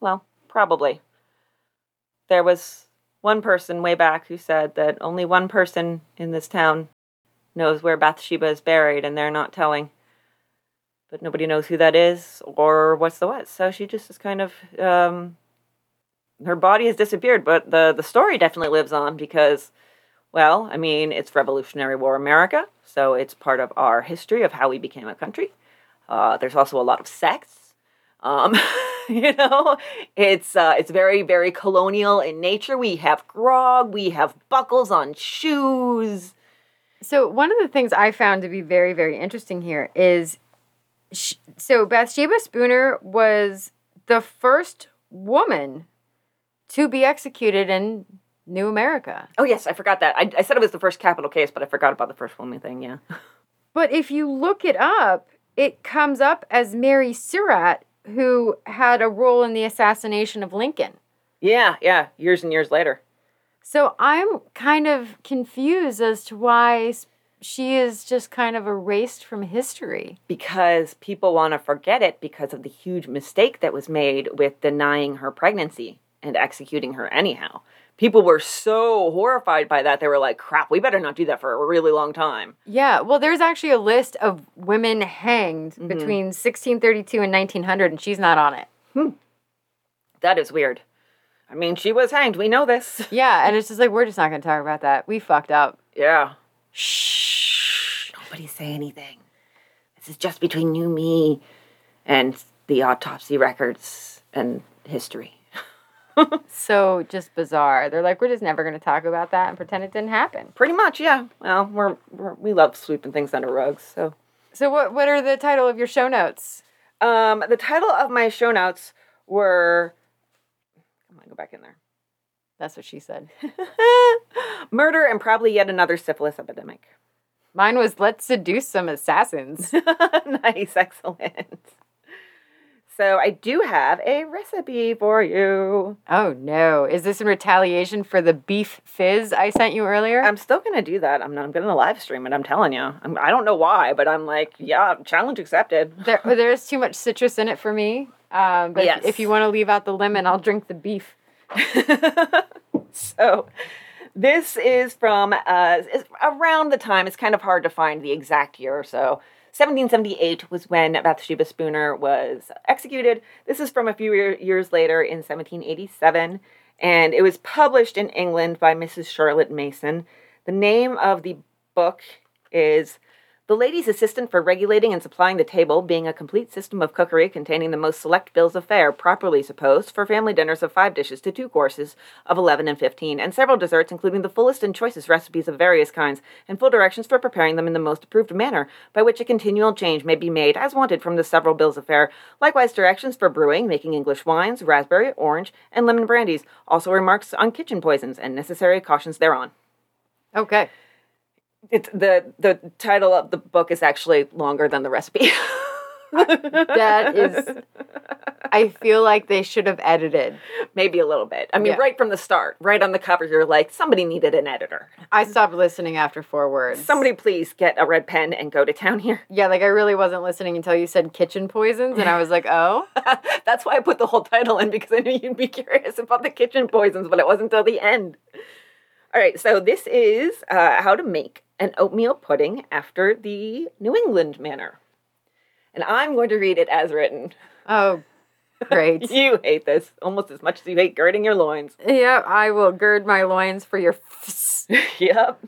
Well, probably. There was one person way back who said that only one person in this town knows where Bathsheba is buried, and they're not telling. But nobody knows who that is or what's the what. So she just is kind of um, her body has disappeared, but the the story definitely lives on because, well, I mean, it's Revolutionary War America, so it's part of our history of how we became a country. Uh, there's also a lot of sex. Um, [LAUGHS] you know, it's uh, it's very very colonial in nature. We have grog, we have buckles on shoes. So one of the things I found to be very very interesting here is, sh- so Bathsheba Spooner was the first woman to be executed in New America. Oh yes, I forgot that. I, I said it was the first capital case, but I forgot about the first woman thing. Yeah. [LAUGHS] But if you look it up, it comes up as Mary Surratt, who had a role in the assassination of Lincoln. Yeah, yeah. Years and years later. So I'm kind of confused as to why she is just kind of erased from history. because people want to forget it because of the huge mistake that was made with denying her pregnancy and executing her anyhow. People were so horrified by that, they were like, crap, we better not do that for a really long time. Yeah, well, there's actually a list of women hanged between 1632 and 1900, and she's not on it. Hmm. That is weird. I mean, she was hanged, we know this. Yeah, and it's just like, we're just not going to talk about that. We fucked up. Yeah. Shh. Nobody say anything. This is just between you, me, and the autopsy records and history. [LAUGHS] So just bizarre. They're like, we're just never going to talk about that and pretend it didn't happen. Pretty much, yeah. Well, we're, we're we love sweeping things under rugs, so. So what what are the title of your show notes? Um, the title of my show notes were. Come on, go back in there. That's what she said. [LAUGHS] Murder and probably yet another syphilis epidemic. Mine was let's seduce some assassins. [LAUGHS] nice, excellent. So I do have a recipe for you. oh no. Is this in retaliation for the beef fizz I sent you earlier? I'm still gonna do that. I'm not. I'm gonna live stream it. I'm telling you. I'm, I don't know why, but I'm like, yeah, challenge accepted. [LAUGHS] there, there's too much citrus in it for me. Um, but Yes. if you want to leave out the lemon, I'll drink the beef. [LAUGHS] so this is from uh, around the time it's kind of hard to find the exact year or so 1778 was when bathsheba spooner was executed. This is from a few year- years later in 1787 and it was published in england by mrs charlotte mason. The name of the book is the Lady's Assistant for Regulating and Supplying the Table, being a complete system of cookery containing the most select bills of fare, properly supposed, for family dinners of five dishes to two courses of 11 and 15, and several desserts, including the fullest and choicest recipes of various kinds, and full directions for preparing them in the most approved manner, by which a continual change may be made as wanted from the several bills of fare. Likewise, directions for brewing, making English wines, raspberry, orange, and lemon brandies. Also, remarks on kitchen poisons and necessary cautions thereon. Okay. It's the the title of the book is actually longer than the recipe. [LAUGHS] That is, I feel like they should have edited. maybe a little bit. I mean, Yeah. right from the start, right on the cover, you're like, somebody needed an editor. I stopped listening after four words. Somebody please get a red pen and go to town here. Yeah, like I really wasn't listening until you said kitchen poisons, and I was like, oh. [LAUGHS] That's why I put the whole title in because I knew you'd be [LAUGHS] curious about the kitchen poisons, but it wasn't until the end. All right, so this is uh, how to make an oatmeal pudding after the New England manner. And I'm going to read it as written. Oh, Great. [LAUGHS] you hate this almost as much as you hate girding your loins. yep, I will gird my loins for your. [LAUGHS] [LAUGHS] yep.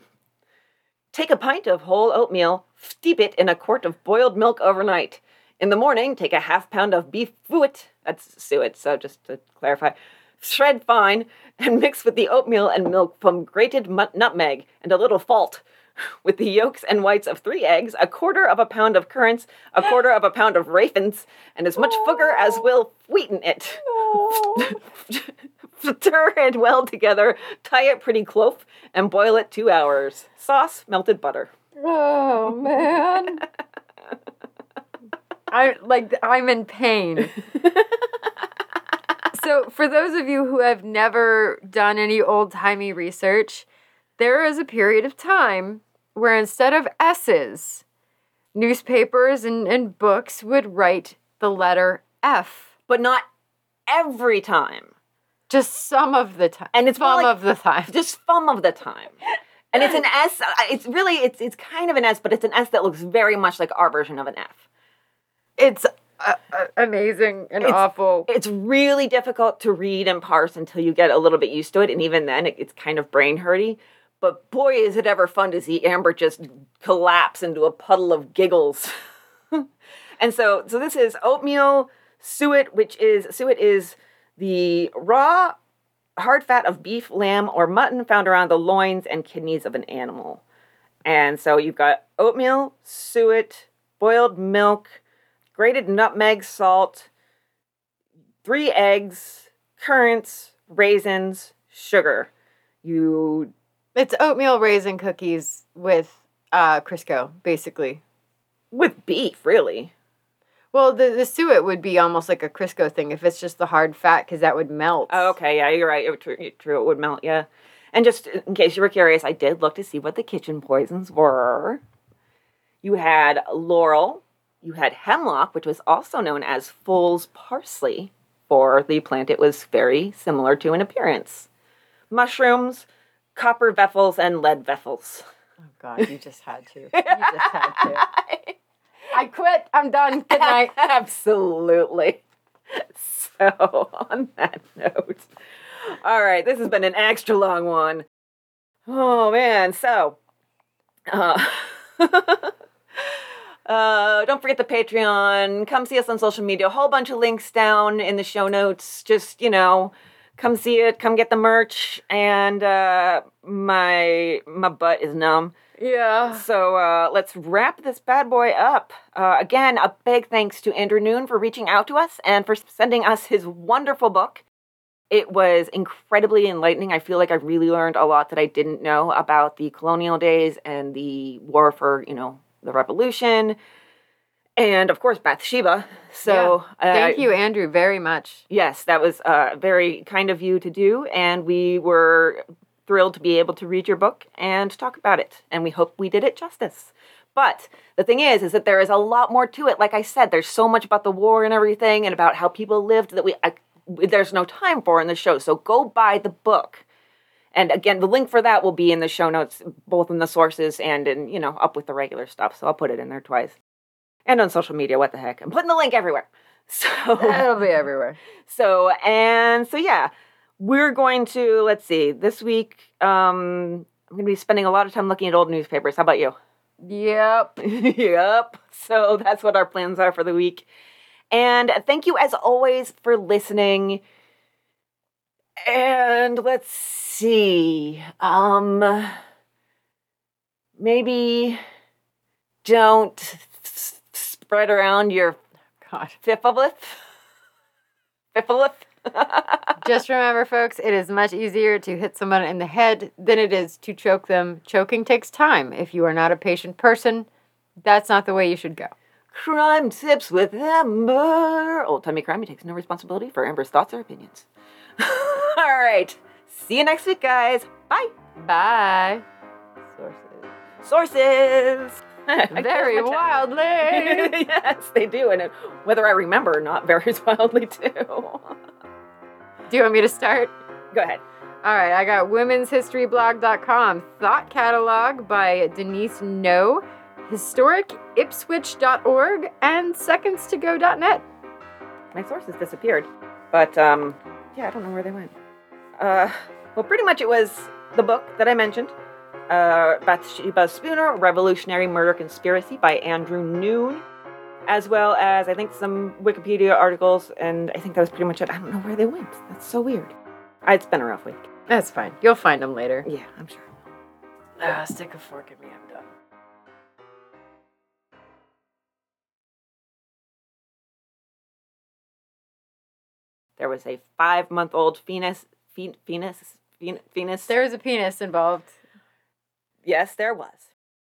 Take a pint of whole oatmeal, steep it in a quart of boiled milk overnight. In the morning, take a half pound of beef fouet, that's suet, so just to clarify, shred fine, and [LAUGHS] mix with the oatmeal and milk from grated nutmeg and a little salt. [LAUGHS] With the yolks and whites of three eggs, a quarter of a pound of currants, a quarter of a pound of raisins, and as much sugar as will sweeten it. Stir [LAUGHS] it well together, tie it pretty close, and boil it two hours. Sauce, melted butter. Oh man. I like I'm in pain. So for those of you who have never done any old-timey research, there is a period of time where instead of S's, newspapers and, and books would write the letter F. But not every time. Just some of the time. And it's some like- of the time. Just some of the time. And it's an [LAUGHS] S. It's really it's it's kind of an S, but it's an S that looks very much like our version of an F. It's uh, uh, amazing and It's- awful. It's really difficult to read and parse until you get a little bit used to it, and even then, it, it's kind of brain hurty. But boy, is it ever fun to see Amber just collapse into a puddle of giggles. [LAUGHS] and so, so this is oatmeal suet, which is suet is the raw hard fat of beef, lamb, or mutton found around the loins and kidneys of an animal. And so you've got oatmeal, suet, boiled milk, grated nutmeg, salt, three eggs, currants, raisins, sugar. You It's oatmeal raisin cookies with uh, Crisco, basically. with beef, really. Well, the the suet would be almost like a Crisco thing if it's just the hard fat, because that would melt. Oh, okay, yeah, you're right. It would, true, true, it would melt, yeah. And just in case you were curious, I did look to see what the kitchen poisons were. You had laurel, you had hemlock, which was also known as fool's parsley. For the plant, it was very similar to in appearance. Mushrooms, copper vessels, and lead vessels. Oh God, you just had to. You just had to. [LAUGHS] I quit. I'm done. Good night. [LAUGHS] Absolutely. So, on that note, all right, this has been an extra long one. Oh man, so uh, [LAUGHS] uh, don't forget the Patreon. Come see us on social media. A whole bunch of links down in the show notes. Just you know, come see it. Come get the merch. And uh, my my butt is numb. Yeah. So uh, let's wrap this bad boy up. Uh, again, a big thanks to Andrew Noone for reaching out to us and for sending us his wonderful book. It was incredibly enlightening. I feel like I really learned a lot that I didn't know about the colonial days and the war for, you know, the revolution. And of course, Bathsheba. So Thank uh, you, Andrew, very much. Yes, that was uh, very kind of you to do, and we were thrilled to be able to read your book and talk about it, and we hope we did it justice. But the thing is, is that there is a lot more to it. Like I said, there's so much about the war and everything, and about how people lived that we I, there's no time for in the show. So go buy the book. And again, the link for that will be in the show notes, both in the sources and in, you know, up with the regular stuff. So I'll put it in there twice. And on social media, what the heck? I'm putting the link everywhere. [LAUGHS] So It'll be everywhere. [LAUGHS] so and so yeah, we're going to let's see. This week, um, I'm gonna be spending a lot of time looking at old newspapers. How about you? Yep. [LAUGHS] yep. So that's what our plans are for the week. And thank you as always for listening. And let's see. Um maybe don't s- spread around your God. Fiffolith? Fiffolith? [LAUGHS] Just remember, folks, it is much easier to hit someone in the head than it is to choke them. Choking takes time. If you are not a patient person, that's not the way you should go. Crime tips with Amber. Old timey crime takes no responsibility for Amber's thoughts or opinions. [LAUGHS] [LAUGHS] All right. See you next week, guys. Bye. Bye. Sources. Sources. [LAUGHS] Very close my tab. wildly. [LAUGHS] yes, they do, and whether I remember or not varies wildly too. Do you want me to start? Go ahead. All right, I got womenshistoryblog.com, Thought Catalog by Denise No, historicipswich.org, and secondstogo.net. My sources disappeared. But, um, yeah, I don't know where they went. Uh, well, pretty much it was the book that I mentioned, uh, Bathsheba Spooner, Revolutionary Murder Conspiracy by Andrew Noone, as well as I think some Wikipedia articles, and I think that was pretty much it. I don't know where they went. That's so weird. Uh, It's been a rough week. That's fine. You'll find them later. Yeah, I'm sure. Ah, stick a fork in me. I'm done. There was a five month old Venus, Phen- Venus, Venus. There was a penis involved. yes, there was.